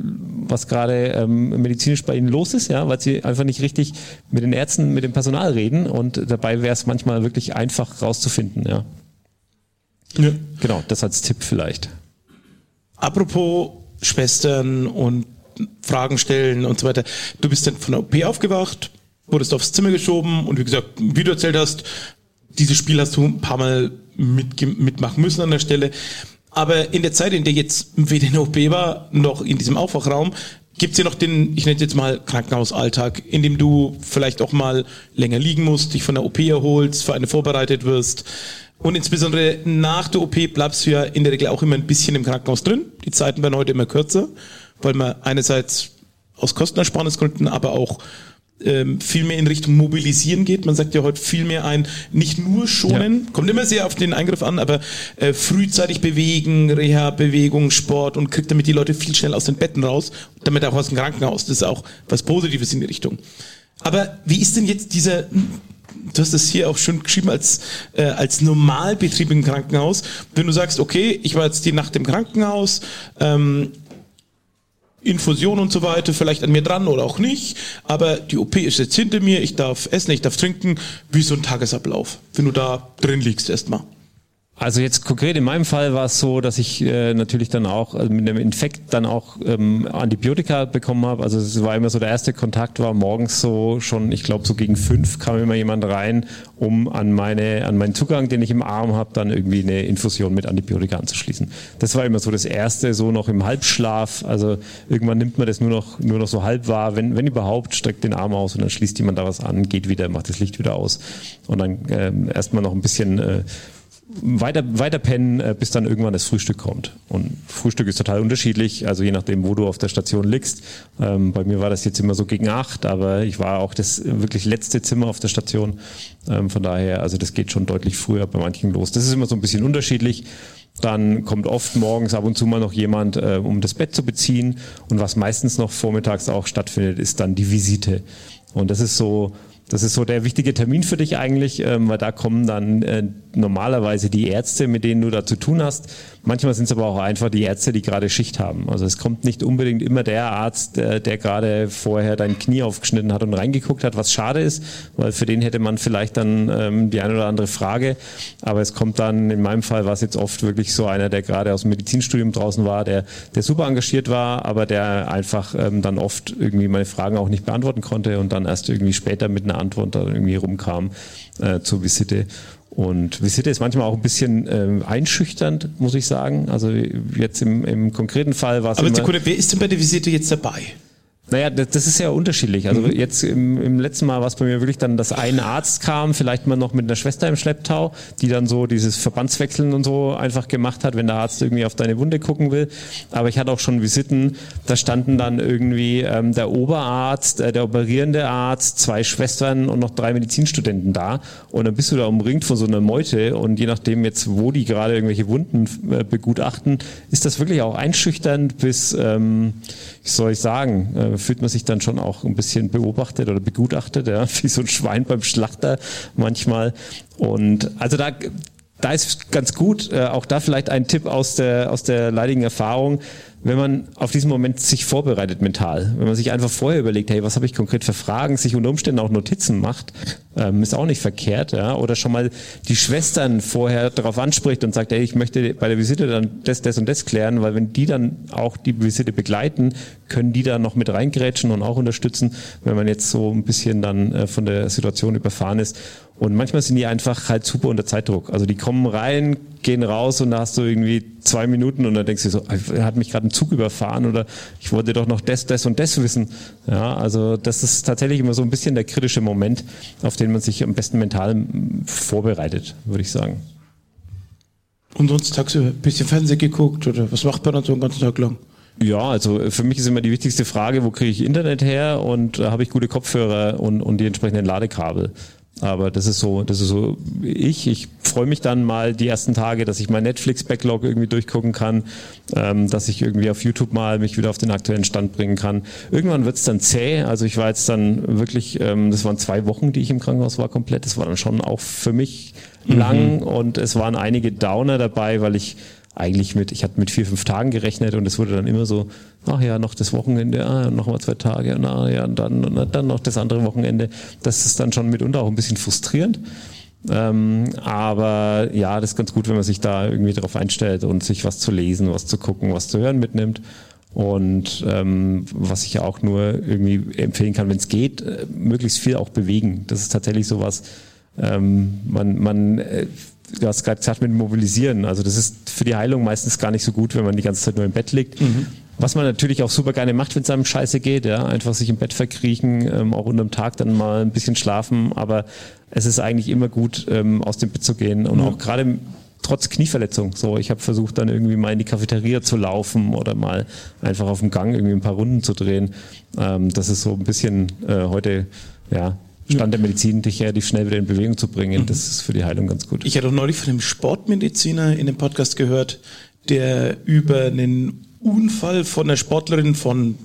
was gerade ähm, medizinisch bei ihnen los ist, ja, weil sie einfach nicht richtig mit den Ärzten, mit dem Personal reden und dabei wäre es manchmal wirklich einfach rauszufinden, ja. Ja. Genau, das als Tipp vielleicht. Apropos Schwestern und Fragen stellen und so weiter. Du bist dann von der OP aufgewacht, wurdest aufs Zimmer geschoben und wie gesagt, wie du erzählt hast, dieses Spiel hast du ein paar Mal mitmachen müssen an der Stelle. Aber in der Zeit, in der jetzt weder eine OP war, noch in diesem Aufwachraum, gibt's ja noch den, ich nenne es jetzt mal Krankenhausalltag, in dem du vielleicht auch mal länger liegen musst, dich von der OP erholst, für eine vorbereitet wirst. Und insbesondere nach der OP bleibst du ja in der Regel auch immer ein bisschen im Krankenhaus drin. Die Zeiten werden heute immer kürzer, weil man einerseits aus Kostenersparnisgründen, aber auch viel mehr in Richtung Mobilisieren geht. Man sagt ja heute viel mehr ein, nicht nur schonen, kommt immer sehr auf den Eingriff an, aber äh, frühzeitig bewegen, Reha, Bewegung, Sport und kriegt damit die Leute viel schneller aus den Betten raus, damit auch aus dem Krankenhaus. Das ist auch was Positives in die Richtung. Aber wie ist denn jetzt dieser, du hast das hier auch schon geschrieben als, äh, als Normalbetrieb im Krankenhaus, wenn du sagst, okay, ich war jetzt die Nacht im Krankenhaus, ähm, Infusion und so weiter, vielleicht an mir dran oder auch nicht, aber die OP ist jetzt hinter mir, ich darf essen, ich darf trinken, wie so ein Tagesablauf, wenn du da drin liegst erstmal. Also jetzt konkret in meinem Fall war es so, dass ich äh, natürlich dann auch also mit einem Infekt dann auch ähm, Antibiotika bekommen habe. Also es war immer so der erste Kontakt war morgens so schon, ich glaube so gegen fünf kam immer jemand rein, um an meine an meinen Zugang, den ich im Arm habe, dann irgendwie eine Infusion mit Antibiotika anzuschließen. Das war immer so das erste, so noch im Halbschlaf. Also irgendwann nimmt man das nur noch nur noch so halb wahr, wenn wenn überhaupt streckt den Arm aus und dann schließt jemand da was an, geht wieder, macht das Licht wieder aus und dann ähm, erstmal noch ein bisschen äh, weiter, weiter pennen, äh, bis dann irgendwann das Frühstück kommt. Und Frühstück ist total unterschiedlich, also je nachdem, wo du auf der Station liegst. Ähm, bei mir war das jetzt immer so gegen acht, aber ich war auch das wirklich letzte Zimmer auf der Station. Ähm, von daher, also das geht schon deutlich früher bei manchen los. Das ist immer so ein bisschen unterschiedlich. Dann kommt oft morgens ab und zu mal noch jemand, äh, um das Bett zu beziehen. Und was meistens noch vormittags auch stattfindet, ist dann die Visite. Und das ist so, das ist so der wichtige Termin für dich eigentlich, ähm, weil da kommen dann äh, normalerweise die Ärzte, mit denen du da zu tun hast. Manchmal sind es aber auch einfach die Ärzte, die gerade Schicht haben. Also es kommt nicht unbedingt immer der Arzt, der, der gerade vorher dein Knie aufgeschnitten hat und reingeguckt hat, was schade ist, weil für den hätte man vielleicht dann ähm, die eine oder andere Frage. Aber es kommt dann, in meinem Fall war es jetzt oft wirklich so einer, der gerade aus dem Medizinstudium draußen war, der, der super engagiert war, aber der einfach ähm, dann oft irgendwie meine Fragen auch nicht beantworten konnte und dann erst irgendwie später mit einer Antwort da irgendwie rumkam äh, zur Visite. Und Visite ist manchmal auch ein bisschen äh, einschüchternd, muss ich sagen. Also jetzt im, im konkreten Fall war es. Aber Sekunde, wer ist denn bei der Visite jetzt dabei? Naja, das, das ist ja unterschiedlich. Also mhm. jetzt im, im letzten Mal war es bei mir wirklich dann, dass ein Arzt kam, vielleicht mal noch mit einer Schwester im Schlepptau, die dann so dieses Verbandswechseln und so einfach gemacht hat, wenn der Arzt irgendwie auf deine Wunde gucken will. Aber ich hatte auch schon Visiten, da standen dann irgendwie ähm, der Oberarzt, äh, der operierende Arzt, zwei Schwestern und noch drei Medizinstudenten da. Und dann bist du da umringt von so einer Meute und je nachdem jetzt, wo die gerade irgendwelche Wunden äh, begutachten, ist das wirklich auch einschüchternd bis, ähm, soll ich sagen, äh, fühlt man sich dann schon auch ein bisschen beobachtet oder begutachtet, ja, wie so ein Schwein beim Schlachter manchmal. Und also da, da ist ganz gut, äh, auch da vielleicht ein Tipp aus der, aus der leidigen Erfahrung wenn man auf diesen Moment sich vorbereitet mental, wenn man sich einfach vorher überlegt, hey, was habe ich konkret für Fragen, sich unter Umständen auch Notizen macht, ähm, ist auch nicht verkehrt, ja, oder schon mal die Schwestern vorher darauf anspricht und sagt, hey, ich möchte bei der Visite dann das, das und das klären, weil wenn die dann auch die Visite begleiten, können die da noch mit reingrätschen und auch unterstützen, wenn man jetzt so ein bisschen dann äh, von der Situation überfahren ist. Und manchmal sind die einfach halt super unter Zeitdruck. Also die kommen rein, gehen raus und da hast du irgendwie zwei Minuten und dann denkst du so, er hat mich gerade ein Zug überfahren oder ich wollte doch noch das, das und das wissen. Ja, also das ist tatsächlich immer so ein bisschen der kritische Moment, auf den man sich am besten mental vorbereitet, würde ich sagen. Und sonst tagsüber ein bisschen Fernsehen geguckt oder was macht man dann so einen ganzen Tag lang? Ja, also für mich ist immer die wichtigste Frage, wo kriege ich Internet her und da habe ich gute Kopfhörer und, und die entsprechenden Ladekabel. Aber das ist so, das ist so ich. Ich freue mich dann mal die ersten Tage, dass ich mein Netflix-Backlog irgendwie durchgucken kann, ähm, dass ich irgendwie auf YouTube mal mich wieder auf den aktuellen Stand bringen kann. Irgendwann wird es dann zäh. Also ich war jetzt dann wirklich, ähm, das waren zwei Wochen, die ich im Krankenhaus war komplett. Das war dann schon auch für mich lang mhm. und es waren einige Downer dabei, weil ich eigentlich mit, ich hatte mit vier, fünf Tagen gerechnet und es wurde dann immer so, ach ja, noch das Wochenende, ah, noch mal zwei Tage, na ja, dann, und dann noch das andere Wochenende. Das ist dann schon mitunter auch ein bisschen frustrierend. Ähm, aber ja, das ist ganz gut, wenn man sich da irgendwie darauf einstellt und sich was zu lesen, was zu gucken, was zu hören mitnimmt. Und ähm, was ich ja auch nur irgendwie empfehlen kann, wenn es geht, äh, möglichst viel auch bewegen. Das ist tatsächlich sowas, ähm, man, man äh, du hast gerade gesagt mit dem Mobilisieren. Also das ist für die Heilung meistens gar nicht so gut, wenn man die ganze Zeit nur im Bett liegt. Mhm. Was man natürlich auch super gerne macht, wenn es einem scheiße geht, ja, einfach sich im Bett verkriechen, ähm, auch unterm Tag dann mal ein bisschen schlafen, aber es ist eigentlich immer gut, ähm, aus dem Bett zu gehen und mhm. auch gerade trotz Knieverletzung. So, ich habe versucht, dann irgendwie mal in die Cafeteria zu laufen oder mal einfach auf dem Gang irgendwie ein paar Runden zu drehen. Ähm, das ist so ein bisschen äh, heute ja Stand der Medizin, dich relativ schnell wieder in Bewegung zu bringen. Mhm. Das ist für die Heilung ganz gut. Ich hatte auch neulich von einem Sportmediziner in dem Podcast gehört, der über einen Unfall von einer Sportlerin von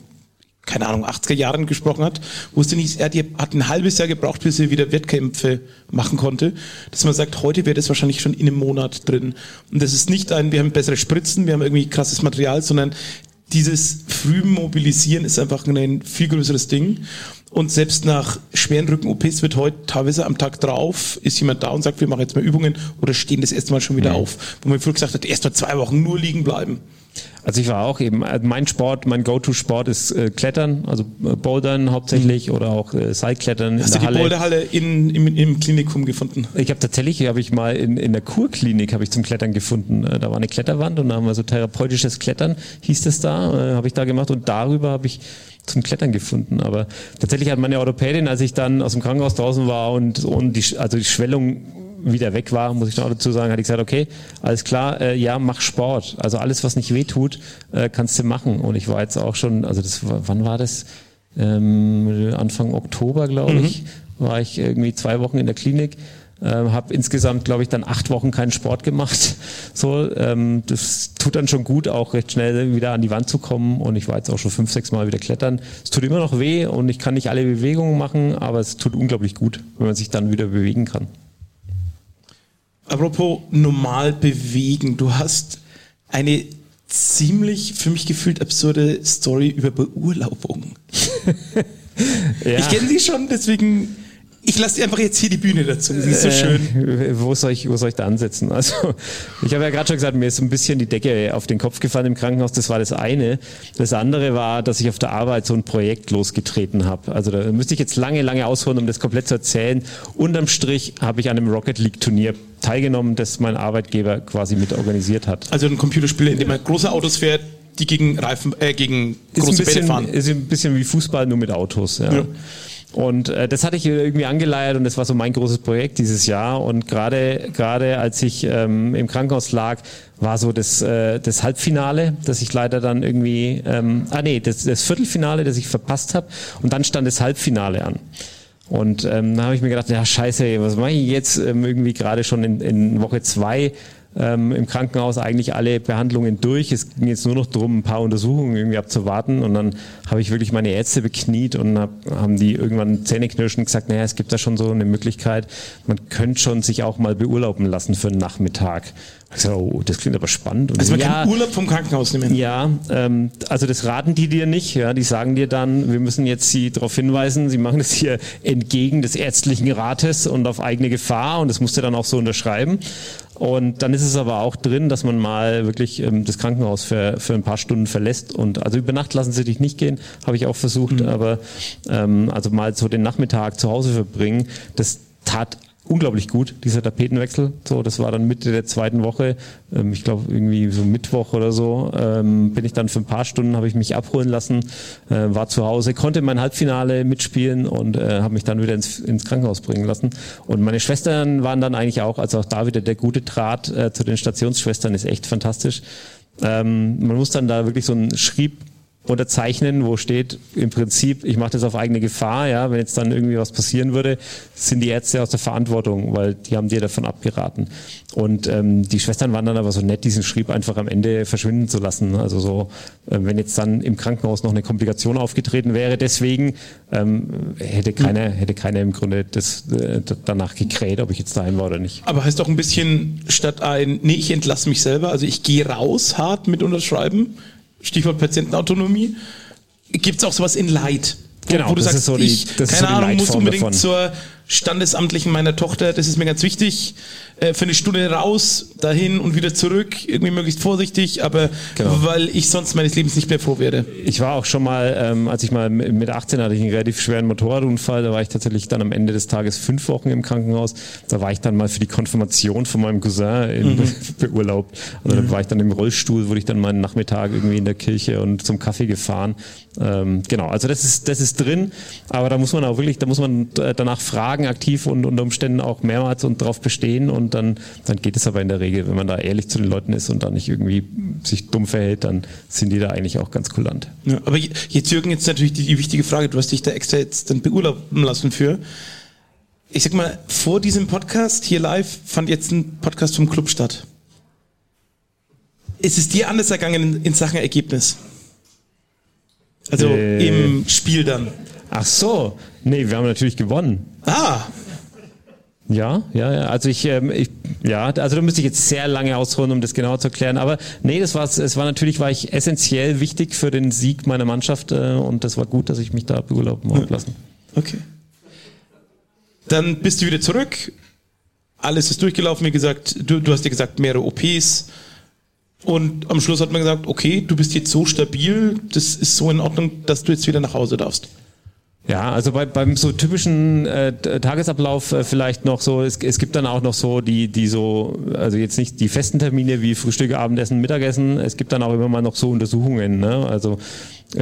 keine Ahnung, 80er Jahren gesprochen hat, wusste nicht, er hat ein halbes Jahr gebraucht, bis er wieder Wettkämpfe machen konnte, dass man sagt, heute wäre das wahrscheinlich schon in einem Monat drin. Und das ist nicht ein, wir haben bessere Spritzen, wir haben irgendwie krasses Material, sondern dieses früh Mobilisieren ist einfach ein viel größeres Ding. Und selbst nach schweren Rücken-OPs wird heute teilweise am Tag drauf, ist jemand da und sagt, wir machen jetzt mal Übungen oder stehen das erste Mal schon wieder mhm. auf. Wo man früher gesagt hat, erst mal zwei Wochen nur liegen bleiben. Also ich war auch eben, äh, mein Sport, mein Go-To-Sport ist äh, Klettern, also äh, Bouldern hauptsächlich mhm. oder auch äh, Seilklettern. Hast du die Halle. Boulderhalle in, im, im Klinikum gefunden? Ich habe tatsächlich, habe ich mal in, in der Kurklinik habe ich zum Klettern gefunden. Äh, da war eine Kletterwand und da haben wir so therapeutisches Klettern, hieß das da, äh, habe ich da gemacht und darüber habe ich zum Klettern gefunden. Aber tatsächlich hat meine Orthopädin, als ich dann aus dem Krankenhaus draußen war und, und die, also die Schwellung wieder weg war, muss ich noch dazu sagen, hatte ich gesagt, okay, alles klar, äh, ja, mach Sport. Also alles, was nicht wehtut, äh, kannst du machen. Und ich war jetzt auch schon, also das war, wann war das? Ähm, Anfang Oktober, glaube mhm. ich, war ich irgendwie zwei Wochen in der Klinik. Ähm, habe insgesamt, glaube ich, dann acht Wochen keinen Sport gemacht. So, ähm, das tut dann schon gut, auch recht schnell wieder an die Wand zu kommen. Und ich war jetzt auch schon fünf, sechs Mal wieder klettern. Es tut immer noch weh und ich kann nicht alle Bewegungen machen, aber es tut unglaublich gut, wenn man sich dann wieder bewegen kann. Apropos normal bewegen, du hast eine ziemlich für mich gefühlt absurde Story über Beurlaubung. ja. Ich kenne sie schon, deswegen ich lasse dir einfach jetzt hier die Bühne dazu. Das ist so schön. Äh, wo, soll ich, wo soll ich da ansetzen? Also, ich habe ja gerade schon gesagt, mir ist so ein bisschen die Decke auf den Kopf gefallen im Krankenhaus. Das war das eine. Das andere war, dass ich auf der Arbeit so ein Projekt losgetreten habe. Also da müsste ich jetzt lange, lange ausholen, um das komplett zu erzählen. Unterm Strich habe ich an einem Rocket League Turnier teilgenommen, das mein Arbeitgeber quasi mit organisiert hat. Also ein Computerspiel, in dem man große Autos fährt, die gegen Reifen, äh, gegen große bisschen, Bälle fahren. Ist ein bisschen wie Fußball, nur mit Autos. ja. ja. Und äh, das hatte ich irgendwie angeleiert und das war so mein großes Projekt dieses Jahr. Und gerade gerade als ich ähm, im Krankenhaus lag, war so das, äh, das Halbfinale, das ich leider dann irgendwie, ähm, ah nee, das, das Viertelfinale, das ich verpasst habe. Und dann stand das Halbfinale an. Und ähm, da habe ich mir gedacht, ja scheiße, was mache ich jetzt ähm, irgendwie gerade schon in, in Woche zwei ähm, im Krankenhaus eigentlich alle Behandlungen durch. Es ging jetzt nur noch darum, ein paar Untersuchungen irgendwie abzuwarten. Und dann habe ich wirklich meine Ärzte bekniet und hab, haben die irgendwann Zähneknirschen gesagt, naja, es gibt da schon so eine Möglichkeit, man könnte schon sich auch mal beurlauben lassen für einen Nachmittag. Ich sag, oh, das klingt aber spannend. Und also man ja, kann Urlaub vom Krankenhaus nehmen? Ja, ähm, also das raten die dir nicht. Ja, die sagen dir dann, wir müssen jetzt sie darauf hinweisen, sie machen das hier entgegen des ärztlichen Rates und auf eigene Gefahr und das musst du dann auch so unterschreiben. Und dann ist es aber auch drin, dass man mal wirklich ähm, das Krankenhaus für, für ein paar Stunden verlässt. Und also über Nacht lassen sie dich nicht gehen, habe ich auch versucht, mhm. aber ähm, also mal so den Nachmittag zu Hause verbringen, das tat unglaublich gut, dieser Tapetenwechsel. So, das war dann Mitte der zweiten Woche, ähm, ich glaube irgendwie so Mittwoch oder so, ähm, bin ich dann für ein paar Stunden, habe ich mich abholen lassen, äh, war zu Hause, konnte mein Halbfinale mitspielen und äh, habe mich dann wieder ins, ins Krankenhaus bringen lassen. Und meine Schwestern waren dann eigentlich auch, also auch da wieder der gute Draht äh, zu den Stationsschwestern ist echt fantastisch. Ähm, man muss dann da wirklich so ein Schrieb unterzeichnen, wo steht im Prinzip, ich mache das auf eigene Gefahr, ja, wenn jetzt dann irgendwie was passieren würde, sind die Ärzte aus der Verantwortung, weil die haben dir davon abgeraten. Und ähm, die Schwestern waren dann aber so nett, diesen Schrieb einfach am Ende verschwinden zu lassen. Also so, äh, wenn jetzt dann im Krankenhaus noch eine Komplikation aufgetreten wäre, deswegen ähm, hätte keiner, hätte keiner im Grunde das äh, danach gekräht, ob ich jetzt daheim war oder nicht. Aber heißt doch ein bisschen statt ein, nee, ich entlasse mich selber, also ich gehe raus hart mit unterschreiben, Stichwort Patientenautonomie. Gibt es auch sowas in Leid? Genau, wo du sagst, so die, ich, keine so Ahnung, muss unbedingt davon. zur Standesamtlichen meiner Tochter, das ist mir ganz wichtig, äh, für eine Stunde raus, dahin und wieder zurück, irgendwie möglichst vorsichtig, aber genau. weil ich sonst meines Lebens nicht mehr froh werde. Ich war auch schon mal, ähm, als ich mal mit 18 hatte ich einen relativ schweren Motorradunfall, da war ich tatsächlich dann am Ende des Tages fünf Wochen im Krankenhaus, da war ich dann mal für die Konfirmation von meinem Cousin in, mhm. beurlaubt. Also mhm. da war ich dann im Rollstuhl, wurde ich dann meinen Nachmittag irgendwie in der Kirche und zum Kaffee gefahren. Ähm, genau, also das ist, das ist drin, aber da muss man auch wirklich, da muss man äh, danach fragen, Fragen aktiv und unter Umständen auch mehrmals und darauf bestehen und dann, dann geht es aber in der Regel, wenn man da ehrlich zu den Leuten ist und da nicht irgendwie sich dumm verhält, dann sind die da eigentlich auch ganz kulant. Ja, aber jetzt Jürgen, jetzt natürlich die, die wichtige Frage, du hast dich da extra jetzt dann beurlauben lassen für. Ich sag mal, vor diesem Podcast hier live fand jetzt ein Podcast vom Club statt. Ist es dir anders ergangen in, in Sachen Ergebnis? Also äh, im Spiel dann. Ach so, nee, wir haben natürlich gewonnen. Ah. Ja, ja, ja. Also ich, ähm, ich, ja, also da müsste ich jetzt sehr lange ausholen, um das genauer zu erklären. Aber nee, das war es war natürlich, war ich essentiell wichtig für den Sieg meiner Mannschaft äh, und das war gut, dass ich mich da beurlauben habe lassen. Okay. Dann bist du wieder zurück. Alles ist durchgelaufen, wie gesagt. Du, du hast dir gesagt, mehrere OPs. Und am Schluss hat man gesagt, okay, du bist jetzt so stabil, das ist so in Ordnung, dass du jetzt wieder nach Hause darfst. Ja, also bei, beim so typischen äh, Tagesablauf äh, vielleicht noch so, es, es gibt dann auch noch so die, die so, also jetzt nicht die festen Termine wie Frühstück, Abendessen, Mittagessen, es gibt dann auch immer mal noch so Untersuchungen, ne? Also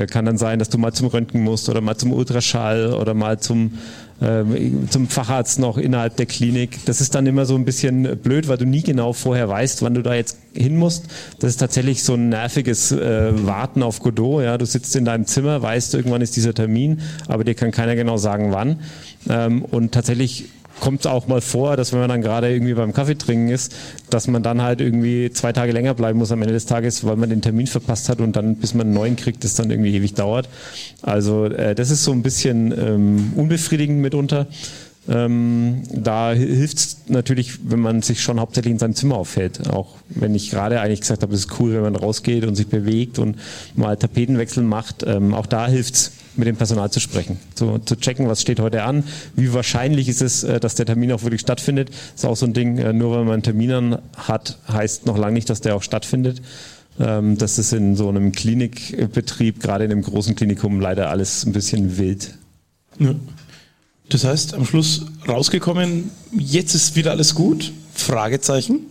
kann dann sein, dass du mal zum Röntgen musst oder mal zum Ultraschall oder mal zum ähm, zum Facharzt noch innerhalb der Klinik. Das ist dann immer so ein bisschen blöd, weil du nie genau vorher weißt, wann du da jetzt hin musst. Das ist tatsächlich so ein nerviges äh, Warten auf Godot. Ja, du sitzt in deinem Zimmer, weißt, irgendwann ist dieser Termin, aber dir kann keiner genau sagen, wann. Ähm, und tatsächlich kommt es auch mal vor, dass wenn man dann gerade irgendwie beim Kaffee trinken ist, dass man dann halt irgendwie zwei Tage länger bleiben muss am Ende des Tages, weil man den Termin verpasst hat und dann, bis man einen neuen kriegt, das dann irgendwie ewig dauert. Also äh, das ist so ein bisschen ähm, unbefriedigend mitunter. Ähm, da hilft es natürlich, wenn man sich schon hauptsächlich in seinem Zimmer aufhält. Auch wenn ich gerade eigentlich gesagt habe, es ist cool, wenn man rausgeht und sich bewegt und mal Tapetenwechsel macht. Ähm, auch da hilft es mit dem Personal zu sprechen, zu, zu checken, was steht heute an, wie wahrscheinlich ist es, äh, dass der Termin auch wirklich stattfindet. Das ist auch so ein Ding, äh, nur weil man einen Termin hat, heißt noch lange nicht, dass der auch stattfindet. Ähm, das ist in so einem Klinikbetrieb, gerade in einem großen Klinikum, leider alles ein bisschen wild. Ja. Das heißt, am Schluss rausgekommen, jetzt ist wieder alles gut? Fragezeichen.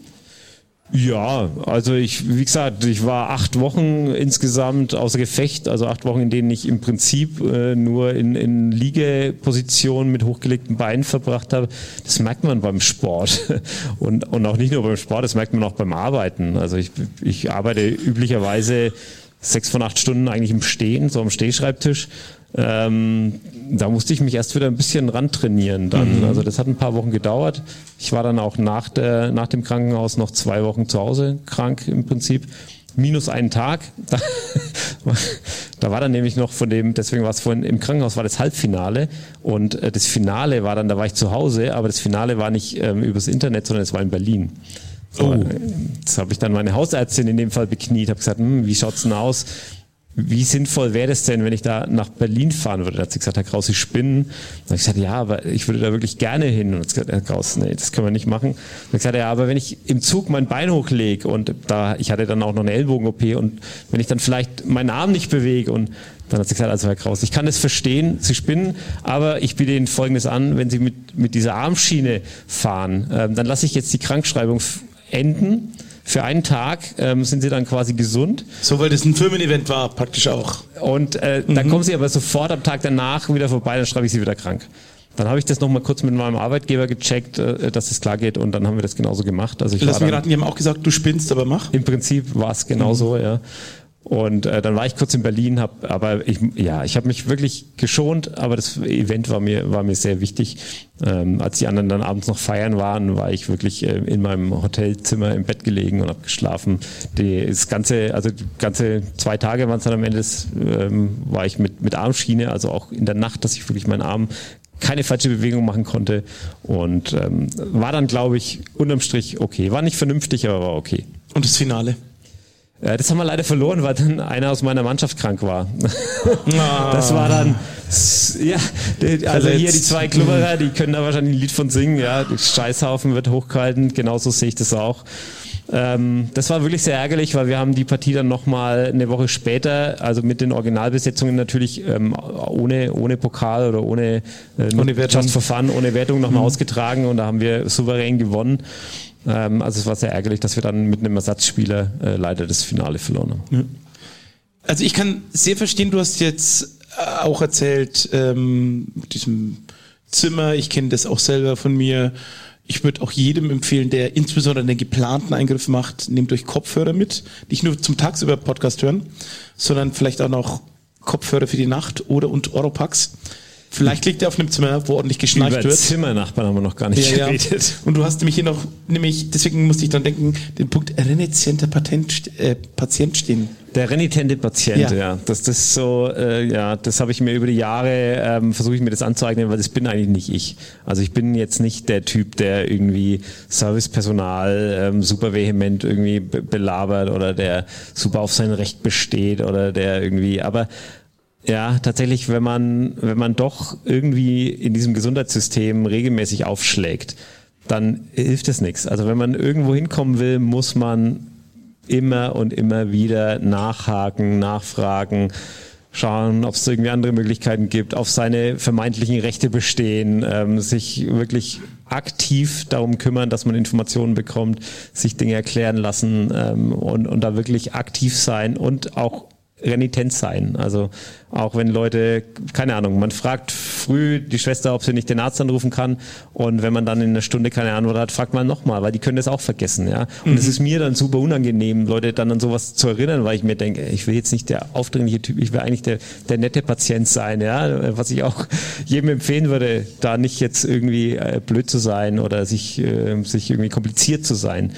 Ja, also ich, wie gesagt, ich war acht Wochen insgesamt außer Gefecht, also acht Wochen, in denen ich im Prinzip äh, nur in, in Liegepositionen mit hochgelegten Beinen verbracht habe. Das merkt man beim Sport und, und auch nicht nur beim Sport, das merkt man auch beim Arbeiten. Also ich, ich arbeite üblicherweise sechs von acht Stunden eigentlich im Stehen, so am Stehschreibtisch. Ähm, da musste ich mich erst wieder ein bisschen rantrainieren dann. Mhm. Also das hat ein paar Wochen gedauert. Ich war dann auch nach, der, nach dem Krankenhaus noch zwei Wochen zu Hause krank im Prinzip. Minus einen Tag. Da, da war dann nämlich noch von dem, deswegen war es vorhin im Krankenhaus, war das Halbfinale und äh, das Finale war dann, da war ich zu Hause, aber das Finale war nicht ähm, übers Internet, sondern es war in Berlin. Oh. Das habe ich dann meine Hausärztin in dem Fall bekniet, habe gesagt, hm, wie schaut's denn aus? Wie sinnvoll wäre das denn, wenn ich da nach Berlin fahren würde? Da hat sie gesagt, Herr Kraus, Sie spinnen. Da habe ich gesagt, ja, aber ich würde da wirklich gerne hin. Und gesagt, Herr Kraus, nee, das können wir nicht machen. Und ich gesagt, ja, aber wenn ich im Zug mein Bein hochlege und da, ich hatte dann auch noch eine Ellbogen-OP und wenn ich dann vielleicht meinen Arm nicht bewege und dann hat sie gesagt, also Herr Kraus, ich kann das verstehen, Sie spinnen, aber ich biete Ihnen Folgendes an, wenn Sie mit, mit dieser Armschiene fahren, ähm, dann lasse ich jetzt die Krankschreibung enden für einen Tag ähm, sind sie dann quasi gesund. So, weil das ein Firmen-Event war, praktisch auch. Und äh, mhm. dann kommen sie aber sofort am Tag danach wieder vorbei, dann schreibe ich sie wieder krank. Dann habe ich das nochmal kurz mit meinem Arbeitgeber gecheckt, äh, dass es klar geht und dann haben wir das genauso gemacht. Also ich Lass mich raten, die haben auch gesagt, du spinnst, aber mach. Im Prinzip war es genauso, mhm. ja. Und äh, dann war ich kurz in Berlin, hab, aber ich, ja, ich habe mich wirklich geschont, aber das Event war mir war mir sehr wichtig. Ähm, als die anderen dann abends noch feiern waren, war ich wirklich äh, in meinem Hotelzimmer im Bett gelegen und habe geschlafen. Die, das ganze, also ganze zwei Tage waren es dann am Ende, des, ähm, war ich mit mit Armschiene, also auch in der Nacht, dass ich wirklich meinen Arm keine falsche Bewegung machen konnte und ähm, war dann, glaube ich, unterm Strich okay. War nicht vernünftig, aber war okay. Und das Finale? Ja, das haben wir leider verloren, weil dann einer aus meiner Mannschaft krank war. Ah. Das war dann, ja, also hier die zwei Klubberer, die können da wahrscheinlich ein Lied von singen, ja, Scheißhaufen wird hochgehalten, genauso sehe ich das auch. Ähm, das war wirklich sehr ärgerlich, weil wir haben die Partie dann nochmal eine Woche später, also mit den Originalbesetzungen natürlich ähm, ohne, ohne Pokal oder ohne, äh, ohne Wertung. Ohne Wertung nochmal mhm. ausgetragen und da haben wir souverän gewonnen. Ähm, also es war sehr ärgerlich, dass wir dann mit einem Ersatzspieler äh, leider das Finale verloren haben. Ja. Also ich kann sehr verstehen, du hast jetzt äh, auch erzählt, ähm, mit diesem Zimmer, ich kenne das auch selber von mir. Ich würde auch jedem empfehlen, der insbesondere einen geplanten Eingriff macht, nehmt euch Kopfhörer mit. Nicht nur zum Tagsüber Podcast hören, sondern vielleicht auch noch Kopfhörer für die Nacht oder und Oropax. Vielleicht liegt er auf einem Zimmer, wo ordentlich geschnarcht Über wird. Zimmernachbarn haben wir noch gar nicht ja, geredet. Ja. Und du hast nämlich hier noch, nämlich, deswegen musste ich dann denken, den Punkt renitenter Patent, äh, Patient stehen. Der renitente Patient, ja. ja. Das, das ist so, äh, ja, das habe ich mir über die Jahre, ähm, versuche ich mir das anzueignen, weil das bin eigentlich nicht ich. Also ich bin jetzt nicht der Typ, der irgendwie Servicepersonal ähm, super vehement irgendwie belabert oder der super auf sein Recht besteht oder der irgendwie, aber ja, tatsächlich, wenn man, wenn man doch irgendwie in diesem Gesundheitssystem regelmäßig aufschlägt, dann hilft es nichts. Also wenn man irgendwo hinkommen will, muss man immer und immer wieder nachhaken, nachfragen, schauen, ob es irgendwie andere Möglichkeiten gibt, auf seine vermeintlichen Rechte bestehen, ähm, sich wirklich aktiv darum kümmern, dass man Informationen bekommt, sich Dinge erklären lassen ähm, und, und da wirklich aktiv sein und auch renitent sein. Also auch wenn Leute, keine Ahnung, man fragt früh die Schwester, ob sie nicht den Arzt anrufen kann und wenn man dann in einer Stunde keine Antwort hat, fragt man nochmal, weil die können das auch vergessen. ja. Und mhm. es ist mir dann super unangenehm, Leute dann an sowas zu erinnern, weil ich mir denke, ich will jetzt nicht der aufdringliche Typ, ich will eigentlich der, der nette Patient sein, ja, was ich auch jedem empfehlen würde, da nicht jetzt irgendwie äh, blöd zu sein oder sich, äh, sich irgendwie kompliziert zu sein.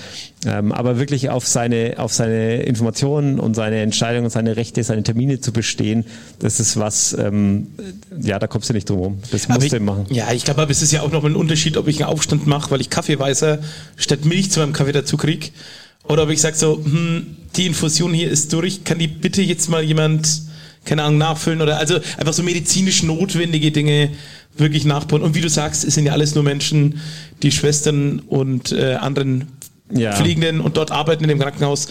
Ähm, aber wirklich auf seine, auf seine Informationen und seine Entscheidungen, seine Rechte, seine Termine zu bestehen, das ist was, ähm, ja, da kommst du nicht drum rum. Das musst du machen. Ja, ich glaube, aber es ist ja auch noch ein Unterschied, ob ich einen Aufstand mache, weil ich Kaffeeweißer statt Milch zu meinem Kaffee dazu krieg, oder ob ich sage so, hm, die Infusion hier ist durch, kann die bitte jetzt mal jemand, keine Ahnung, nachfüllen oder also einfach so medizinisch notwendige Dinge wirklich nachbauen. Und wie du sagst, es sind ja alles nur Menschen, die Schwestern und äh, anderen ja. Fliegenden und dort arbeiten in dem Krankenhaus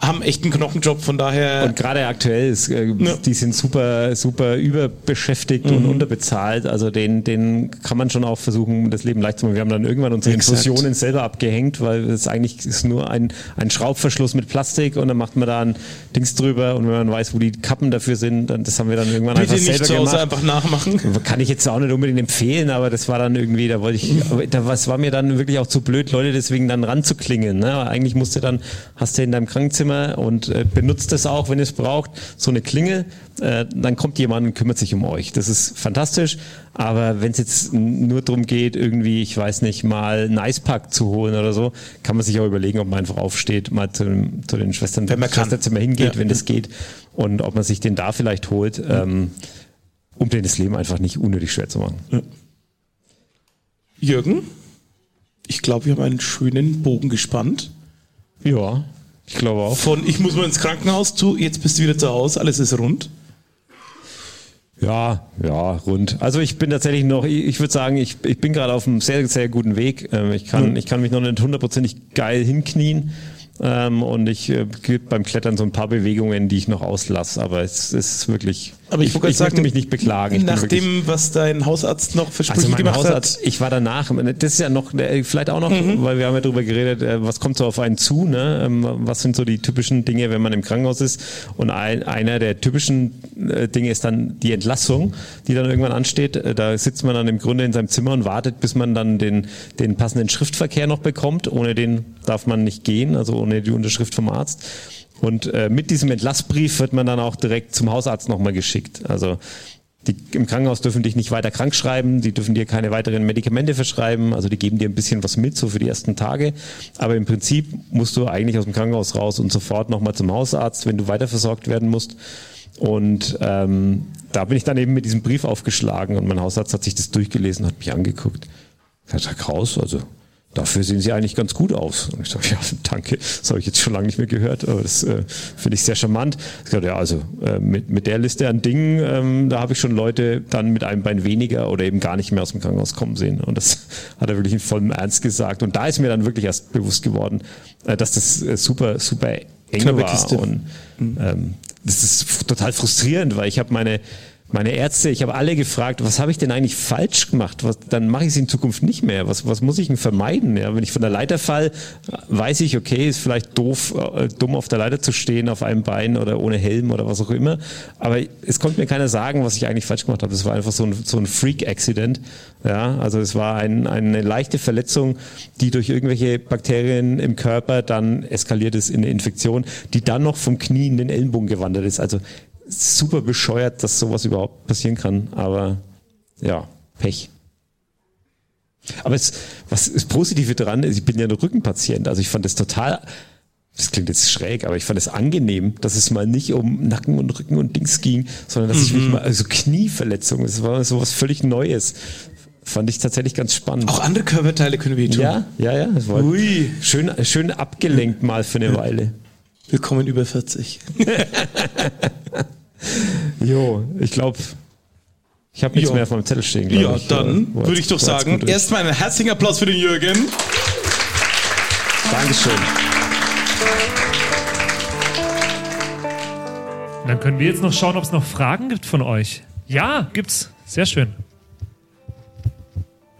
haben echt einen Knochenjob, von daher. Und gerade aktuell ist, äh, ja. die sind super, super überbeschäftigt mhm. und unterbezahlt. Also den, den kann man schon auch versuchen, das Leben leicht zu machen. Wir haben dann irgendwann unsere Exakt. Infusionen selber abgehängt, weil es eigentlich ist nur ein, ein Schraubverschluss mit Plastik und dann macht man da ein Dings drüber und wenn man weiß, wo die Kappen dafür sind, dann das haben wir dann irgendwann Bitte einfach selber gemacht. einfach nachmachen. Kann ich jetzt auch nicht unbedingt empfehlen, aber das war dann irgendwie, da wollte ich, da was war mir dann wirklich auch zu blöd, Leute deswegen dann ranzuklingeln. Ne? Eigentlich musste dann, hast du in deinem Krankenzimmer Zimmer und äh, benutzt es auch, wenn es braucht, so eine Klingel, äh, dann kommt jemand und kümmert sich um euch. Das ist fantastisch, aber wenn es jetzt nur darum geht, irgendwie, ich weiß nicht, mal einen Eispack zu holen oder so, kann man sich auch überlegen, ob man einfach aufsteht, mal zu, zu den Schwestern, wenn man Schwesterzimmer hingeht, ja. wenn das geht und ob man sich den da vielleicht holt, ähm, um denen das Leben einfach nicht unnötig schwer zu machen. Ja. Jürgen, ich glaube, wir haben einen schönen Bogen gespannt. Ja. Ich glaube auch. Von ich muss mal ins Krankenhaus zu, jetzt bist du wieder zu Hause, alles ist rund. Ja, ja, rund. Also ich bin tatsächlich noch, ich, ich würde sagen, ich, ich bin gerade auf einem sehr, sehr guten Weg. Ähm, ich kann, mhm. ich kann mich noch nicht hundertprozentig geil hinknien. Ähm, und ich äh, gibt beim Klettern so ein paar Bewegungen, die ich noch auslasse, aber es ist wirklich. Aber ich, ich, ich sagen, möchte mich nicht beklagen. Nach dem, was dein Hausarzt noch für Sprüche also gemacht Hausarzt, hat. Ich war danach. Das ist ja noch, vielleicht auch noch, mhm. weil wir haben ja darüber geredet, äh, was kommt so auf einen zu, ne? Ähm, was sind so die typischen Dinge, wenn man im Krankenhaus ist? Und ein, einer der typischen äh, Dinge ist dann die Entlassung, die dann irgendwann ansteht. Da sitzt man dann im Grunde in seinem Zimmer und wartet, bis man dann den, den passenden Schriftverkehr noch bekommt. Ohne den darf man nicht gehen, also ohne die Unterschrift vom Arzt. Und äh, mit diesem Entlassbrief wird man dann auch direkt zum Hausarzt nochmal geschickt. Also die im Krankenhaus dürfen dich nicht weiter krank schreiben, die dürfen dir keine weiteren Medikamente verschreiben, also die geben dir ein bisschen was mit, so für die ersten Tage. Aber im Prinzip musst du eigentlich aus dem Krankenhaus raus und sofort nochmal zum Hausarzt, wenn du weiter versorgt werden musst. Und ähm, da bin ich dann eben mit diesem Brief aufgeschlagen und mein Hausarzt hat sich das durchgelesen, hat mich angeguckt. Herr Kraus, also dafür sehen Sie eigentlich ganz gut aus. Und ich sage, ja, danke, das habe ich jetzt schon lange nicht mehr gehört, aber das äh, finde ich sehr charmant. Ich sage, ja, also äh, mit, mit der Liste an Dingen, ähm, da habe ich schon Leute dann mit einem Bein weniger oder eben gar nicht mehr aus dem Krankenhaus kommen sehen. Und das hat er wirklich in vollem Ernst gesagt. Und da ist mir dann wirklich erst bewusst geworden, äh, dass das äh, super, super eng Knappe war. Kiste. Und mhm. ähm, das ist total frustrierend, weil ich habe meine meine Ärzte, ich habe alle gefragt, was habe ich denn eigentlich falsch gemacht? Was, dann mache ich es in Zukunft nicht mehr. Was, was muss ich denn vermeiden? Ja, wenn ich von der Leiter fall, weiß ich, okay, ist vielleicht doof, äh, dumm auf der Leiter zu stehen, auf einem Bein oder ohne Helm oder was auch immer. Aber es konnte mir keiner sagen, was ich eigentlich falsch gemacht habe. Es war einfach so ein, so ein Freak-Accident. Ja, also es war ein, eine leichte Verletzung, die durch irgendwelche Bakterien im Körper dann eskaliert ist in eine Infektion, die dann noch vom Knie in den Ellenbogen gewandert ist. Also super bescheuert, dass sowas überhaupt passieren kann, aber ja, Pech. Aber es, was das Positive daran ist, ich bin ja ein Rückenpatient, also ich fand es total, das klingt jetzt schräg, aber ich fand es angenehm, dass es mal nicht um Nacken und Rücken und Dings ging, sondern dass mhm. ich mich mal, also Knieverletzungen, das war so was völlig Neues. Fand ich tatsächlich ganz spannend. Auch andere Körperteile können wir tun. Ja, ja, ja. Das war Ui. Schön, schön abgelenkt mal für eine Weile. Willkommen über 40. jo, Jo, ich glaube, ich habe nichts Ja. mehr auf meinem Zettel stehen. Ja, ich, dann äh, würde ich doch sagen, erstmal einen herzlichen Applaus für den Jürgen. Dankeschön. Dann können wir jetzt noch schauen, ob es noch Fragen gibt von euch. Ja, gibt's. Sehr schön.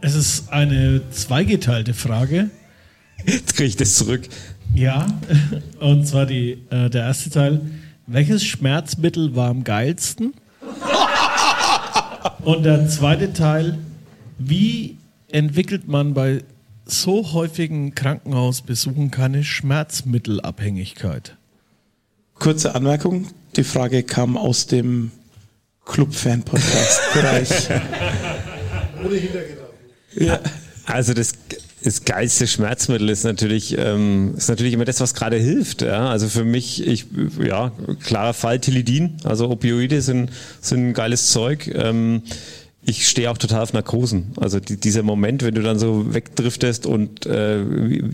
Es ist eine zweigeteilte Frage. Jetzt kriege ich das zurück. Ja, und zwar die, äh, der erste Teil. Welches Schmerzmittel war am geilsten? Und der zweite Teil. Wie entwickelt man bei so häufigen Krankenhausbesuchen keine Schmerzmittelabhängigkeit? Kurze Anmerkung, die Frage kam aus dem Club-Fan-Podcast-Bereich. ja. Also das, das geilste Schmerzmittel ist natürlich, ähm, ist natürlich immer das, was gerade hilft. Ja? Also für mich, ich, ja, klarer Fall Tilidin. Also Opioide sind, sind geiles Zeug. Ähm, ich stehe auch total auf Narkosen. Also die, dieser Moment, wenn du dann so wegdriftest und äh,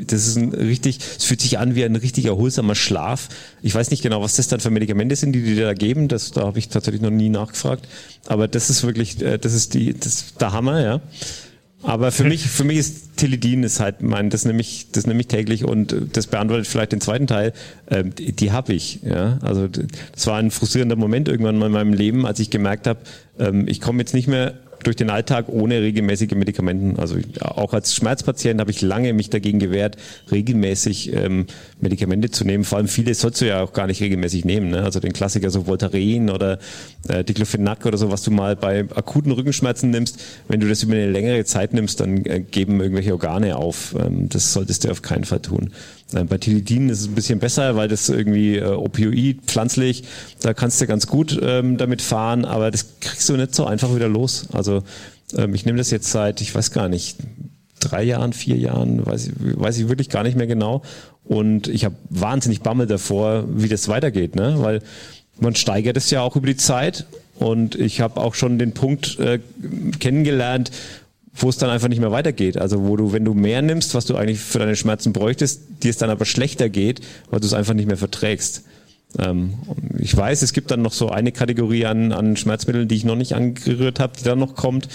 das ist ein richtig, es fühlt sich an wie ein richtig erholsamer Schlaf. Ich weiß nicht genau, was das dann für Medikamente sind, die die da geben. Das, da habe ich tatsächlich noch nie nachgefragt. Aber das ist wirklich, äh, das ist die, das der Hammer, ja. Aber für mich, für mich ist Tilidin ist halt mein, das nehme ich, das nehme ich täglich und äh, das beantwortet vielleicht den zweiten Teil. Ähm, die die habe ich, ja. Also das war ein frustrierender Moment irgendwann mal in meinem Leben, als ich gemerkt habe, ähm, ich komme jetzt nicht mehr durch den Alltag ohne regelmäßige Medikamenten. Also auch als Schmerzpatient habe ich lange mich dagegen gewehrt, regelmäßig ähm, Medikamente zu nehmen. Vor allem viele sollst du ja auch gar nicht regelmäßig nehmen. Ne? Also den Klassiker so Voltaren oder äh, Diclofenac oder so, was du mal bei akuten Rückenschmerzen nimmst. Wenn du das über eine längere Zeit nimmst, dann äh, geben irgendwelche Organe auf. Ähm, das solltest du auf keinen Fall tun. Äh, bei Tilidin ist es ein bisschen besser, weil das irgendwie äh, Opioid, pflanzlich, da kannst du ganz gut ähm, damit fahren, aber das kriegst du nicht so einfach wieder los. Also ähm, ich nehme das jetzt seit, ich weiß gar nicht, drei Jahren, vier Jahren, weiß ich, weiß ich wirklich gar nicht mehr genau. Und ich habe wahnsinnig Bammel davor, wie das weitergeht, ne? Weil man steigert es ja auch über die Zeit. Und ich habe auch schon den Punkt äh, kennengelernt, wo es dann einfach nicht mehr weitergeht. Also wo du, wenn du mehr nimmst, was du eigentlich für deine Schmerzen bräuchtest, dir es dann aber schlechter geht, weil du es einfach nicht mehr verträgst. Ähm, ich weiß, es gibt dann noch so eine Kategorie an, an Schmerzmitteln, die ich noch nicht angerührt habe, die dann noch kommt.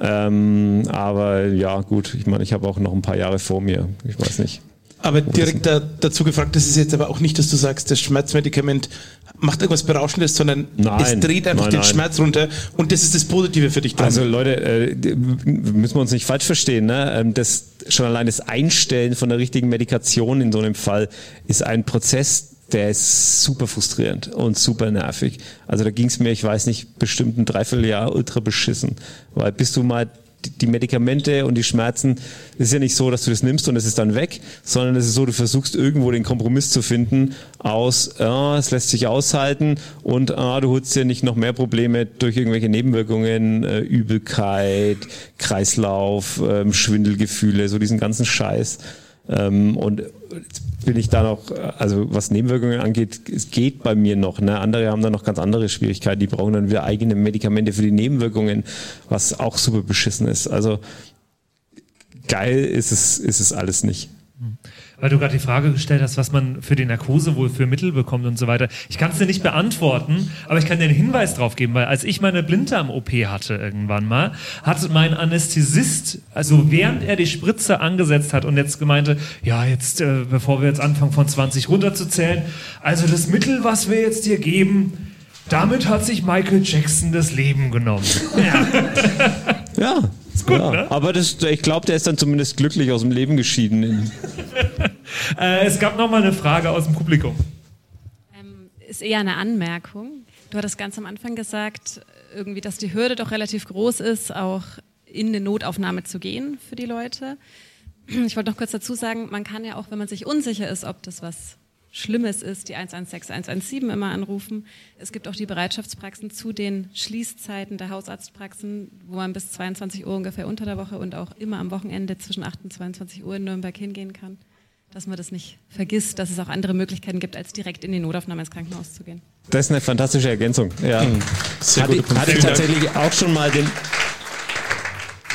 Ähm, aber ja, gut, ich meine, ich habe auch noch ein paar Jahre vor mir. Ich weiß nicht. Aber direkt da, dazu gefragt, das ist jetzt aber auch nicht, dass du sagst, das Schmerzmedikament macht irgendwas Berauschendes, sondern Nein. es dreht einfach Nein, den nein. Schmerz runter und das ist das Positive für dich dran. Also Leute, äh, müssen wir uns nicht falsch verstehen. Ne? Ähm, Das schon allein das Einstellen von der richtigen Medikation in so einem Fall ist ein Prozess, der ist super frustrierend und super nervig. Also da ging es mir, ich weiß nicht, bestimmt ein Dreivierteljahr ultra beschissen, weil bis du mal die- Medikamente und die Schmerzen, es ist ja nicht so, dass du das nimmst und es ist dann weg, sondern es ist so, du versuchst irgendwo den Kompromiss zu finden aus, ja, es lässt sich aushalten und ah, du holst dir nicht noch mehr Probleme durch irgendwelche Nebenwirkungen, äh, Übelkeit, Kreislauf, ähm, Schwindelgefühle, so diesen ganzen Scheiß. Ähm, und jetzt bin ich da noch, äh, also was Nebenwirkungen angeht, es geht bei mir noch. Ne? Andere haben da noch ganz andere Schwierigkeiten. Die brauchen dann wieder eigene Medikamente für die Nebenwirkungen, was auch super beschissen ist. Also geil ist es, ist es alles nicht. Weil du gerade die Frage gestellt hast, was man für die Narkose wohl für Mittel bekommt und so weiter. Ich kann es dir nicht beantworten, aber ich kann dir einen Hinweis drauf geben, weil als ich meine Blinddarm-OP hatte irgendwann mal, hat mein Anästhesist, also während er die Spritze angesetzt hat und jetzt gemeinte, ja, jetzt, äh, bevor wir jetzt anfangen von 20 runterzuzählen, also das Mittel, was wir jetzt dir geben, damit hat sich Michael Jackson das Leben genommen. Ja, ist gut, ja. ne? Aber das, ich glaube, der ist dann zumindest glücklich aus dem Leben geschieden. Äh, es gab noch mal eine Frage aus dem Publikum. ist eher eine Anmerkung. Du hattest ganz am Anfang gesagt, irgendwie, dass die Hürde doch relativ groß ist, auch in eine Notaufnahme zu gehen für die Leute. Ich wollte noch kurz dazu sagen, man kann ja auch, wenn man sich unsicher ist, ob das was Schlimmes ist, die 116, 117 immer anrufen. Es gibt auch die Bereitschaftspraxen zu den Schließzeiten der Hausarztpraxen, wo man bis 22 Uhr ungefähr unter der Woche und auch immer am Wochenende zwischen 8 und 22 Uhr in Nürnberg hingehen kann. Dass man das nicht vergisst, dass es auch andere Möglichkeiten gibt, als direkt in die Notaufnahme ins Krankenhaus zu gehen. Das ist eine fantastische Ergänzung. Ja. Sehr hatte, hatte ich tatsächlich auch schon mal den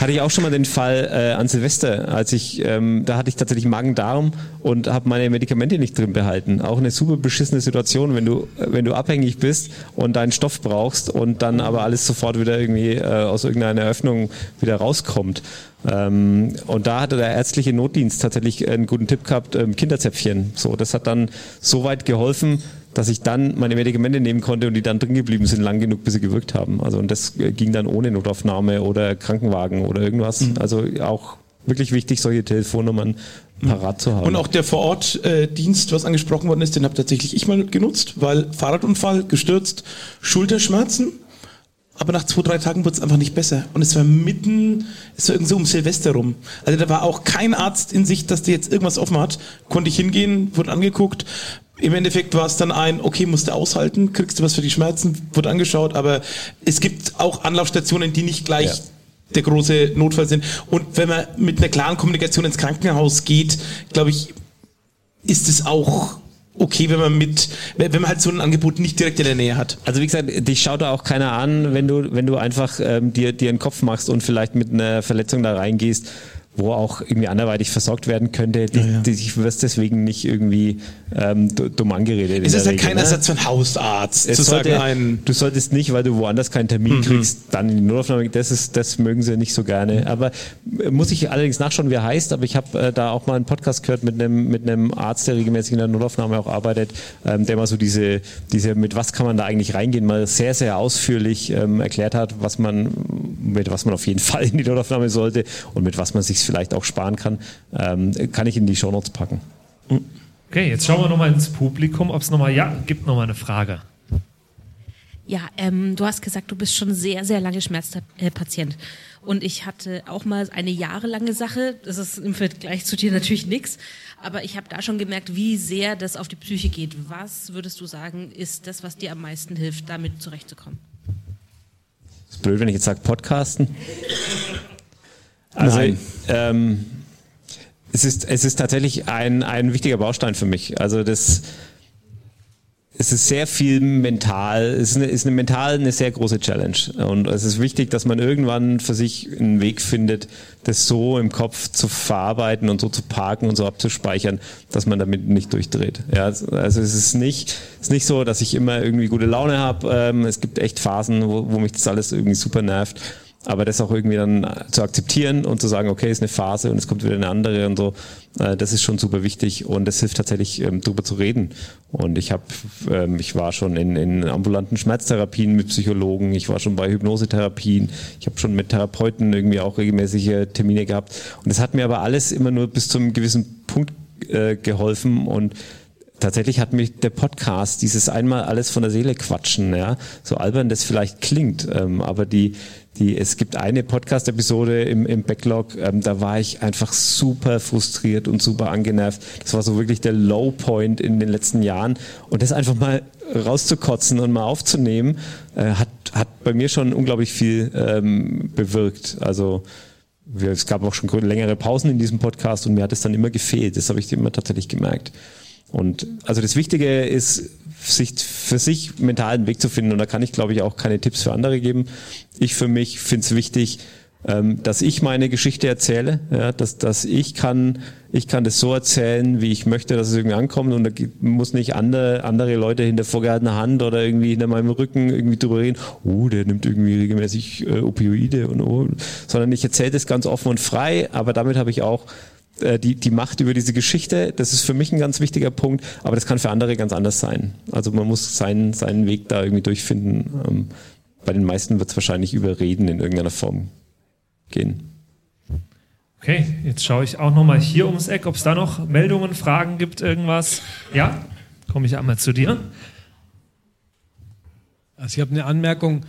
hatte ich auch schon mal den Fall äh, an Silvester, als ich, ähm, da hatte ich tatsächlich Magen-Darm und habe meine Medikamente nicht drin behalten. Auch eine super beschissene Situation, wenn du, wenn du abhängig bist und deinen Stoff brauchst und dann aber alles sofort wieder irgendwie äh, aus irgendeiner Öffnung wieder rauskommt. Ähm, und da hatte der ärztliche Notdienst tatsächlich einen guten Tipp gehabt, ähm, Kinderzäpfchen. So, das hat dann so weit geholfen, dass ich dann meine Medikamente nehmen konnte und die dann drin geblieben sind, lang genug, bis sie gewirkt haben. Also und das äh, ging dann ohne Notaufnahme oder Krankenwagen oder irgendwas. Mhm. Also auch wirklich wichtig, solche Telefonnummern mhm. parat zu haben. Und auch der Vorortdienst, was angesprochen worden ist, den habe tatsächlich ich mal genutzt, weil Fahrradunfall, gestürzt, Schulterschmerzen aber nach zwei, drei Tagen wurde es einfach nicht besser. Und es war mitten, es war irgendwie so um Silvester rum. Also da war auch kein Arzt in Sicht, dass der jetzt irgendwas offen hat. Konnte ich hingehen, wurde angeguckt. Im Endeffekt war es dann ein, okay, musst du aushalten, kriegst du was für die Schmerzen, wurde angeschaut, aber es gibt auch Anlaufstationen, die nicht gleich ja. der große Notfall sind. Und wenn man mit einer klaren Kommunikation ins Krankenhaus geht, glaube ich, ist es auch okay, wenn man mit, wenn man halt so ein Angebot nicht direkt in der Nähe hat. Also wie gesagt, dich schaut da auch keiner an, wenn du, wenn du einfach ähm, dir, dir einen Kopf machst und vielleicht mit einer Verletzung da reingehst wo auch irgendwie anderweitig versorgt werden könnte. Die, ja, ja. Die, ich wirst deswegen nicht irgendwie ähm, dumm angeredet. Es ist ja kein ne? Ersatz für einen Hausarzt. Es zu sollte, sagen, du solltest nicht, weil du woanders keinen Termin mhm. kriegst, dann in die Notaufnahme. Das ist, das mögen sie nicht so gerne. Aber äh, muss ich allerdings nachschauen, wie er heißt. Aber ich habe äh, da auch mal einen Podcast gehört mit einem mit einem Arzt, der regelmäßig in der Notaufnahme auch arbeitet, ähm, der mal so diese diese mit was kann man da eigentlich reingehen, mal sehr sehr ausführlich ähm, erklärt hat, was man mit was man auf jeden Fall in die Notaufnahme sollte und mit was man sich vielleicht auch sparen kann, ähm, kann ich in die Shownotes packen. Okay, jetzt schauen wir nochmal ins Publikum, ob es nochmal, ja, gibt nochmal eine Frage. Ja, ähm, du hast gesagt, du bist schon sehr, sehr lange Schmerzpatient. Und ich hatte auch mal eine jahrelange Sache. Das ist im Vergleich zu dir natürlich nichts. Aber ich habe da schon gemerkt, wie sehr das auf die Psyche geht. Was würdest du sagen, ist das, was dir am meisten hilft, damit zurechtzukommen? Das ist blöd, wenn ich jetzt sage Podcasten. Also, ähm, es ist, es ist tatsächlich ein, ein wichtiger Baustein für mich. Also das, es ist sehr viel mental, es ist eine, ist eine mental eine sehr große Challenge. Und es ist wichtig, dass man irgendwann für sich einen Weg findet, das so im Kopf zu verarbeiten und so zu parken und so abzuspeichern, dass man damit nicht durchdreht. Ja, also es ist nicht, es ist nicht so, dass ich immer irgendwie gute Laune habe. Ähm, es gibt echt Phasen, wo, wo mich das alles irgendwie super nervt aber das auch irgendwie dann zu akzeptieren und zu sagen, okay, ist eine Phase und es kommt wieder eine andere und so, äh, das ist schon super wichtig und das hilft tatsächlich, ähm, drüber zu reden. Und ich habe, ähm, ich war schon in, in ambulanten Schmerztherapien mit Psychologen, ich war schon bei Hypnosetherapien, ich habe schon mit Therapeuten irgendwie auch regelmäßige Termine gehabt. Und das hat mir aber alles immer nur bis zu einem gewissen Punkt äh, geholfen und tatsächlich hat mich der Podcast, dieses einmal alles von der Seele quatschen, ja, so albern das vielleicht klingt, ähm, aber die, die, es gibt eine Podcast-Episode im, im Backlog, ähm, da war ich einfach super frustriert und super angenervt. Das war so wirklich der Low Point in den letzten Jahren. Und das einfach mal rauszukotzen und mal aufzunehmen, äh, hat, hat bei mir schon unglaublich viel ähm, bewirkt. Also wir, es gab auch schon längere Pausen in diesem Podcast und mir hat es dann immer gefehlt. Das habe ich immer tatsächlich gemerkt. Und also das Wichtige ist, sich für sich mental einen Weg zu finden. Und da kann ich, glaube ich, auch keine Tipps für andere geben. Ich für mich finde es wichtig, ähm, dass ich meine Geschichte erzähle, ja, dass, dass ich kann, ich kann das so erzählen, wie ich möchte, dass es irgendwie ankommt und da muss nicht andere, andere Leute hinter vorgehaltener Hand oder irgendwie hinter meinem Rücken irgendwie drüber reden, oh, der nimmt irgendwie regelmäßig äh, Opioide und oh, sondern ich erzähle das ganz offen und frei, aber damit habe ich auch äh, die, die Macht über diese Geschichte, das ist für mich ein ganz wichtiger Punkt, aber das kann für andere ganz anders sein. Also man muss seinen, seinen Weg da irgendwie durchfinden. Ähm, bei den meisten wird es wahrscheinlich über Reden in irgendeiner Form gehen. Okay, jetzt schaue ich auch nochmal hier ums Eck, ob es da noch Meldungen, Fragen gibt, irgendwas. Ja, komme ich einmal zu dir. Also ich habe eine Anmerkung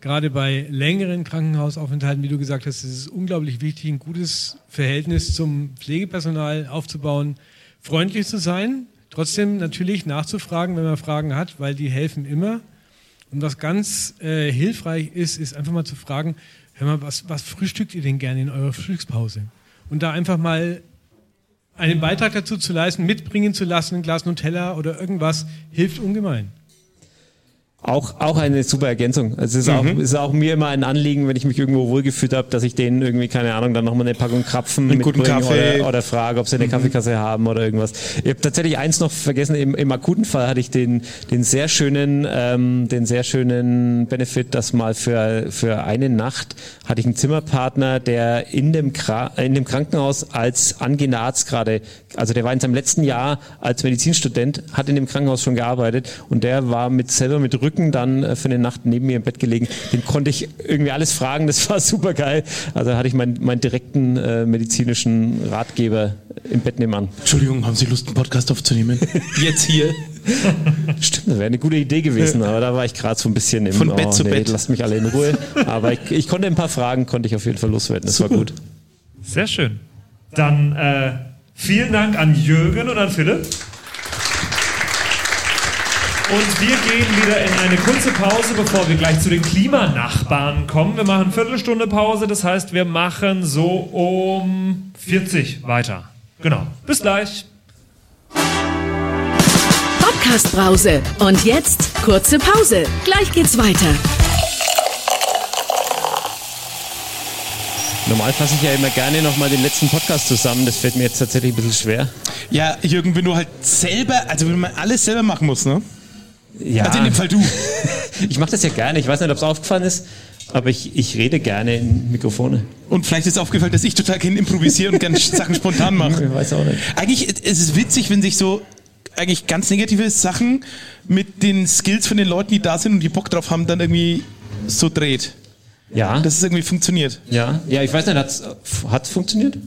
gerade bei längeren Krankenhausaufenthalten, wie du gesagt hast, ist es unglaublich wichtig, ein gutes Verhältnis zum Pflegepersonal aufzubauen, freundlich zu sein, trotzdem natürlich nachzufragen, wenn man Fragen hat, weil die helfen immer. Und was ganz äh, hilfreich ist, ist einfach mal zu fragen, hör mal, was, was frühstückt ihr denn gerne in eurer Frühstückspause? Und da einfach mal einen Beitrag dazu zu leisten, mitbringen zu lassen, ein Glas Nutella oder irgendwas, hilft ungemein. Auch, auch eine super Ergänzung. Also es ist, auch, Mhm. ist auch mir immer ein Anliegen, wenn ich mich irgendwo wohlgefühlt habe, dass ich denen irgendwie, keine Ahnung, dann nochmal eine Packung Krapfen Einen guten mitbringe Kaffee. oder, oder frage, ob sie eine Mhm. Kaffeekasse haben oder irgendwas. Ich habe tatsächlich eins noch vergessen, im, im akuten Fall hatte ich den, den sehr schönen, ähm, den sehr schönen Benefit, dass mal für, für eine Nacht hatte ich einen Zimmerpartner, der in dem, Kra in dem Krankenhaus als angehender Arzt gerade, also der war in seinem letzten Jahr als Medizinstudent, hat in dem Krankenhaus schon gearbeitet und der war mit selber mit Rücken dann äh, für eine Nacht neben mir im Bett gelegen. Den konnte ich irgendwie alles fragen, das war super geil. Also hatte ich meinen, meinen direkten äh, medizinischen Ratgeber im Bett nebenan. Entschuldigung, haben Sie Lust, einen Podcast aufzunehmen? Jetzt hier. Stimmt, das wäre eine gute Idee gewesen, aber da war ich gerade so ein bisschen im Von Bett zu Bett. Lasst mich alle in Ruhe. Aber ich, ich konnte ein paar Fragen, konnte ich auf jeden Fall loswerden. Das war gut. Sehr schön. Dann äh, vielen Dank an Jürgen und an Philipp. Und wir gehen wieder in eine kurze Pause, bevor wir gleich zu den Klimanachbarn kommen. Wir machen eine Viertelstunde Pause, das heißt, wir machen so um 40 weiter. Genau. Bis gleich. Podcast Brause. Und jetzt kurze Pause. Gleich geht's weiter. Normal fasse ich ja immer gerne nochmal den letzten Podcast zusammen. Das fällt mir jetzt tatsächlich ein bisschen schwer. Ja, Jürgen, wenn du halt selber, also wenn man alles selber machen muss, ne? Ja. Also in dem Fall du. Ich mache das ja gerne. Ich weiß nicht, ob es aufgefallen ist, aber ich, ich rede gerne in Mikrofone. Und vielleicht ist aufgefallen, dass ich total gerne improvisiere und gerne Sachen spontan mache. Ich weiß auch nicht. Eigentlich ist es witzig, wenn sich so eigentlich ganz negative Sachen mit den Skills von den Leuten, die da sind und die Bock drauf haben, dann irgendwie so dreht. Ja. Dass es irgendwie funktioniert. Ja, ja, ich weiß nicht, hat's, hat's funktioniert?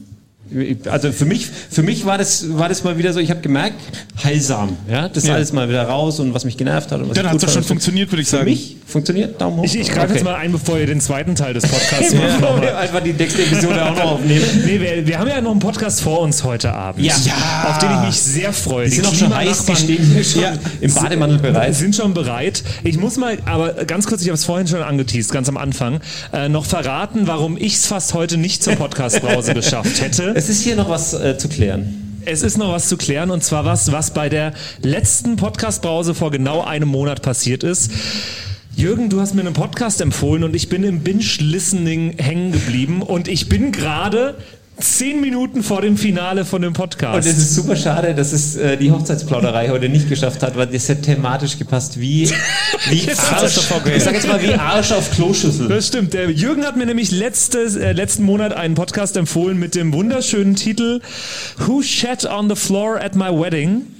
Also für mich, für mich war das, war das mal wieder so, ich habe gemerkt, heilsam. Ja, das ist Ja. alles mal wieder raus und was mich genervt hat. Und was Dann ich hat's gut doch schon funktioniert, würde ich Für sagen. mich funktioniert, Daumen hoch. Ich, ich greife Okay. jetzt mal ein, bevor ihr den zweiten Teil des Podcasts macht. Ja, nochmal. einfach die nächste Episode auch noch aufnehmen. Nee, wir, wir haben ja noch einen Podcast vor uns heute Abend. Ja. Auf den ich mich sehr freue. Die sind auch schon heiß, die stehen hier schon im Bademantel bereit. Sind schon bereit. Ich muss mal, aber ganz kurz, ich habe es vorhin schon angeteased, ganz am Anfang, äh, noch verraten, warum ich es fast heute nicht zur Podcast-Brause geschafft hätte. Es ist hier noch was äh, zu klären. Es ist noch was zu klären und zwar was, was bei der letzten Podcast-Brause vor genau einem Monat passiert ist. Jürgen, du hast mir einen Podcast empfohlen und ich bin im Binge-Listening hängen geblieben und ich bin gerade zehn Minuten vor dem Finale von dem Podcast. Und es ist super schade, dass es äh, die Hochzeitsplauderei heute nicht geschafft hat, weil das hätte thematisch gepasst wie, wie Arsch, ich sag jetzt mal wie Arsch auf Kloschüssel. Das stimmt. Der Jürgen hat mir nämlich letztes, äh, letzten Monat einen Podcast empfohlen mit dem wunderschönen Titel Who Shat on the Floor at My Wedding?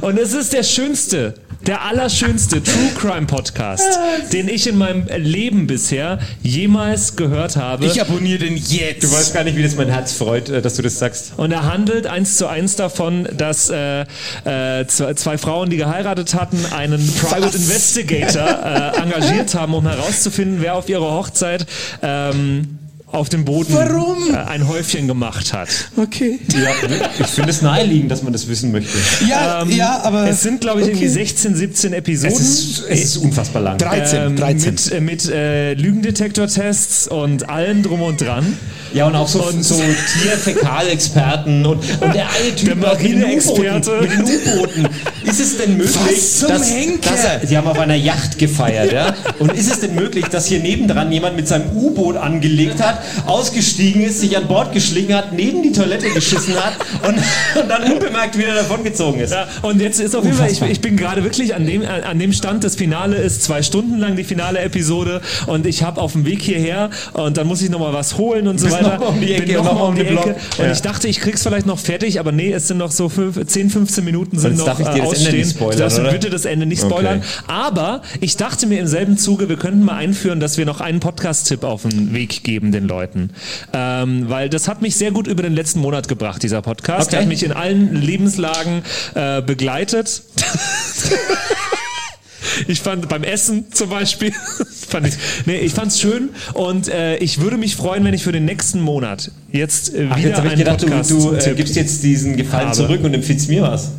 Und es ist der schönste, der allerschönste True Crime Podcast, den ich in meinem Leben bisher jemals gehört habe. Ich abonniere den jetzt. Du weißt gar nicht, wie das mein Herz freut, äh, dass du das sagst. Und er handelt eins zu eins davon, dass äh, äh, zwei, Frauen, die geheiratet hatten, einen Private Investigator äh, engagiert haben, um herauszufinden, wer auf ihrer Hochzeit ähm, auf dem Boden Warum? Äh, ein Häufchen gemacht hat. Okay. Ja, ich finde es naheliegend, dass man das wissen möchte. Ja, ja, aber. Es sind, glaube ich, irgendwie okay. 16, 17 Episoden. Es ist, es ist unfassbar lang. 13, 13. Mit, äh, mit äh, Lügendetektortests und allem drum und dran. Ja, und auch so, Und- so Tierfäkalexperten und, und der eine Typ Der Marineexperte. U-Booten. Mit den U-Booten. Ist es denn möglich, Was zum dass, Henker? dass sie haben auf einer Yacht gefeiert, ja? Und ist es denn möglich, dass hier nebendran jemand mit seinem U-Boot angelegt hat, ausgestiegen ist, sich an Bord geschlingen hat, neben die Toilette geschissen hat und, und dann unbemerkt wieder davongezogen ist? Ja, und jetzt ist auf jeden Fall, ich, ich bin gerade wirklich an dem, an dem Stand, das Finale ist zwei Stunden lang die finale Episode und ich habe auf dem Weg hierher und dann muss ich nochmal was holen und so Bist weiter. noch um die Ecke Bin noch noch mal um die Ecke Block. und Ja. ich dachte, ich krieg's vielleicht noch fertig, aber nee, es sind noch so fünf, 10, 15 Minuten sind noch darf ich dir äh, das Ende ausstehen. nicht spoilern, Darfst du bitte das Ende nicht spoilern. Okay. Aber ich dachte mir im selben Zuge, wir könnten mal einführen, dass wir noch einen Podcast-Tipp auf den Weg geben den Leuten. Ähm, weil das hat mich sehr gut über den letzten Monat gebracht, dieser Podcast. Okay. Der hat mich in allen Lebenslagen äh, begleitet. Ich fand beim Essen zum Beispiel, fand ich, nee, ich fand's schön und äh, ich würde mich freuen, wenn ich für den nächsten Monat jetzt äh, Ach, wieder jetzt habe ich einen gedacht, du, Podcast du äh, gibst jetzt diesen Gefallen habe. zurück und empfiehlst mir was.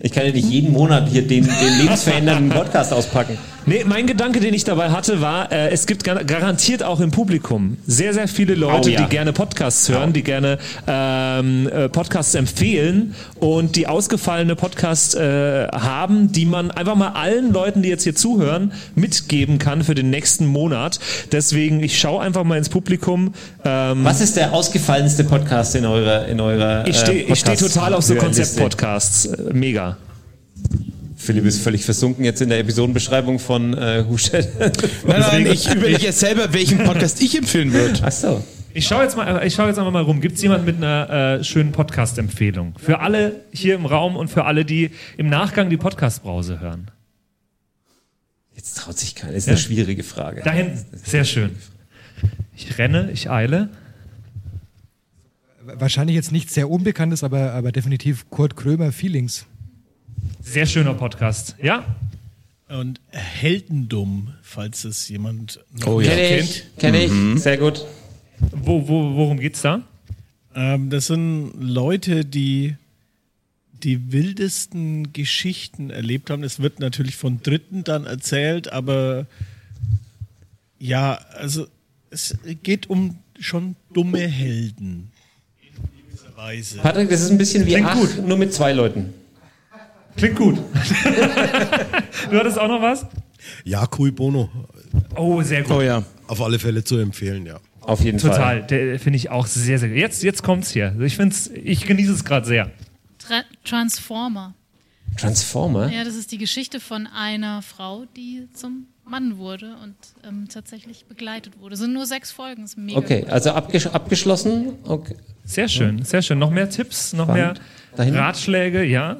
Ich kann ja nicht jeden Monat hier den, den lebensverändernden Podcast auspacken. Nee, mein Gedanke, den ich dabei hatte, war, äh, es gibt gar garantiert auch im Publikum sehr, sehr viele Leute, Oh, ja. die gerne Podcasts hören, die gerne ähm, äh, Podcasts empfehlen und die ausgefallene Podcasts äh, haben, die man einfach mal allen Leuten, die jetzt hier zuhören, mitgeben kann für den nächsten Monat. Deswegen, ich schaue einfach mal ins Publikum. Ähm, Was ist der ausgefallenste Podcast in eurer in eurer ich stehe äh, steh total auf so? Konzept-Podcasts. Äh, Mega. Philipp ist völlig versunken jetzt in der Episodenbeschreibung von äh, Hustedt. Nein, nein, ich überlege jetzt selber, welchen Podcast ich empfehlen würde. Ach so. Ich schaue jetzt mal, ich schaue jetzt einfach mal rum. Gibt es jemand mit einer äh, schönen Podcast-Empfehlung für alle hier im Raum und für alle, die im Nachgang die Podcast-Brause hören? Jetzt traut sich keiner. Ist Ja. eine schwierige Frage. Da hinten, sehr schön. Ich renne, ich eile. Wahrscheinlich jetzt nichts sehr Unbekanntes, aber, aber definitiv Kurt Krömer Feelings. Sehr schöner Podcast. Ja? Und Heldendum, falls es jemand noch Oh ja. Kenn ich, kenn ich. Mhm. Sehr gut. Wo, wo, worum geht's da? Ähm, das sind Leute, die die wildesten Geschichten erlebt haben. Es wird natürlich von Dritten dann erzählt, aber ja, also es geht um schon dumme Helden. In gewisser Weise. Patrick, das ist ein bisschen wie Klingt Ach, gut. nur mit zwei Leuten. Klingt gut. du hattest auch noch was? Ja, Cui Bono. Oh, sehr gut. Oh ja. Auf alle Fälle zu empfehlen, ja. Auf jeden Total. Der finde ich auch sehr, sehr gut. Jetzt, jetzt kommt's hier. Ich find's, ich genieße es gerade sehr. Tra Transformer. Transformer? Ja, das ist die Geschichte von einer Frau, die zum Mann wurde und ähm, tatsächlich begleitet wurde. Es sind nur sechs Folgen, ist mega. Okay, gut. also abgesch abgeschlossen. Okay. Sehr schön, sehr schön. Noch mehr Tipps, noch Spannend. Mehr? Ratschläge, ja.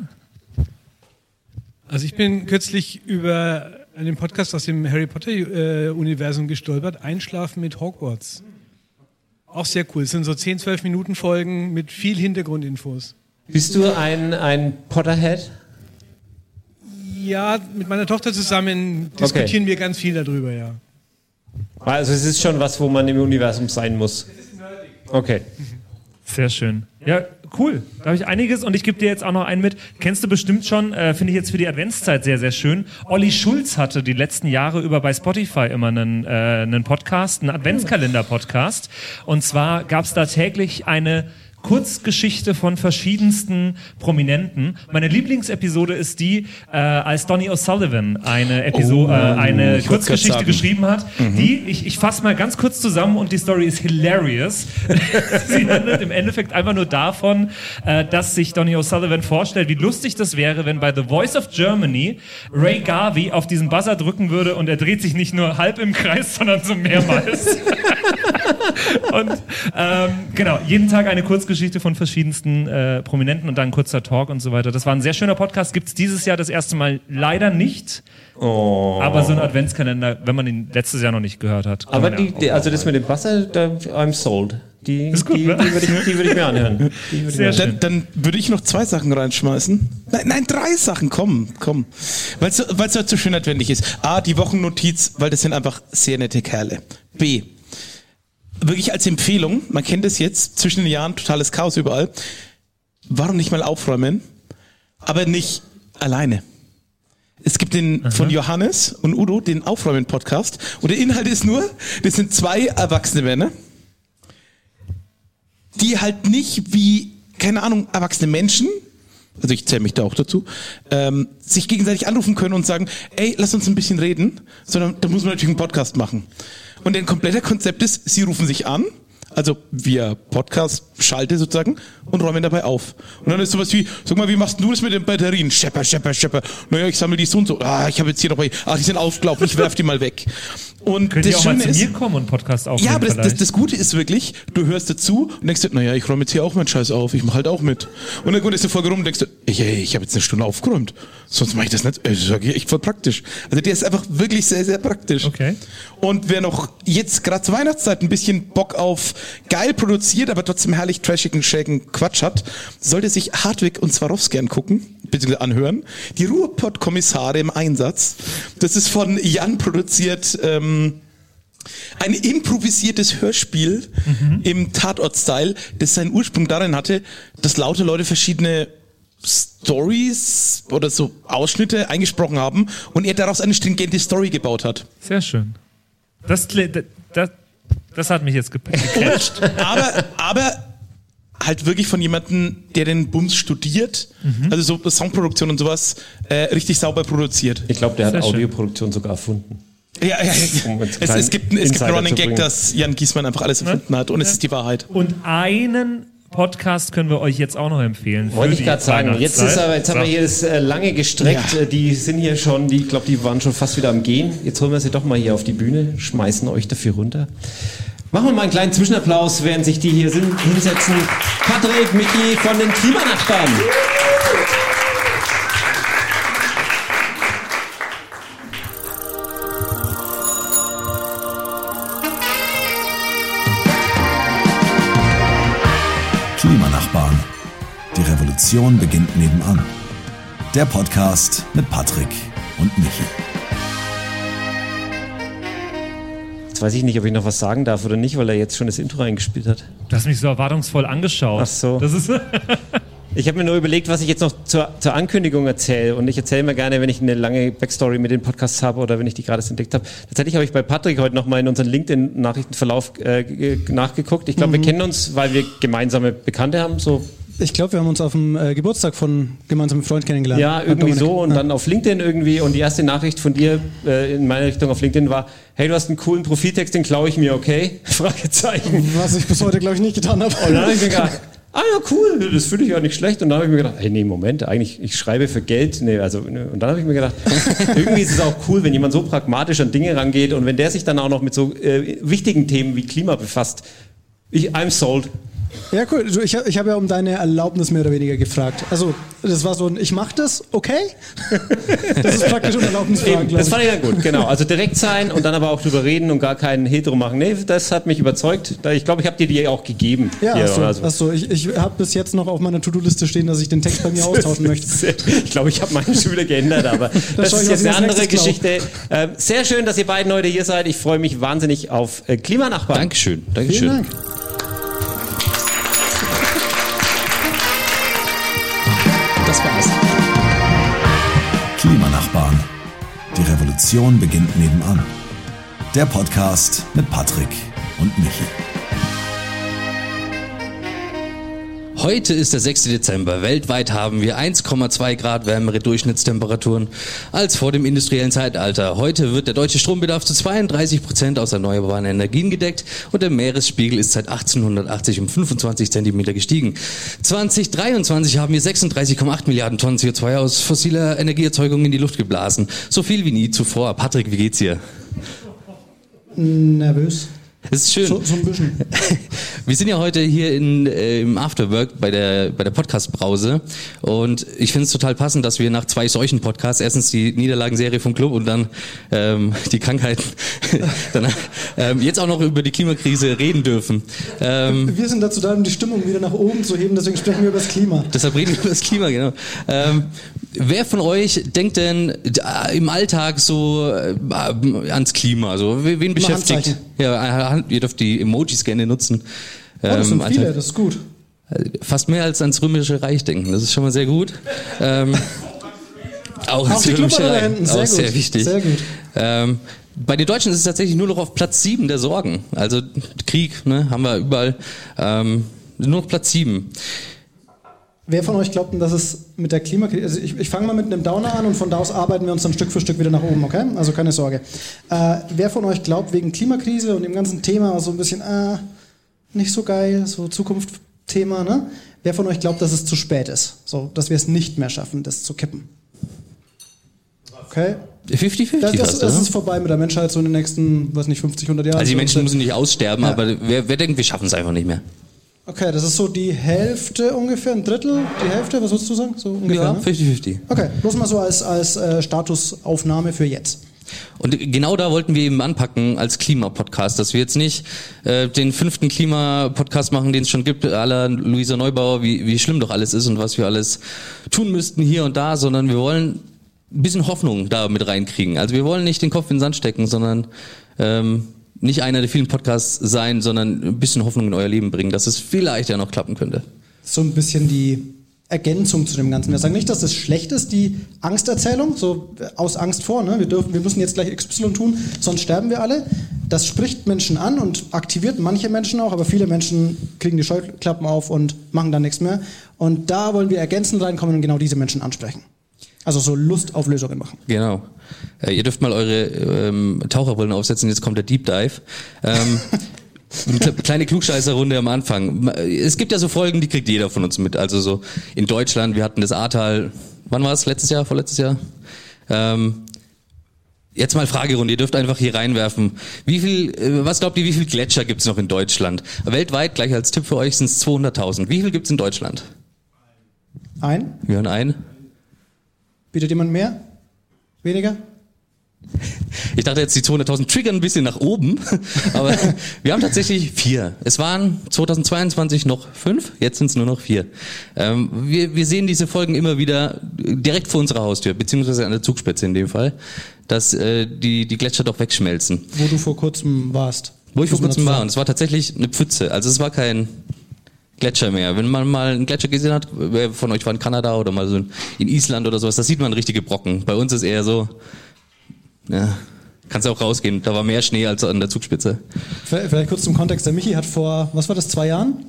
Also ich bin kürzlich über einen Podcast aus dem Harry Potter äh, Universum gestolpert, Einschlafen mit Hogwarts. Auch sehr cool. Es sind so 10, 12 Minuten Folgen mit viel Hintergrundinfos. Bist du ein, ein Potterhead? Ja, mit meiner Tochter zusammen diskutieren wir ganz viel darüber, ja. Also es ist schon was, wo man im Universum sein muss. Okay. Sehr schön. Ja, cool. Da habe ich einiges und ich gebe dir jetzt auch noch einen mit. Kennst du bestimmt schon, äh, finde ich jetzt für die Adventszeit sehr, sehr schön. Olli Schulz hatte die letzten Jahre über bei Spotify immer einen, äh, einen Podcast, einen Adventskalender-Podcast. Und zwar gab es da täglich eine Kurzgeschichte von verschiedensten Prominenten. Meine Lieblingsepisode ist die, äh, als Donny O'Sullivan eine Episode, Oh, äh, eine Kurzgeschichte geschrieben hat. Mhm. Die, ich, ich fasse mal ganz kurz zusammen und die Story ist hilarious. Sie handelt im Endeffekt einfach nur davon, äh, dass sich Donny O'Sullivan vorstellt, wie lustig das wäre, wenn bei The Voice of Germany Ray Garvey auf diesen Buzzer drücken würde und er dreht sich nicht nur halb im Kreis, sondern so mehrmals. und ähm, genau, jeden Tag eine Kurzgeschichte von verschiedensten äh, Prominenten und dann ein kurzer Talk und so weiter. Das war ein sehr schöner Podcast. Gibt es dieses Jahr das erste Mal leider nicht. Oh. Aber so ein Adventskalender, wenn man ihn letztes Jahr noch nicht gehört hat. Aber die, ja die, also das mit dem Wasser, da, I'm sold. Die, Ist gut, die, ne? die würde ich, die würde ich mir anhören. Die würde ich mir anhören. Dann, dann würde ich noch zwei Sachen reinschmeißen. Nein, nein, drei Sachen, komm, komm. Weil es weil es halt so schön adventlich ist. A, die Wochennotiz, weil das sind einfach sehr nette Kerle. B, wirklich als Empfehlung, man kennt es jetzt, zwischen den Jahren totales Chaos überall. Warum nicht mal aufräumen? Aber nicht alleine. Es gibt den von Johannes und Udo, den Aufräumen-Podcast. Und der Inhalt ist nur, das sind zwei erwachsene Männer, die halt nicht wie, keine Ahnung, erwachsene Menschen, also ich zähle mich da auch dazu, ähm, sich gegenseitig anrufen können und sagen, ey, lass uns ein bisschen reden, sondern da muss man natürlich einen Podcast machen. Und ein kompletter Konzept ist, sie rufen sich an, also via Podcast schalte sozusagen und räumen dabei auf. Und dann ist sowas wie, sag mal, wie machst du das mit den Batterien? Schepper, schepper, schepper. Naja, ich sammle die so und so. Ah, ich habe jetzt hier noch, ah, die sind aufgelaufen, ich werf die mal weg. Und Könnt das ihr auch mal Schöne zu ist, mir kommen und Podcast aufnehmen ja, aber das, das, das Gute ist wirklich, du hörst dazu und denkst dir, naja, ich räume jetzt hier auch meinen Scheiß auf, ich mache halt auch mit. Und dann ist die Folge rum und denkst du, ey, ich habe jetzt eine Stunde aufgeräumt, sonst mache ich das nicht. Ist ja echt voll praktisch. Also der ist einfach wirklich sehr, sehr praktisch. Okay. Und wer noch jetzt gerade zur Weihnachtszeit ein bisschen Bock auf geil produziert, aber trotzdem herrlich trashigen, schrägen Quatsch hat, sollte sich Hartwig und Swarovski angucken, beziehungsweise anhören. Die Ruhrpott-Kommissare im Einsatz. Das ist von Jan produziert, ähm, ein improvisiertes Hörspiel im Tatort-Style, das seinen Ursprung darin hatte, dass laute Leute verschiedene Stories oder so Ausschnitte eingesprochen haben und er daraus eine stringente Story gebaut hat. Sehr schön. Das, kle- das, das hat mich jetzt gecatcht. aber, aber halt wirklich von jemandem, der den Bums studiert, Mhm. also so Songproduktion und sowas, äh, richtig sauber produziert. Ich glaube, der hat Sehr schön. Audioproduktion sogar erfunden. Ja, ja, ja. Um Es, es gibt, es gibt einen Running Gag, dass Jan Giesmann einfach alles erfunden hat und es ist die Wahrheit. Und einen Podcast können wir euch jetzt auch noch empfehlen. Wollte ich gerade sagen. Jetzt, ist aber, jetzt haben wir hier das äh, lange gestreckt. Äh, Die sind hier schon, die, ich glaube, die waren schon fast wieder am Gehen. Jetzt holen wir sie doch mal hier auf die Bühne, schmeißen euch dafür runter. Machen wir mal einen kleinen Zwischenapplaus, während sich die hier sind, hinsetzen. Patrick, Micky von den Klimanachbarn. Klimanachbarn. Die Revolution beginnt nebenan. Der Podcast mit Patrick und Michi. Jetzt weiß ich nicht, ob ich noch was sagen darf oder nicht, weil er jetzt schon das Intro eingespielt hat. Du hast mich so erwartungsvoll angeschaut. Ach so. Das ist Ich habe mir nur überlegt, was ich jetzt noch zur, zur Ankündigung erzähle. Und ich erzähle mir gerne, wenn ich eine lange Backstory mit den Podcasts habe oder wenn ich die gerade entdeckt habe. Tatsächlich habe ich bei Patrick heute noch mal in unseren LinkedIn-Nachrichtenverlauf äh, nachgeguckt. Ich glaube, wir Mhm. kennen uns, weil wir gemeinsame Bekannte haben. So Ich glaube, wir haben uns auf dem äh, Geburtstag von gemeinsamen Freund kennengelernt. Ja, irgendwie so und dann auf LinkedIn irgendwie und die erste Nachricht von dir äh, in meine Richtung auf LinkedIn war, hey, du hast einen coolen Profiltext, den klaue ich mir, okay? Fragezeichen. Was ich bis heute, glaube ich, nicht getan habe. Und dann habe ich mir gedacht, ah ja, cool, das finde ich ja nicht schlecht. Und dann habe ich mir gedacht, hey, nee, Moment, eigentlich, ich schreibe für Geld. Nee, also, ne. Und dann habe ich mir gedacht, irgendwie ist es auch cool, wenn jemand so pragmatisch an Dinge rangeht und wenn der sich dann auch noch mit so äh, wichtigen Themen wie Klima befasst. Ich, I'm sold. Ja, cool. Du, Ich, ich habe ja um deine Erlaubnis mehr oder weniger gefragt. Also, das war so ein, ich mach das, okay? Das ist praktisch um Erlaubnisfragen, das fand ich dann gut, genau. Also direkt sein und dann aber auch drüber reden und gar keinen Hetero machen. Nee, das hat mich überzeugt. Ich glaube, ich habe dir die auch gegeben. Ja, Hier, achso, also. achso. Ich, ich habe bis jetzt noch auf meiner To-Do-Liste stehen, dass ich den Text bei mir austauschen möchte. Ich glaube, ich habe meinen schon wieder geändert, aber das schau ist jetzt eine andere Geschichte. Ähm, sehr schön, dass ihr beiden heute hier seid. Ich freue mich wahnsinnig auf äh, Klimanachbarn. Dankeschön, Dankeschön. Vielen Dank. Die Revolution beginnt nebenan. Der Podcast mit Patrick und Michi. Heute ist der 6. Dezember. Weltweit haben wir 1,2 Grad wärmere Durchschnittstemperaturen als vor dem industriellen Zeitalter. Heute wird der deutsche Strombedarf zu 32 Prozent aus erneuerbaren Energien gedeckt und der Meeresspiegel ist seit 1880 um 25 Zentimeter gestiegen. 2023 haben wir 36,8 Milliarden Tonnen CO2 aus fossiler Energieerzeugung in die Luft geblasen. So viel wie nie zuvor. Patrick, wie geht's dir? Nervös. Es ist schön. So, so ein bisschen. Wir sind ja heute hier in, äh, im Afterwork bei der, bei der Podcast-Brause und ich finde es total passend, dass wir nach zwei solchen Podcasts, erstens die Niederlagenserie vom Club und dann ähm, die Krankheiten, dann, ähm, jetzt auch noch über die Klimakrise reden dürfen. Ähm, Wir sind dazu da, um die Stimmung wieder nach oben zu heben, deswegen sprechen wir über das Klima. Deshalb reden wir über das Klima, genau. Ähm, wer von euch denkt denn äh, im Alltag so äh, ans Klima? Also wen beschäftigt? Handzeichen. Ja, äh, ihr dürft die Emojis gerne nutzen. Oh, das sind Ähm, viele, also- das ist gut. Fast mehr als ans Römische Reich denken. Das ist schon mal sehr gut. Ähm, auch Auch ans die Römische da Reich. hinten, sehr Auch gut. sehr wichtig. Sehr gut. Ähm, bei den Deutschen ist es tatsächlich nur noch auf Platz 7 der Sorgen. Also Krieg, ne, haben wir überall. Ähm, nur noch Platz 7. Wer von euch glaubt denn, dass es mit der Klimakrise, also ich, ich fange mal mit einem Downer an und von da aus arbeiten wir uns dann Stück für Stück wieder nach oben, okay? Also keine Sorge. Äh, wer von euch glaubt, wegen Klimakrise und dem ganzen Thema so ein bisschen, äh, nicht so geil, so Zukunftsthema, ne? Wer von euch glaubt, dass es zu spät ist? So, dass wir es nicht mehr schaffen, das zu kippen? Okay? 50-50 Das, das, das ist vorbei mit der Menschheit so in den nächsten, weiß nicht, 50, 100 Jahren. Also die Menschen müssen nicht aussterben, Ja. aber wer, wer denkt, wir schaffen es einfach nicht mehr? Okay, das ist so die Hälfte ungefähr, ein Drittel, die Hälfte, was würdest du sagen? So ungefähr, Ja, ne? 50-50. Okay, bloß mal so als, als äh, Statusaufnahme für jetzt. Und genau da wollten wir eben anpacken als Klimapodcast, dass wir jetzt nicht äh, den fünften Klimapodcast machen, den es schon gibt, aller Luisa Neubauer, wie, wie schlimm doch alles ist und was wir alles tun müssten hier und da, sondern wir wollen ein bisschen Hoffnung da mit reinkriegen. Also wir wollen nicht den Kopf in den Sand stecken, sondern ähm, nicht einer der vielen Podcasts sein, sondern ein bisschen Hoffnung in euer Leben bringen, dass es vielleicht ja noch klappen könnte. So ein bisschen die Ergänzung zu dem Ganzen. Wir sagen nicht, dass das schlecht ist, die Angsterzählung, so aus Angst vor, ne? wir, dürfen, wir müssen jetzt gleich XY tun, sonst sterben wir alle. Das spricht Menschen an und aktiviert manche Menschen auch, aber viele Menschen kriegen die Scheuklappen auf und machen dann nichts mehr. Und da wollen wir ergänzend reinkommen und genau diese Menschen ansprechen. Also so Lust auf Lösungen machen. Genau. Äh, ihr dürft mal eure ähm, Taucherbrillen aufsetzen, jetzt kommt der Deep Dive. Ähm, eine kleine Klugscheißerrunde am Anfang. Es gibt ja so Folgen, die kriegt jeder von uns mit. Also so in Deutschland, wir hatten das Ahrtal, wann war es? Letztes Jahr, vorletztes Jahr? Ähm, jetzt mal Fragerunde, ihr dürft einfach hier reinwerfen. Wie viel, äh, was glaubt ihr, wie viel Gletscher gibt's noch in Deutschland? Weltweit, gleich als Tipp für euch, sind es 200.000. Wie viel gibt's in Deutschland? Ein? Wir hören ein. Bietet jemand mehr? Weniger? Ich dachte jetzt, die 200.000 triggern ein bisschen nach oben, aber wir haben tatsächlich vier. Es waren 2022 noch fünf, jetzt sind es nur noch vier. Ähm, wir, wir sehen diese Folgen immer wieder direkt vor unserer Haustür, beziehungsweise an der Zugspitze in dem Fall, dass äh, die, die Gletscher doch wegschmelzen. Wo du vor kurzem warst. Wo ich vor kurzem war und es war tatsächlich eine Pfütze, also es war kein Gletscher mehr. Wenn man mal einen Gletscher gesehen hat, wer von euch war in Kanada oder mal so in Island oder sowas, da sieht man richtige Brocken. Bei uns ist eher so, ja, kannst du auch rausgehen. Da war mehr Schnee als an der Zugspitze. Vielleicht kurz zum Kontext. Der Michi hat vor, was war das, zwei Jahren?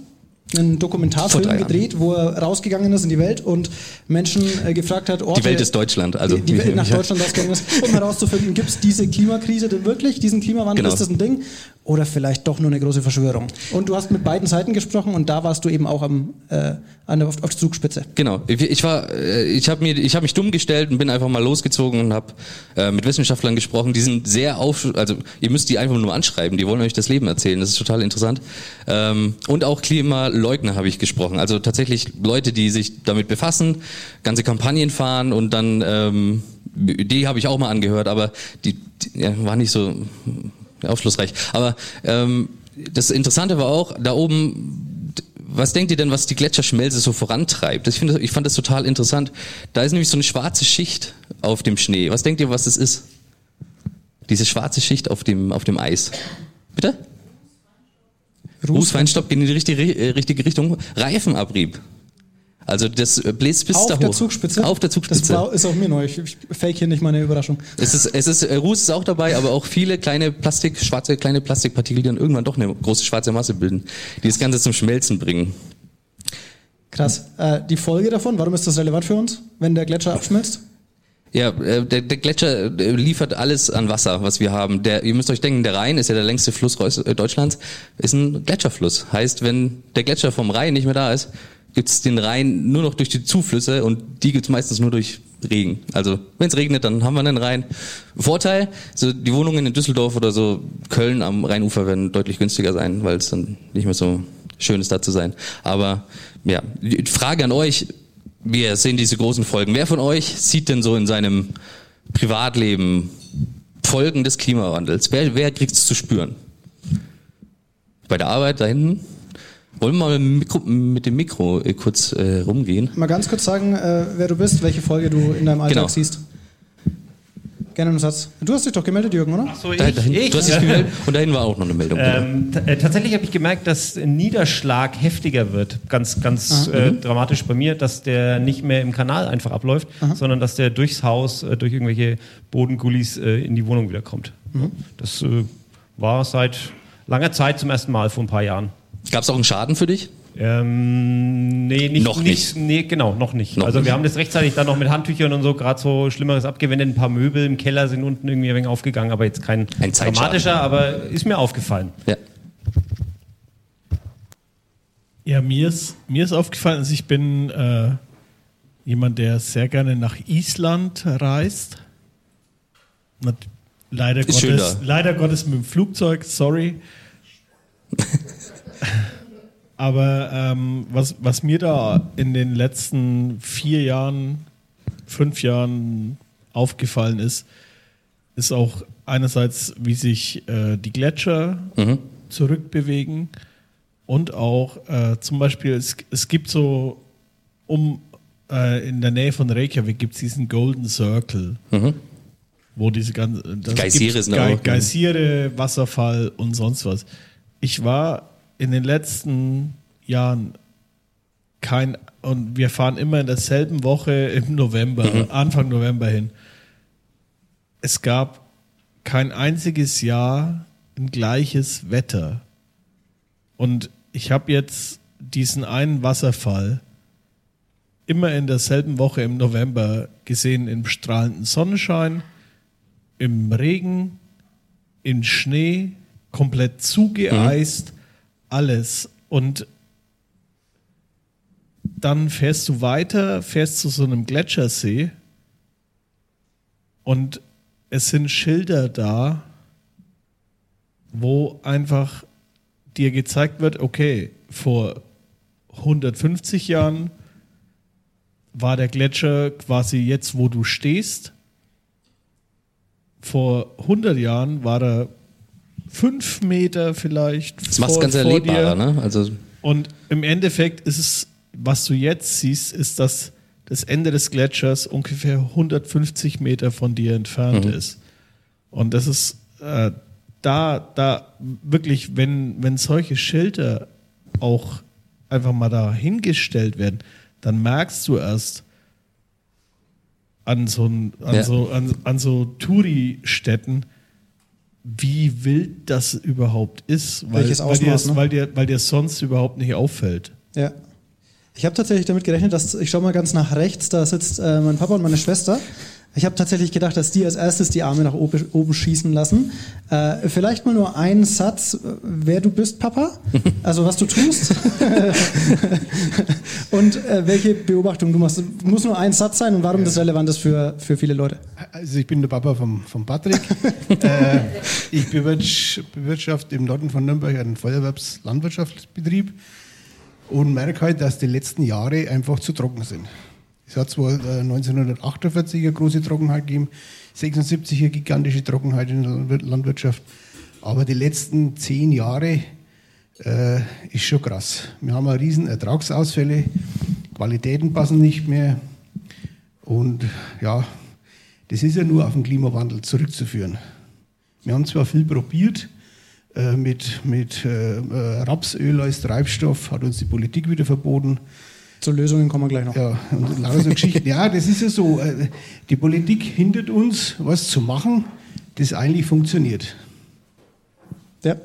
einen Dokumentarfilm gedreht, wo er rausgegangen ist in die Welt und Menschen äh, gefragt hat, Orte, Die Welt ist Deutschland, also die, die Welt nach Deutschland rausgegangen ist, um herauszufinden, gibt es diese Klimakrise denn wirklich, diesen Klimawandel, genau. ist das ein Ding? Oder vielleicht doch nur eine große Verschwörung? Und du hast mit beiden Seiten gesprochen und da warst du eben auch am, äh, an der, auf, auf der Zugspitze. Genau, ich, ich war, äh, ich habe mir, ich habe mich dumm gestellt und bin einfach mal losgezogen und habe äh, mit Wissenschaftlern gesprochen. Die sind sehr auf, also ihr müsst die einfach nur anschreiben. Die wollen euch das Leben erzählen. Das ist total interessant. Ähm, und auch Klimaleugner habe ich gesprochen. Also tatsächlich Leute, die sich damit befassen, ganze Kampagnen fahren und dann ähm, die habe ich auch mal angehört, aber die, die ja, war nicht so aufschlussreich. Aber ähm, das Interessante war auch, da oben was denkt ihr denn, was die Gletscherschmelze so vorantreibt? Ich, finde, ich fand das total interessant. Da ist nämlich so eine schwarze Schicht auf dem Schnee. Was denkt ihr, was das ist? Diese schwarze Schicht auf dem, auf dem Eis. Bitte? Rußfeinstaub geht in die richtige, äh, richtige Richtung. Reifenabrieb. Also das bläst bis auf da hoch. Auf der Zugspitze? Auf der Zugspitze. Das ist auch mir neu. Ich fake hier nicht meine Überraschung. Es ist, es ist, äh, Ruß ist auch dabei, aber auch viele kleine Plastik, schwarze kleine Plastikpartikel, die dann irgendwann doch eine große schwarze Masse bilden, die das Ganze zum Schmelzen bringen. Krass. Äh, die Folge davon, warum ist das relevant für uns, wenn der Gletscher abschmilzt? Ja, äh, der, der Gletscher äh, liefert alles an Wasser, was wir haben. Der, ihr müsst euch denken, der Rhein ist ja der längste Fluss Deutschlands, ist ein Gletscherfluss. Heißt, wenn der Gletscher vom Rhein nicht mehr da ist, gibt's den Rhein nur noch durch die Zuflüsse und die gibt's meistens nur durch Regen. Also wenn es regnet, dann haben wir einen Rhein. Vorteil, so die Wohnungen in Düsseldorf oder so Köln am Rheinufer werden deutlich günstiger sein, weil es dann nicht mehr so schön ist, da zu sein. Aber ja, die Frage an euch, wir sehen diese großen Folgen. Wer von euch sieht denn so in seinem Privatleben Folgen des Klimawandels? Wer, wer kriegt es zu spüren? Bei der Arbeit da hinten? Wollen wir mal mit, Mikro, mit dem Mikro äh, kurz äh, rumgehen? Mal ganz kurz sagen, äh, wer du bist, welche Folge du in deinem Alltag genau. siehst. Gerne einen Satz. Du hast dich doch gemeldet, Jürgen, oder? Ach so, ich, da, dahin, ich. Du hast dich gemeldet und dahin war auch noch eine Meldung. Ähm, äh, tatsächlich habe ich gemerkt, dass Niederschlag heftiger wird. Ganz, ganz äh, mhm. dramatisch bei mir, dass der nicht mehr im Kanal einfach abläuft, Aha. sondern dass der durchs Haus, äh, durch irgendwelche Bodengullis äh, in die Wohnung wieder kommt. Mhm. Das äh, war seit langer Zeit zum ersten Mal vor ein paar Jahren. Gab es auch einen Schaden für dich? Ähm, nee, nicht, noch nicht. nicht. Nee, genau, noch nicht. Noch also wir haben das rechtzeitig dann noch mit Handtüchern und so gerade so Schlimmeres abgewendet. Ein paar Möbel im Keller sind unten irgendwie ein wenig aufgegangen, aber jetzt kein ein dramatischer, aber ist mir aufgefallen. Ja. Ja, mir ist, mir ist aufgefallen, also ich bin äh, jemand, der sehr gerne nach Island reist. Leider Gottes, leider Gottes mit dem Flugzeug, sorry. Aber ähm, was, was mir da in den letzten vier Jahren, fünf Jahren aufgefallen ist, ist auch einerseits, wie sich äh, die Gletscher mhm. zurückbewegen und auch äh, zum Beispiel, es, es gibt so um äh, in der Nähe von Reykjavik gibt es diesen Golden Circle, mhm. wo diese ganzen Geysire sind Ge auch. Geysire, Wasserfall und sonst was. Ich war in den letzten Jahren kein, und wir fahren immer in derselben Woche im November, Mhm. Anfang November hin. Es gab kein einziges Jahr ein gleiches Wetter. Und ich habe jetzt diesen einen Wasserfall immer in derselben Woche im November gesehen, im strahlenden Sonnenschein, im Regen, im Schnee, komplett zugeeist, alles. Und dann fährst du weiter, fährst zu so einem Gletschersee und es sind Schilder da, wo einfach dir gezeigt wird, okay, vor 150 Jahren war der Gletscher quasi jetzt, wo du stehst. Vor 100 Jahren war er fünf Meter vielleicht. Das macht's ganz erlebbarer, ne? Also Und im Endeffekt ist es, was du jetzt siehst, ist, dass das Ende des Gletschers ungefähr 150 Meter von dir entfernt Mhm. ist. Und das ist äh, da, da wirklich, wenn, wenn solche Schilder auch einfach mal da hingestellt werden, dann merkst du erst an so, an Ja. so, an, an so Touri-Städten, wie wild das überhaupt ist, weil, Welches weil, dir, Ausmaß, ne? weil, dir, weil dir sonst überhaupt nicht auffällt. Ja. Ich habe tatsächlich damit gerechnet, dass ich schau mal ganz nach rechts, da sitzt äh, mein Papa und meine Schwester. Ich habe tatsächlich gedacht, dass die als erstes die Arme nach oben, schießen lassen. Äh, vielleicht mal nur einen Satz, äh, wer du bist, Papa, also was du tust und äh, welche Beobachtung du machst. Muss nur ein Satz sein und warum das relevant ist für, für viele Leute. Also ich bin der Papa vom, vom Patrick. äh, ich bewirtsch- bewirtschafte im Norden von Nürnberg einen Feuerwerbslandwirtschaftsbetrieb und merke halt, dass die letzten Jahre einfach zu trocken sind. Es hat zwar äh, 1948 eine große Trockenheit gegeben, 76 eine gigantische Trockenheit in der Landwir- Landwirtschaft, aber die letzten zehn Jahre äh, ist schon krass. Wir haben eine riesen Ertragsausfälle, Qualitäten passen nicht mehr und ja, das ist ja nur auf den Klimawandel zurückzuführen. Wir haben zwar viel probiert, äh, mit, mit äh, äh, Rapsöl als Treibstoff, hat uns die Politik wieder verboten. Zu Lösungen kommen wir gleich noch. Ja, und lauter so Geschichten. Ja, das ist ja so. äh, Die Politik hindert uns, was zu machen, das eigentlich funktioniert. Ja.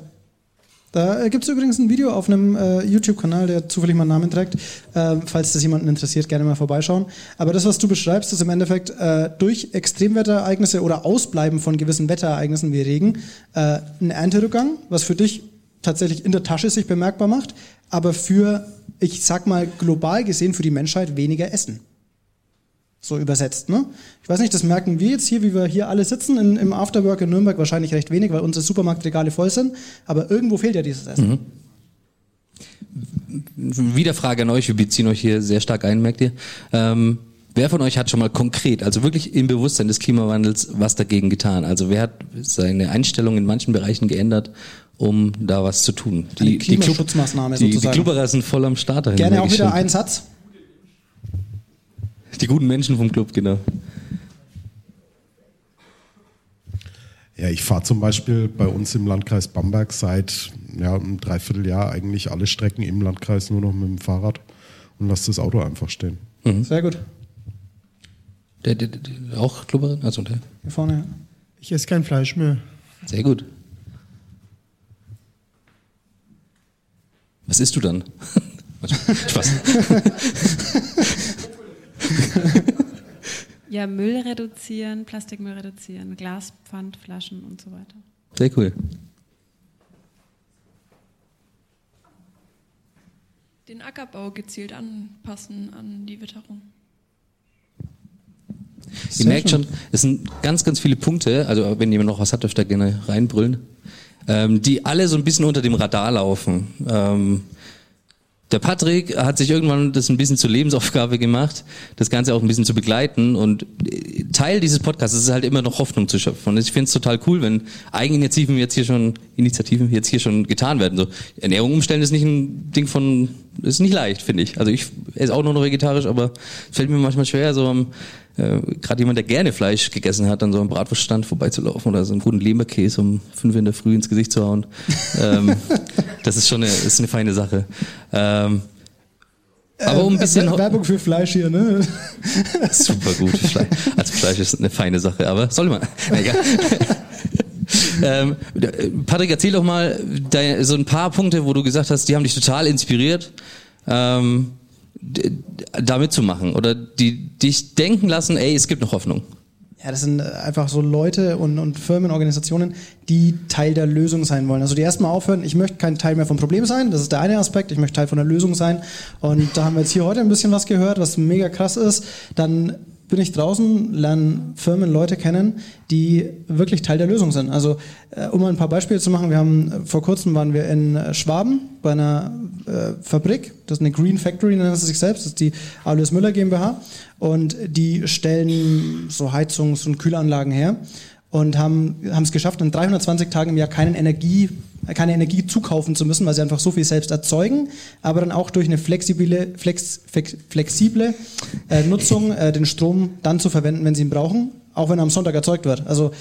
Da gibt es übrigens ein Video auf einem äh, YouTube-Kanal, der zufällig meinen Namen trägt. Äh, falls das jemanden interessiert, gerne mal vorbeischauen. Aber das, was du beschreibst, ist im Endeffekt äh, durch Extremwetterereignisse oder Ausbleiben von gewissen Wetterereignissen wie Regen äh, ein Ernterückgang, was für dich tatsächlich in der Tasche sich bemerkbar macht, aber für, ich sag mal, global gesehen für die Menschheit weniger Essen. So übersetzt, ne? Ich weiß nicht, das merken wir jetzt hier, wie wir hier alle sitzen in, im Afterwork in Nürnberg wahrscheinlich recht wenig, weil unsere Supermarktregale voll sind. Aber irgendwo fehlt ja dieses Essen. Mhm. Wieder Frage an euch, wir beziehen euch hier sehr stark ein, merkt ihr. Ähm, wer von euch hat schon mal konkret, also wirklich im Bewusstsein des Klimawandels, was dagegen getan? Also wer hat seine Einstellung in manchen Bereichen geändert, um da was zu tun? Eine Klimaschutzmaßnahme die, die sozusagen. Klubberer sind voll am Start dahin. Gerne auch wieder einen Satz. Die guten Menschen vom Club, genau. Ja, ich fahre zum Beispiel bei uns im Landkreis Bamberg seit ja, einem Dreivierteljahr eigentlich alle Strecken im Landkreis nur noch mit dem Fahrrad und lasse das Auto einfach stehen. Sehr gut. Der, der, der, auch Klubberin? Also der. Hier vorne. Ich esse kein Fleisch mehr. Sehr gut. Was isst du dann? Spaß. Ja, Müll reduzieren, Plastikmüll reduzieren, Glas, Pfand, Flaschen und so weiter. Sehr cool. Den Ackerbau gezielt anpassen an die Witterung. Ihr merkt schon, es sind ganz, ganz viele Punkte, also wenn jemand noch was hat, dürft ihr gerne reinbrüllen, ähm, die alle so ein bisschen unter dem Radar laufen. Ähm, der Patrick hat sich irgendwann das ein bisschen zur Lebensaufgabe gemacht, das Ganze auch ein bisschen zu begleiten und äh, Teil dieses Podcasts ist halt immer noch Hoffnung zu schöpfen. Und ich finde es total cool, wenn Eigeninitiativen jetzt hier schon, Initiativen jetzt hier schon getan werden. So, Ernährung umstellen ist nicht ein Ding von, ist nicht leicht, finde ich. Also ich esse auch nur noch vegetarisch, aber es fällt mir manchmal schwer, so am, äh, gerade jemand, der gerne Fleisch gegessen hat, an so einem Bratwurststand vorbeizulaufen oder so einen guten Leberkäse um fünf in der Früh ins Gesicht zu hauen. ähm, das ist schon eine, ist eine feine Sache. Ähm, Aber um ein bisschen Wer- Werbung für Fleisch hier, ne? Super gut. Fleisch. Also Fleisch ist eine feine Sache, aber soll man. Egal. ähm, Patrick, erzähl doch mal so ein paar Punkte, wo du gesagt hast, die haben dich total inspiriert, ähm, d- da mitzumachen oder die dich denken lassen, ey, es gibt noch Hoffnung. Ja, das sind äh, einfach so Leute und, und Firmen, Organisationen, die Teil der Lösung sein wollen. Also die erstmal aufhören, ich möchte kein Teil mehr vom Problem sein, das ist der eine Aspekt, ich möchte Teil von der Lösung sein. Und da haben wir jetzt hier heute ein bisschen was gehört, was mega krass ist. Dann bin ich draußen, lerne Firmen, Leute kennen, die wirklich Teil der Lösung sind. Also äh, um mal ein paar Beispiele zu machen, wir haben äh, vor kurzem waren wir in äh, Schwaben bei einer äh, Fabrik, das ist eine Green Factory, nennt sie sich selbst, das ist die Alois Müller GmbH. Und die stellen so Heizungs- und Kühlanlagen her und haben es geschafft, in 320 Tagen im Jahr keinen Energie, keine Energie zukaufen zu müssen, weil sie einfach so viel selbst erzeugen, aber dann auch durch eine flexible, flex, flex, flexible äh, Nutzung äh, den Strom dann zu verwenden, wenn sie ihn brauchen, auch wenn er am Sonntag erzeugt wird. Also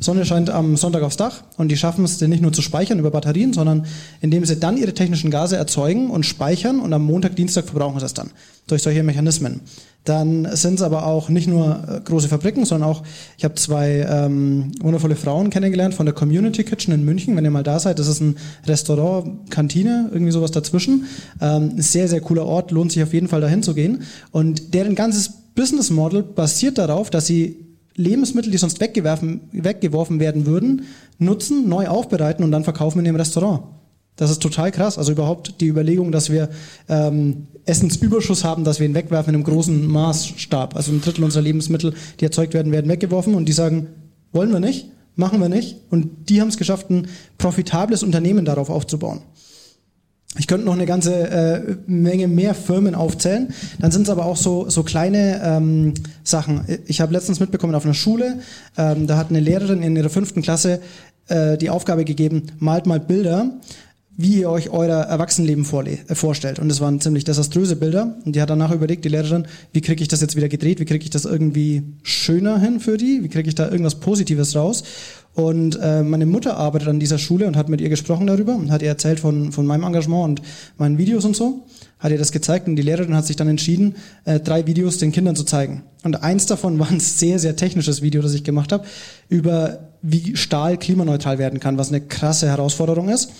Sonne scheint am Sonntag aufs Dach und die schaffen es, den nicht nur zu speichern über Batterien, sondern indem sie dann ihre technischen Gase erzeugen und speichern und am Montag, Dienstag verbrauchen sie es dann durch solche Mechanismen. Dann sind es aber auch nicht nur äh, große Fabriken, sondern auch, ich habe zwei ähm, wundervolle Frauen kennengelernt von der Community Kitchen in München, wenn ihr mal da seid. Das ist ein Restaurant, Kantine, irgendwie sowas dazwischen. Ähm, sehr, sehr cooler Ort, lohnt sich auf jeden Fall dahin zu gehen. Und deren ganzes Business Model basiert darauf, dass sie Lebensmittel, die sonst weggeworfen, weggeworfen werden würden, nutzen, neu aufbereiten und dann verkaufen in ihrem Restaurant. Das ist total krass. Also überhaupt die Überlegung, dass wir ähm, Essensüberschuss haben, dass wir ihn wegwerfen in einem großen Maßstab. Also ein Drittel unserer Lebensmittel, die erzeugt werden, werden weggeworfen und die sagen, wollen wir nicht, machen wir nicht. Und die haben es geschafft, ein profitables Unternehmen darauf aufzubauen. Ich könnte noch eine ganze äh, Menge mehr Firmen aufzählen. Dann sind es aber auch so, so kleine ähm, Sachen. Ich habe letztens mitbekommen auf einer Schule, ähm, da hat eine Lehrerin in ihrer fünften Klasse äh, die Aufgabe gegeben, malt mal Bilder, wie ihr euch euer Erwachsenenleben äh, vorstellt. Und das waren ziemlich desaströse Bilder. Und die hat danach überlegt, die Lehrerin, wie kriege ich das jetzt wieder gedreht, wie kriege ich das irgendwie schöner hin für die, wie kriege ich da irgendwas Positives raus. Und äh, meine Mutter arbeitet an dieser Schule und hat mit ihr gesprochen darüber und hat ihr erzählt von, von meinem Engagement und meinen Videos und so. Hat ihr das gezeigt und die Lehrerin hat sich dann entschieden, äh, drei Videos den Kindern zu zeigen. Und eins davon war ein sehr, sehr technisches Video, das ich gemacht habe, über wie Stahl klimaneutral werden kann, was eine krasse Herausforderung ist.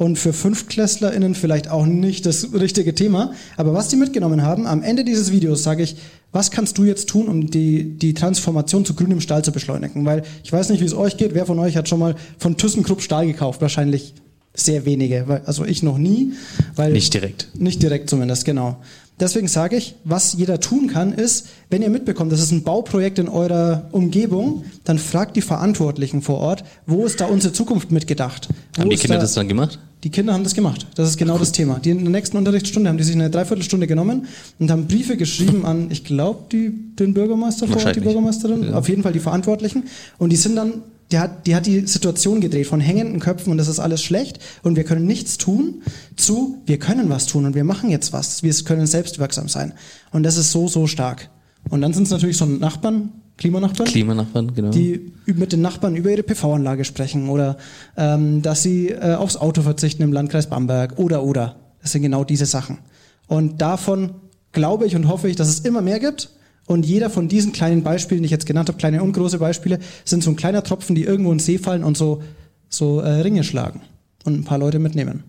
Und für FünftklässlerInnen vielleicht auch nicht das richtige Thema. Aber was die mitgenommen haben, am Ende dieses Videos sage ich, was kannst du jetzt tun, um die, die Transformation zu grünem Stahl zu beschleunigen? Weil ich weiß nicht, wie es euch geht. Wer von euch hat schon mal von ThyssenKrupp Stahl gekauft? Wahrscheinlich sehr wenige. Also ich noch nie. Weil Nicht direkt. Nicht direkt zumindest, genau. Deswegen sage ich, was jeder tun kann, ist, wenn ihr mitbekommt, das ist ein Bauprojekt in eurer Umgebung, dann fragt die Verantwortlichen vor Ort, wo ist da unsere Zukunft mitgedacht? Wo Haben die Kinder da- das dann gemacht? Die Kinder haben das gemacht. Das ist genau das Thema. Die in der nächsten Unterrichtsstunde haben die sich eine Dreiviertelstunde genommen und haben Briefe geschrieben an, ich glaube, die, den Bürgermeister vor Ort, die. Bürgermeisterin, Ja. auf jeden Fall die Verantwortlichen. Und die sind dann, die hat, die hat die Situation gedreht von hängenden Köpfen und das ist alles schlecht und wir können nichts tun zu, wir können was tun und wir machen jetzt was. Wir können selbstwirksam sein. Und das ist so, so stark. Und dann sind es natürlich so Nachbarn, Klimanachbarn Klimanachbarn, genau. die mit den Nachbarn über ihre PV-Anlage sprechen oder ähm, dass sie äh, aufs Auto verzichten im Landkreis Bamberg oder oder. Das sind genau diese Sachen. Und davon glaube ich und hoffe ich, dass es immer mehr gibt. Und jeder von diesen kleinen Beispielen, die ich jetzt genannt habe, kleine und große Beispiele, sind so ein kleiner Tropfen, die irgendwo ins See fallen und so, so äh, Ringe schlagen und ein paar Leute mitnehmen.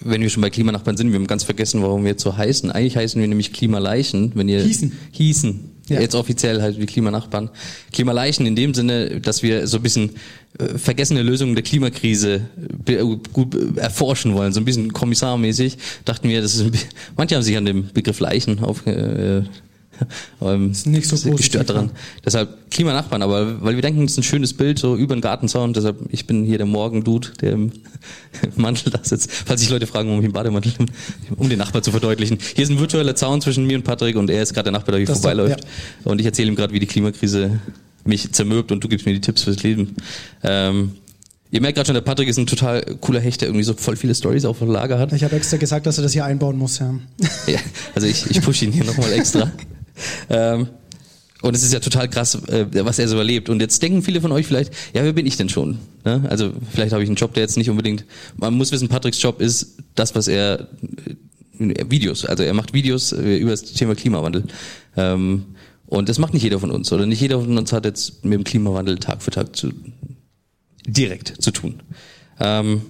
Wenn wir schon bei Klimanachbarn sind, wir haben ganz vergessen, warum wir jetzt so heißen. Eigentlich heißen wir nämlich Klimaleichen, wenn ihr Hießen. hießen. Jetzt offiziell halt wie Klimanachbarn. Klimaleichen in dem Sinne, dass wir so ein bisschen äh, vergessene Lösungen der Klimakrise äh, gut äh, erforschen wollen, so ein bisschen kommissarmäßig. Dachten wir, das ist manche haben sich an dem Begriff Leichen auf äh, ähm, nicht so sind gestört positiv, daran. Deshalb Klimanachbarn, aber weil wir denken, das ist ein schönes Bild, so über den Gartenzaun, deshalb, ich bin hier der Morgendude, der im Mantel da sitzt. Falls sich Leute fragen, warum ich im Bademantel bin, um den Nachbar zu verdeutlichen. Hier ist ein virtueller Zaun zwischen mir und Patrick und er ist gerade der Nachbar, der hier Das ist vorbeiläuft. doch- Und ich erzähle ihm gerade, wie die Klimakrise mich zermürbt und du gibst mir die Tipps fürs Leben. Ähm, ihr merkt gerade schon, der Patrick ist ein total cooler Hecht, der irgendwie so voll viele Stories auf dem Lager hat. Ich habe extra gesagt, dass er das hier einbauen muss, ja. Ja, also ich, ich pushe ihn hier nochmal extra. ähm, und es ist ja total krass, äh, was er so erlebt. Und jetzt denken viele von euch vielleicht, ja, wer bin ich denn schon? Ne? Also vielleicht habe ich einen Job, der jetzt nicht unbedingt. Man muss wissen, Patricks Job ist das, was er äh, Videos. Also er macht Videos äh, über das Thema Klimawandel. Ähm, und das macht nicht jeder von uns. Oder nicht jeder von uns hat jetzt mit dem Klimawandel Tag für Tag zu, direkt zu tun. Ähm,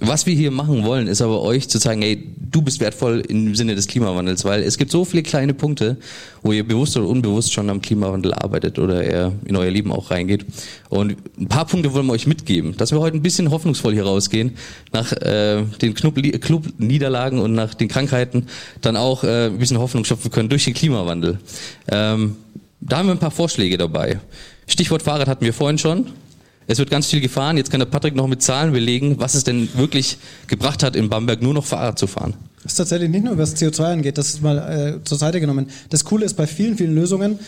was wir hier machen wollen, ist aber euch zu zeigen, ey, du bist wertvoll im Sinne des Klimawandels, weil es gibt so viele kleine Punkte, wo ihr bewusst oder unbewusst schon am Klimawandel arbeitet oder er in euer Leben auch reingeht. Und ein paar Punkte wollen wir euch mitgeben, dass wir heute ein bisschen hoffnungsvoll hier rausgehen, nach äh, den Club-Niederlagen und nach den Krankheiten dann auch äh, ein bisschen Hoffnung schöpfen können durch den Klimawandel. Ähm, da haben wir ein paar Vorschläge dabei. Stichwort Fahrrad hatten wir vorhin schon. Es wird ganz viel gefahren. Jetzt kann der Patrick noch mit Zahlen belegen, was es denn wirklich gebracht hat, in Bamberg nur noch Fahrrad zu fahren. Das ist tatsächlich nicht nur, was CO2 angeht, das ist mal äh, zur Seite genommen. Das Coole ist bei vielen, vielen Lösungen,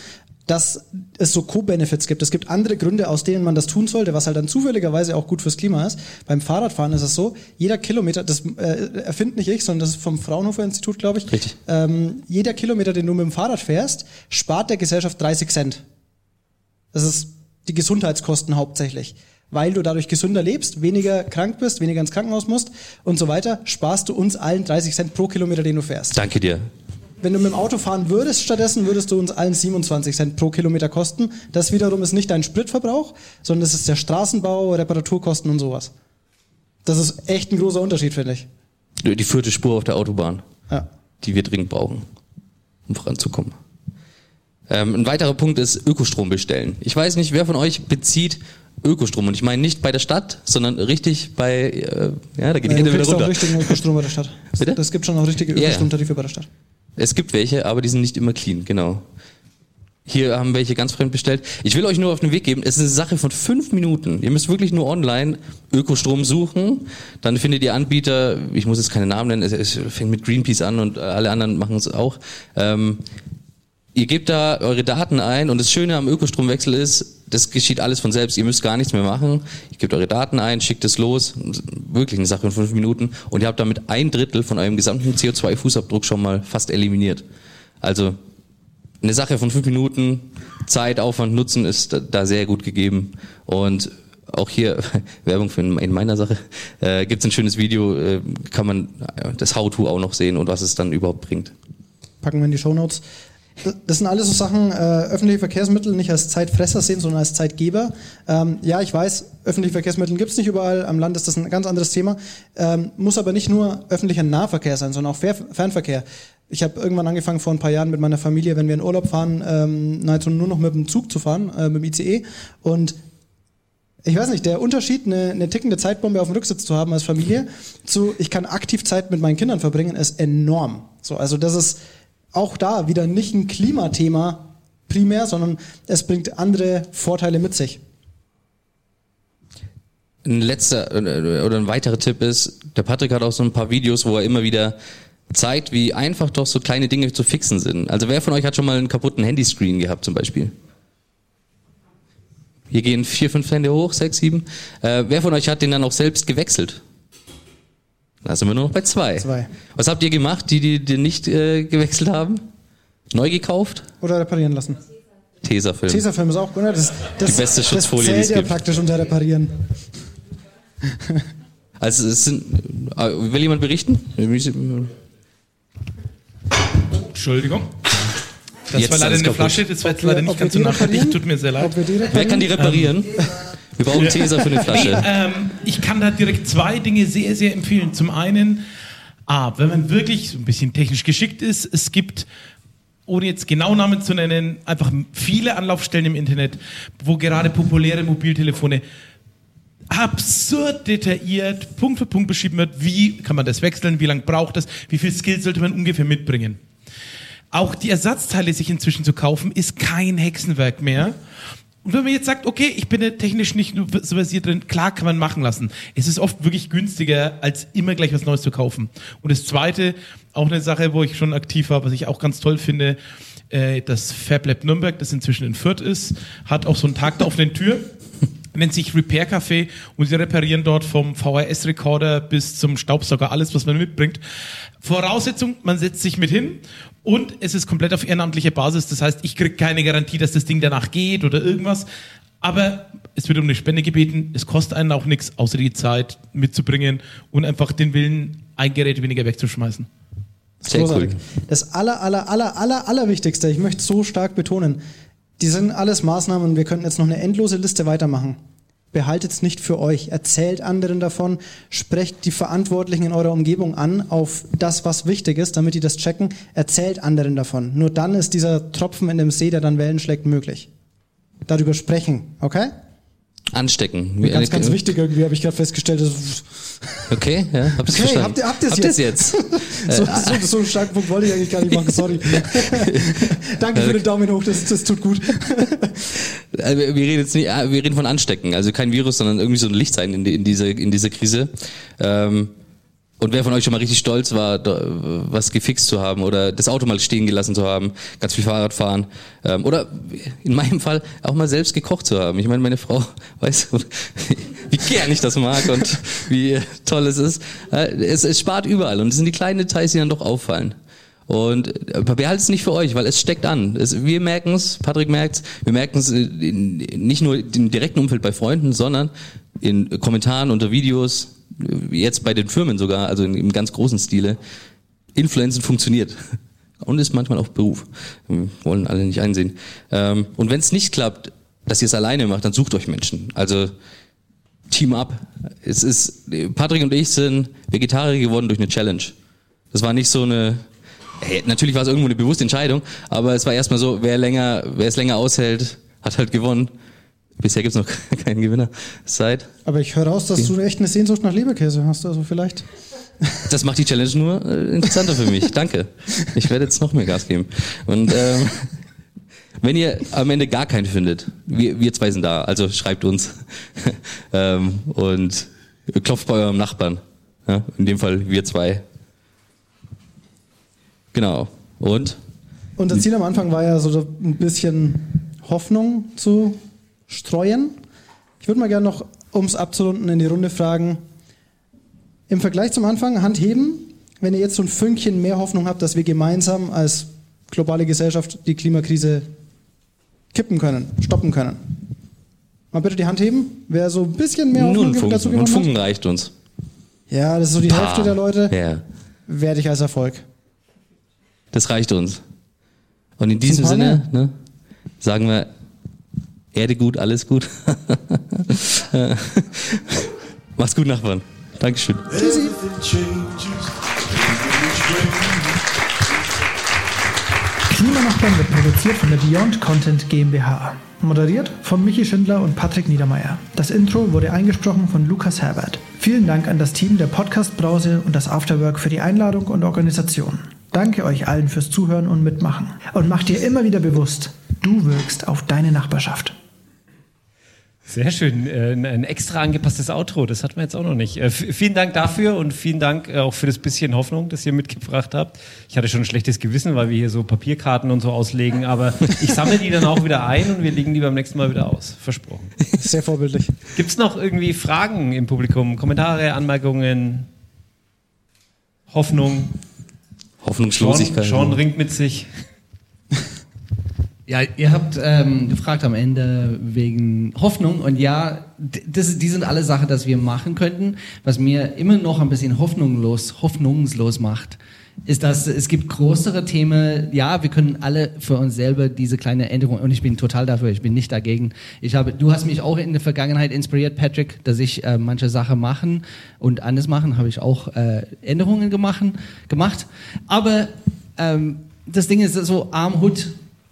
dass es so Co-Benefits gibt. Es gibt andere Gründe, aus denen man das tun sollte, was halt dann zufälligerweise auch gut fürs Klima ist. Beim Fahrradfahren ist es so, jeder Kilometer, das äh, erfindet nicht ich, sondern das ist vom Fraunhofer Institut, glaube ich. Richtig. Ähm, jeder Kilometer, den du mit dem Fahrrad fährst, spart der Gesellschaft 30 Cent. Das ist die Gesundheitskosten hauptsächlich. Weil du dadurch gesünder lebst, weniger krank bist, weniger ins Krankenhaus musst und so weiter, sparst du uns allen 30 Cent pro Kilometer, den du fährst. Danke dir. Wenn du mit dem Auto fahren würdest, stattdessen würdest du uns allen 27 Cent pro Kilometer kosten. Das wiederum ist nicht dein Spritverbrauch, sondern das ist der Straßenbau, Reparaturkosten und sowas. Das ist echt ein großer Unterschied, finde ich. Die vierte Spur auf der Autobahn, Ja. die wir dringend brauchen, um voranzukommen. Ähm, ein weiterer Punkt ist Ökostrom bestellen. Ich weiß nicht, wer von euch bezieht Ökostrom. Und ich meine nicht bei der Stadt, sondern richtig bei, äh, ja, da geht die Ja, Hände wieder kriegst auch runter. richtigen Ökostrom bei der Stadt. Bitte? Das gibt schon auch richtige. Ökostromtarife bei der Stadt. Es gibt welche, aber die sind nicht immer clean, genau. Hier haben welche ganz fremd bestellt. Ich will euch nur auf den Weg geben, es ist eine Sache von fünf Minuten. Ihr müsst wirklich nur online Ökostrom suchen. Dann findet ihr Anbieter, ich muss jetzt keine Namen nennen, es, es fängt mit Greenpeace an und alle anderen machen es auch. Ähm, ihr gebt da eure Daten ein und das Schöne am Ökostromwechsel ist, das geschieht alles von selbst. Ihr müsst gar nichts mehr machen. Ihr gebt eure Daten ein, schickt es los. Wirklich eine Sache von fünf Minuten. Und ihr habt damit ein Drittel von eurem gesamten CO2-Fußabdruck schon mal fast eliminiert. Also eine Sache von fünf Minuten, Zeit, Aufwand, Nutzen ist da, sehr gut gegeben. Und auch hier Werbung für in, in meiner Sache äh, gibt es ein schönes Video, äh, kann man das How-to auch noch sehen und was es dann überhaupt bringt. packen wir in die Shownotes. Das sind alles so Sachen, äh, öffentliche Verkehrsmittel nicht als Zeitfresser sehen, sondern als Zeitgeber. Ähm, ja, ich weiß, öffentliche Verkehrsmittel gibt es nicht überall. Am Land ist das ein ganz anderes Thema. Ähm, muss aber nicht nur öffentlicher Nahverkehr sein, sondern auch Fer Fernverkehr. Ich habe irgendwann angefangen vor ein paar Jahren mit meiner Familie, wenn wir in Urlaub fahren, ähm, nahezu nur noch mit dem Zug zu fahren, äh, mit dem ICE. Und ich weiß nicht, der Unterschied, eine, eine tickende Zeitbombe auf dem Rücksitz zu haben als Familie, zu ich kann aktiv Zeit mit meinen Kindern verbringen, ist enorm. So, also das ist auch da wieder nicht ein Klimathema primär, sondern es bringt andere Vorteile mit sich. Ein letzter äh, oder ein weiterer Tipp ist, der Patrick hat auch so ein paar Videos, wo er immer wieder zeigt, wie einfach doch so kleine Dinge zu fixen sind. Also wer von euch hat schon mal einen kaputten Handyscreen gehabt zum Beispiel? Hier gehen vier, fünf Hände hoch, sechs, sieben. Äh, wer von euch hat den dann auch selbst gewechselt? Da sind wir nur noch bei zwei. Zwei. Was habt ihr gemacht, die, die, die nicht äh, gewechselt haben? Neu gekauft? Oder reparieren lassen. Tesafilm. Tesafilm ist auch gut. ne? Das, das, Die beste Schutzfolie, das die es zählt ja gibt. praktisch unter reparieren. Also es sind, äh, will jemand berichten? Entschuldigung. Das Jetzt war leider eine kaputt. Flasche, das war jetzt leider nicht ganz so nachhaltig, tut mir sehr leid. Wer kann die reparieren? Wir brauchen Tesa für eine Flasche. Nee, ähm, ich kann da direkt zwei Dinge sehr, sehr empfehlen. Zum einen, ah, wenn man wirklich so ein bisschen technisch geschickt ist, es gibt, ohne jetzt genau Namen zu nennen, einfach viele Anlaufstellen im Internet, wo gerade populäre Mobiltelefone absurd detailliert, Punkt für Punkt beschrieben wird, wie kann man das wechseln, wie lange braucht das, wie viel Skills sollte man ungefähr mitbringen. Auch die Ersatzteile sich inzwischen zu kaufen, ist kein Hexenwerk mehr. Und wenn man jetzt sagt, okay, ich bin ja technisch nicht so versiert drin, klar kann man machen lassen. Es ist oft wirklich günstiger, als immer gleich was Neues zu kaufen. Und das Zweite, auch eine Sache, wo ich schon aktiv war, was ich auch ganz toll finde, äh, das FabLab Nürnberg, das inzwischen in Fürth ist, hat auch so einen Tag der offenen Tür nennt sich Repair Café und sie reparieren dort vom VHS-Recorder bis zum Staubsauger alles, was man mitbringt. Voraussetzung, man setzt sich mit hin und es ist komplett auf ehrenamtlicher Basis. Das heißt, ich kriege keine Garantie, dass das Ding danach geht oder irgendwas. Aber es wird um eine Spende gebeten. Es kostet einen auch nichts, außer die Zeit mitzubringen und einfach den Willen, ein Gerät weniger wegzuschmeißen. Sehr cool. Das aller, aller, aller, aller, aller Wichtigste, ich möchte es so stark betonen, die sind alles Maßnahmen und wir könnten jetzt noch eine endlose Liste weitermachen. Behaltet es nicht für euch, erzählt anderen davon, sprecht die Verantwortlichen in eurer Umgebung an auf das, was wichtig ist, damit die das checken, erzählt anderen davon. Nur dann ist dieser Tropfen in dem See, der dann Wellen schlägt, möglich. Darüber sprechen, okay? Anstecken. Ganz, ganz wichtig irgendwie, habe ich gerade festgestellt. Okay, ja, hab's Okay, verstanden. habt ihr, habt Habt ihr's jetzt? so, Äh, so, so einen starken Punkt wollte ich eigentlich gar nicht machen, sorry. Danke für den Daumen hoch, das, das tut gut. Also wir reden jetzt nicht, ah, wir reden von Anstecken, also kein Virus, sondern irgendwie so ein Licht sein in, die, in diese in diese Krise. Ähm, und wer von euch schon mal richtig stolz war, was gefixt zu haben oder das Auto mal stehen gelassen zu haben, ganz viel Fahrrad fahren ähm, oder in meinem Fall auch mal selbst gekocht zu haben. Ich meine, meine Frau weiß, wie gern ich das mag und wie toll es ist. Äh, Es, es spart überall und es sind die kleinen Details, die dann doch auffallen. Und behaltet es nicht für euch, weil es steckt an. Es, wir merken es, Patrick merkt es, wir merken es nicht nur im direkten Umfeld bei Freunden, sondern in Kommentaren unter Videos, jetzt bei den Firmen sogar, also in, im ganz großen Stile. Influenzen funktioniert. Und ist manchmal auch Beruf. Wollen alle nicht einsehen. Ähm, Und wenn es nicht klappt, dass ihr es alleine macht, dann sucht euch Menschen. Also Team up. Es ist, Patrick und ich sind Vegetarier geworden durch eine Challenge. Das war nicht so eine, hey, natürlich war es irgendwo eine bewusste Entscheidung, aber es war erstmal so, wer länger, wer es länger aushält, hat halt gewonnen. Bisher gibt's noch keinen Gewinner. Seit. Aber ich höre raus, dass du echt eine Sehnsucht nach Leberkäse hast, also vielleicht. Das macht die Challenge nur äh, interessanter für mich. Danke. Ich werde jetzt noch mehr Gas geben. Und ähm, wenn ihr am Ende gar keinen findet, wir, wir zwei sind da, also schreibt uns ähm, und klopft bei eurem Nachbarn. Ja, in dem Fall wir zwei. Genau. Und? Unser Ziel am Anfang war ja so ein bisschen Hoffnung zu streuen. Ich würde mal gerne noch, um es abzurunden, in die Runde fragen, im Vergleich zum Anfang, Hand heben, wenn ihr jetzt so ein Fünkchen mehr Hoffnung habt, dass wir gemeinsam als globale Gesellschaft die Klimakrise kippen können, stoppen können. Mal bitte die Hand heben, wer so ein bisschen mehr Nur Hoffnung ein dazu Funken. Und gewonnen hat. Funken reicht uns. Ja, das ist so die Paar. Hälfte der Leute, Ja, werde ich als Erfolg. das reicht uns. Und in diesem Sinne ne, sagen wir, Erde gut, alles gut. Macht's gut, Nachbarn. Dankeschön. Tschüssi. Klimanachbarn wird produziert von der Beyond Content GmbH. Moderiert von Michi Schindler und Patrick Niedermeyer. Das Intro wurde eingesprochen von Lukas Herbert. Vielen Dank an das Team der Podcast Brause und das Afterwork für die Einladung und Organisation. Danke euch allen fürs Zuhören und Mitmachen. Und mach dir immer wieder bewusst, du wirkst auf deine Nachbarschaft. Sehr schön. Äh, Ein extra angepasstes Outro, das hatten wir jetzt auch noch nicht. Äh, Vielen Dank dafür und vielen Dank äh, auch für das bisschen Hoffnung, das ihr mitgebracht habt. Ich hatte schon ein schlechtes Gewissen, weil wir hier so Papierkarten und so auslegen, aber ich sammle die dann auch wieder ein und wir legen die beim nächsten Mal wieder aus. Versprochen. Sehr vorbildlich. Gibt es noch irgendwie Fragen im Publikum? Kommentare, Anmerkungen? Hoffnung? Hoffnungslosigkeit. Sean, Sean ringt mit sich. Ja, ihr habt ähm, gefragt am Ende wegen Hoffnung und ja, das, die sind alle Sachen, dass wir machen könnten. Was mir immer noch ein bisschen hoffnungslos, hoffnungslos macht, ist, dass es gibt größere Themen. Ja, wir können alle für uns selber diese kleine Änderung und ich bin total dafür. Ich bin nicht dagegen. Ich habe, du hast mich auch in der Vergangenheit inspiriert, Patrick, dass ich äh, manche Sachen machen und anders machen. Habe ich auch äh, Änderungen gemacht, gemacht. Aber ähm, das Ding ist so Armut.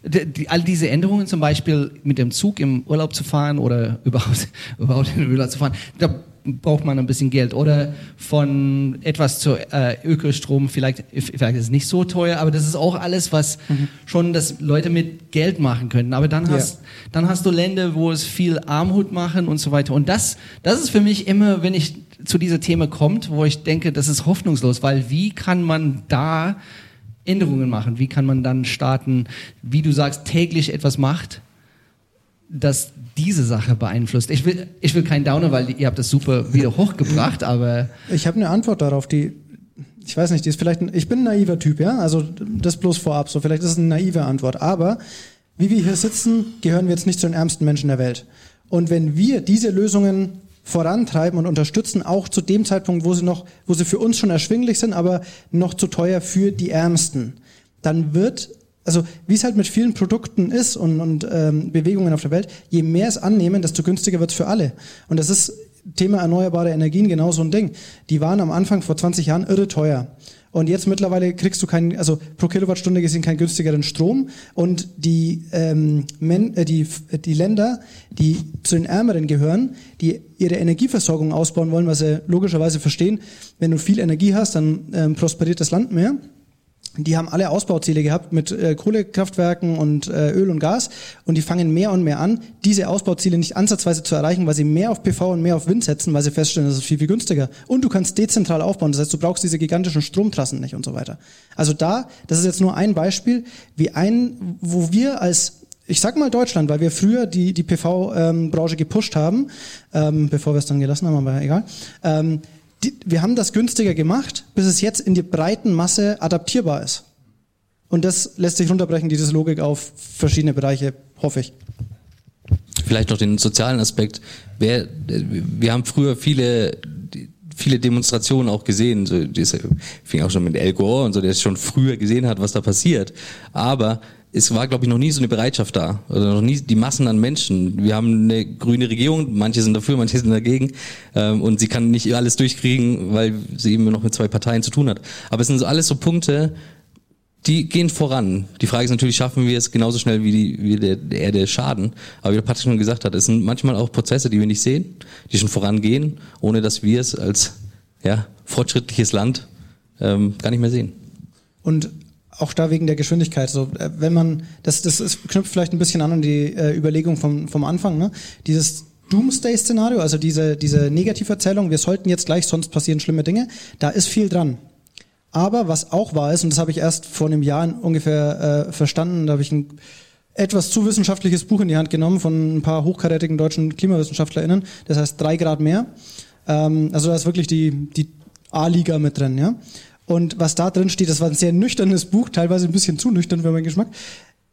Die, all diese Änderungen, zum Beispiel mit dem Zug im Urlaub zu fahren oder überhaupt, überhaupt in den Urlaub zu fahren, da braucht man ein bisschen Geld. Oder von etwas zu äh, Ökostrom, vielleicht, vielleicht ist es nicht so teuer, aber das ist auch alles, was schon das Leute mit Geld machen können. Aber dann Ja. hast, dann hast du Länder, wo es viel Armut machen und so weiter. Und das, das ist für mich immer, wenn ich zu dieser Thema kommt, wo ich denke, das ist hoffnungslos, weil wie kann man da Änderungen machen? Wie kann man dann starten, wie du sagst, täglich etwas macht, das diese Sache beeinflusst? Ich will, ich will kein Downer, weil ihr habt das super wieder hochgebracht, aber Ich habe eine Antwort darauf, die, ich weiß nicht, die ist vielleicht, ein, ich bin ein naiver Typ, ja, also das bloß vorab, so vielleicht ist es eine naive Antwort, aber wie wir hier sitzen, gehören wir jetzt nicht zu den ärmsten Menschen der Welt. Und wenn wir diese Lösungen vorantreiben und unterstützen, auch zu dem Zeitpunkt, wo sie noch, wo sie für uns schon erschwinglich sind, aber noch zu teuer für die Ärmsten, dann wird also wie es halt mit vielen Produkten ist und, und ähm, Bewegungen auf der Welt, je mehr es annehmen, desto günstiger wird es für alle. Und das ist Thema erneuerbare Energien genau so ein Ding. Die waren am Anfang vor 20 Jahren irre teuer. Und jetzt mittlerweile kriegst du keinen, also pro Kilowattstunde gesehen keinen günstigeren Strom. Und die, ähm, Men, äh, die, die Länder, die zu den Ärmeren gehören, die ihre Energieversorgung ausbauen wollen, was sie logischerweise verstehen, wenn du viel Energie hast, dann ähm, prosperiert das Land mehr die haben alle Ausbauziele gehabt mit äh, Kohlekraftwerken und äh, Öl und Gas und die fangen mehr und mehr an, diese Ausbauziele nicht ansatzweise zu erreichen, weil sie mehr auf PV und mehr auf Wind setzen, weil sie feststellen, das ist viel, viel günstiger. Und du kannst dezentral aufbauen, das heißt, du brauchst diese gigantischen Stromtrassen nicht und so weiter. Also da, das ist jetzt nur ein Beispiel, wie ein, wo wir als ich sag mal Deutschland, weil wir früher die, die PV-Branche ähm, gepusht haben, ähm, bevor wir es dann gelassen haben, aber egal. Ähm, die, wir haben das günstiger gemacht, bis es jetzt in die breiten Masse adaptierbar ist. Und das lässt sich runterbrechen, diese Logik auf verschiedene Bereiche, hoffe ich. Vielleicht noch den sozialen Aspekt. Wer, wir haben früher viele viele Demonstrationen auch gesehen. So, das fing auch schon mit El Gore und so, der es schon früher gesehen hat, was da passiert. Aber es war, glaube ich, noch nie so eine Bereitschaft da. Oder noch nie die Massen an Menschen. Wir haben eine grüne Regierung, manche sind dafür, manche sind dagegen. Ähm, und sie kann nicht alles durchkriegen, weil sie eben noch mit zwei Parteien zu tun hat. Aber es sind so alles so Punkte, die gehen voran. Die Frage ist natürlich, schaffen wir es genauso schnell wie, die, wie der, der Erde schaden? Aber wie der Patrick schon gesagt hat, es sind manchmal auch Prozesse, die wir nicht sehen, die schon vorangehen, ohne dass wir es als ja, fortschrittliches Land ähm, gar nicht mehr sehen. Und auch da wegen der Geschwindigkeit. So, äh, wenn man, das, das ist, knüpft vielleicht ein bisschen an an die äh, Überlegung vom, vom Anfang, ne? Dieses Doomsday-Szenario, also diese, diese Negativerzählung, wir sollten jetzt gleich, sonst passieren schlimme Dinge, da ist viel dran. Aber was auch wahr ist, und das habe ich erst vor einem Jahr ungefähr äh, verstanden, da habe ich ein etwas zu wissenschaftliches Buch in die Hand genommen von ein paar hochkarätigen deutschen KlimawissenschaftlerInnen, das heißt drei Grad mehr. Ähm, also da ist wirklich die, die A-Liga mit drin, ja. Und was da drin steht, das war ein sehr nüchternes Buch, teilweise ein bisschen zu nüchtern für meinen Geschmack.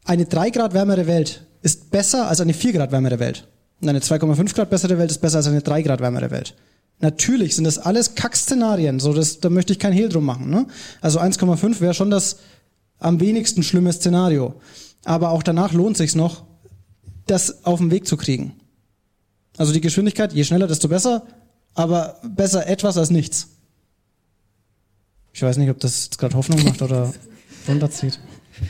Eine 3 Grad wärmere Welt ist besser als eine 4 Grad wärmere Welt. Und eine 2,5 Grad bessere Welt ist besser als eine 3 Grad wärmere Welt. Natürlich sind das alles Kackszenarien, so das, da möchte ich kein Hehl drum machen. Ne? Also 1,5 wäre schon das am wenigsten schlimme Szenario. Aber auch danach lohnt sich's noch, das auf den Weg zu kriegen. Also die Geschwindigkeit, je schneller, desto besser, aber besser etwas als nichts. Ich weiß nicht, ob das jetzt gerade Hoffnung macht oder runterzieht.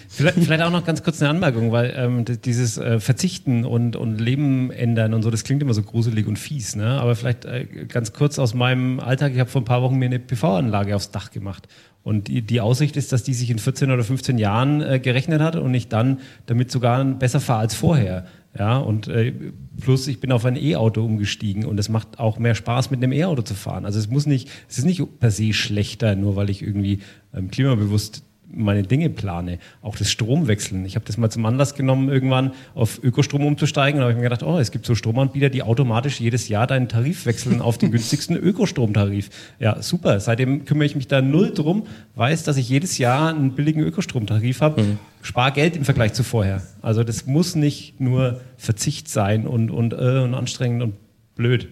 Vielleicht, vielleicht auch noch ganz kurz eine Anmerkung, weil ähm, dieses äh, Verzichten und, und Leben ändern und so, das klingt immer so gruselig und fies. Ne? Aber vielleicht äh, ganz kurz aus meinem Alltag, ich habe vor ein paar Wochen mir eine PV-Anlage aufs Dach gemacht. Und die, die Aussicht ist, dass die sich in 14 oder 15 Jahren äh, gerechnet hat und ich dann damit sogar besser fahre als vorher. Ja, und äh, plus ich bin auf ein E-Auto umgestiegen und es macht auch mehr Spaß, mit einem E-Auto zu fahren. Also es muss nicht, es ist nicht per se schlechter, nur weil ich irgendwie ähm, klimabewusst meine Dinge plane. Auch das Stromwechseln. Ich habe das mal zum Anlass genommen, irgendwann auf Ökostrom umzusteigen. Und habe ich mir gedacht, oh, es gibt so Stromanbieter, die automatisch jedes Jahr deinen Tarif wechseln auf den günstigsten Ökostromtarif. Ja, super. Seitdem kümmere ich mich da null drum, weiß, dass ich jedes Jahr einen billigen Ökostromtarif habe. Mhm. Spar Geld im Vergleich zu vorher. Also das muss nicht nur Verzicht sein und, und, äh, und anstrengend und blöd.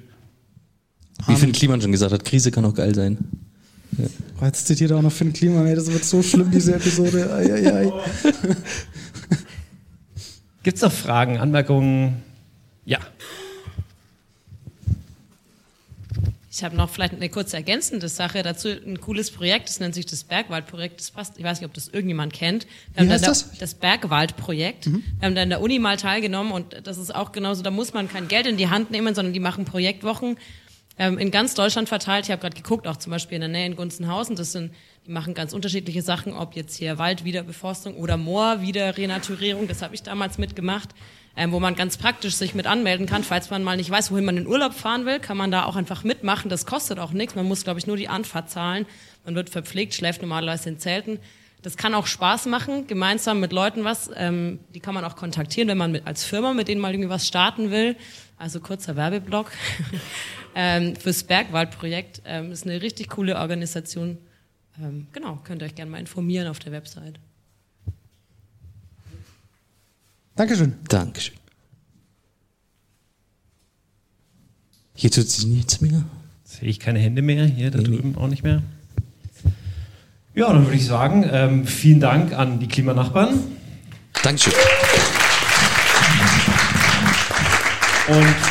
Wie Finn Kliman schon gesagt hat, Krise kann auch geil sein. Ja. Oh, jetzt zitiert er auch noch Finn Kliman, ey, das wird so schlimm, diese Episode. Gibt es noch Fragen, Anmerkungen? Ja. Ich habe noch vielleicht eine kurze ergänzende Sache dazu. Ein cooles Projekt, das nennt sich das Bergwaldprojekt. Das passt, ich weiß nicht, ob das irgendjemand kennt. Wir Wie heißt da, das? Das Bergwaldprojekt. Mhm. Wir haben da in der Uni mal teilgenommen und das ist auch genauso, da muss man kein Geld in die Hand nehmen, sondern die machen Projektwochen ähm, in ganz Deutschland verteilt. Ich habe gerade geguckt, auch zum Beispiel in der Nähe in Gunzenhausen. Das sind, die machen ganz unterschiedliche Sachen, ob jetzt hier Waldwiederbeforstung oder Moorwiederrenaturierung. Das habe ich damals mitgemacht, ähm, wo man ganz praktisch sich mit anmelden kann, falls man mal nicht weiß, wohin man in Urlaub fahren will, kann man da auch einfach mitmachen. Das kostet auch nichts. Man muss, glaube ich, nur die Anfahrt zahlen. Man wird verpflegt, schläft normalerweise in Zelten. Das kann auch Spaß machen, gemeinsam mit Leuten was. Ähm, die kann man auch kontaktieren, wenn man mit, als Firma mit denen mal irgendwie was starten will. Also kurzer Werbeblock. ähm, fürs Bergwaldprojekt. Ähm, ist eine richtig coole Organisation. Ähm, genau, könnt ihr euch gerne mal informieren auf der Website. Dankeschön. Dankeschön. Hier tut sich nichts mehr. Sehe ich keine Hände mehr, hier da drüben auch nicht mehr. Ja, dann würde ich sagen, ähm, vielen Dank an die Klimanachbarn. Dankeschön. Und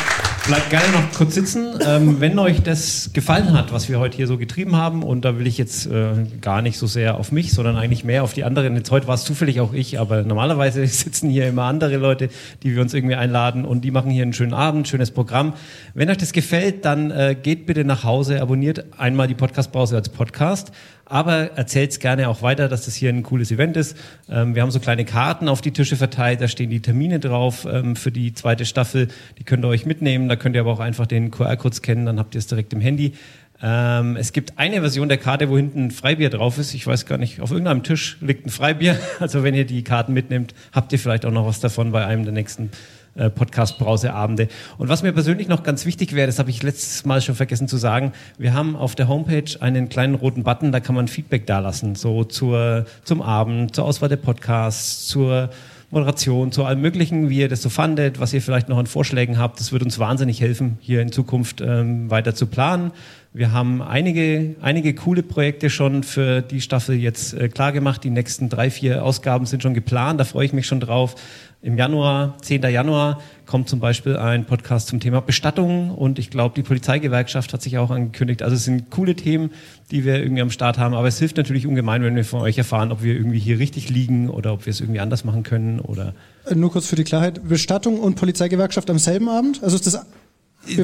bleibt gerne noch kurz sitzen. Ähm, wenn euch das gefallen hat, was wir heute hier so getrieben haben, und da will ich jetzt äh, gar nicht so sehr auf mich, sondern eigentlich mehr auf die anderen. Jetzt heute war es zufällig auch ich, aber normalerweise sitzen hier immer andere Leute, die wir uns irgendwie einladen und die machen hier einen schönen Abend, schönes Programm. Wenn euch das gefällt, dann äh, geht bitte nach Hause, abonniert einmal die Podcast-Pause als Podcast aber erzählt gerne auch weiter, dass das hier ein cooles Event ist. Ähm, wir haben so kleine Karten auf die Tische verteilt, da stehen die Termine drauf ähm, für die zweite Staffel. Die könnt ihr euch mitnehmen, da könnt ihr aber auch einfach den QR-Code scannen, dann habt ihr es direkt im Handy. Ähm, es gibt eine Version der Karte, wo hinten ein Freibier drauf ist. Ich weiß gar nicht, auf irgendeinem Tisch liegt ein Freibier. Also wenn ihr die Karten mitnehmt, habt ihr vielleicht auch noch was davon bei einem der nächsten äh, Podcast-Brauseabende. Und was mir persönlich noch ganz wichtig wäre, das habe ich letztes Mal schon vergessen zu sagen, wir haben auf der Homepage einen kleinen roten Button, da kann man Feedback dalassen, so zur, zum Abend, zur Auswahl der Podcasts, zur Moderation, zu allem Möglichen, wie ihr das so fandet, was ihr vielleicht noch an Vorschlägen habt. Das wird uns wahnsinnig helfen, hier in Zukunft ähm, weiter zu planen. Wir haben einige, einige coole Projekte schon für die Staffel jetzt äh, klar gemacht. Die nächsten drei, vier Ausgaben sind schon geplant. Da freue ich mich schon drauf. Im Januar, 10. Januar, kommt zum Beispiel ein Podcast zum Thema Bestattung und ich glaube, die Polizeigewerkschaft hat sich auch angekündigt. Also es sind coole Themen, die wir irgendwie am Start haben, aber es hilft natürlich ungemein, wenn wir von euch erfahren, ob wir irgendwie hier richtig liegen oder ob wir es irgendwie anders machen können oder. Äh, Nur kurz für die Klarheit, Bestattung und Polizeigewerkschaft am selben Abend? Also ist das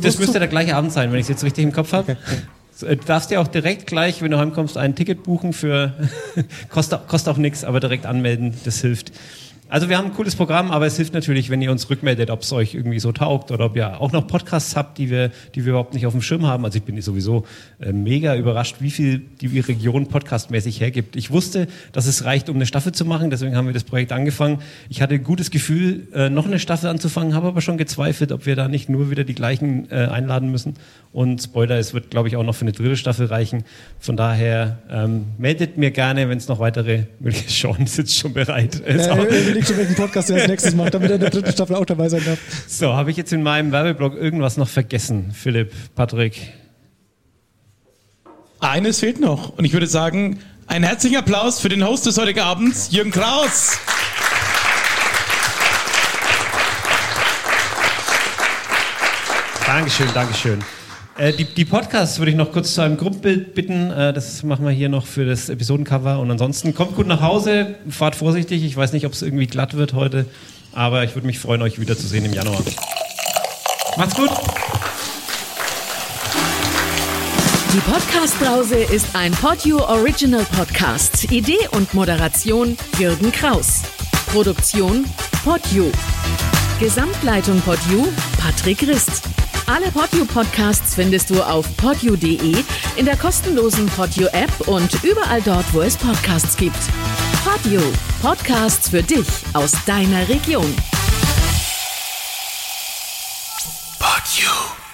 das müsste der gleiche Abend sein, wenn ich es jetzt richtig im Kopf habe. Okay. Du darfst dir auch direkt gleich, wenn du heimkommst, ein Ticket buchen für, kostet, kostet auch nichts, aber direkt anmelden, das hilft. Also wir haben ein cooles Programm, aber es hilft natürlich, wenn ihr uns rückmeldet, ob es euch irgendwie so taugt oder ob ihr auch noch Podcasts habt, die wir, die wir überhaupt nicht auf dem Schirm haben. Also ich bin sowieso äh, mega überrascht, wie viel die Region podcastmäßig hergibt. Ich wusste, dass es reicht, um eine Staffel zu machen, deswegen haben wir das Projekt angefangen. Ich hatte ein gutes Gefühl, äh, noch eine Staffel anzufangen, habe aber schon gezweifelt, ob wir da nicht nur wieder die gleichen äh, einladen müssen. Und Spoiler, es wird, glaube ich, auch noch für eine dritte Staffel reichen. Von daher ähm, meldet mir gerne, wenn es noch weitere Möglichkeiten Sean sitzt schon bereit. Überlegt schon, welchen Podcast er als nächstes macht, damit er in der dritten Staffel auch dabei sein darf. So, habe ich jetzt in meinem Werbeblock irgendwas noch vergessen? Philipp, Patrick? Eines fehlt noch. Und ich würde sagen, einen herzlichen Applaus für den Host des heutigen Abends, Jürgen Kraus. Dankeschön, Dankeschön. Äh, die, die Podcasts würde ich noch kurz zu einem Grundbild bitten. Äh, das machen wir hier noch für das Episodencover. Und ansonsten kommt gut nach Hause, fahrt vorsichtig. Ich weiß nicht, ob es irgendwie glatt wird heute, aber ich würde mich freuen, euch wiederzusehen im Januar. Macht's gut. Die Podcast-Brause ist ein Podio Original Podcast. Idee und Moderation Jürgen Kraus. Produktion Podio. Gesamtleitung Podio Patrick Rist. Alle Podio Podcasts findest du auf podio.de, in der kostenlosen Podio App und überall dort, wo es Podcasts gibt. Podio. Podcasts für dich aus deiner Region. Podio.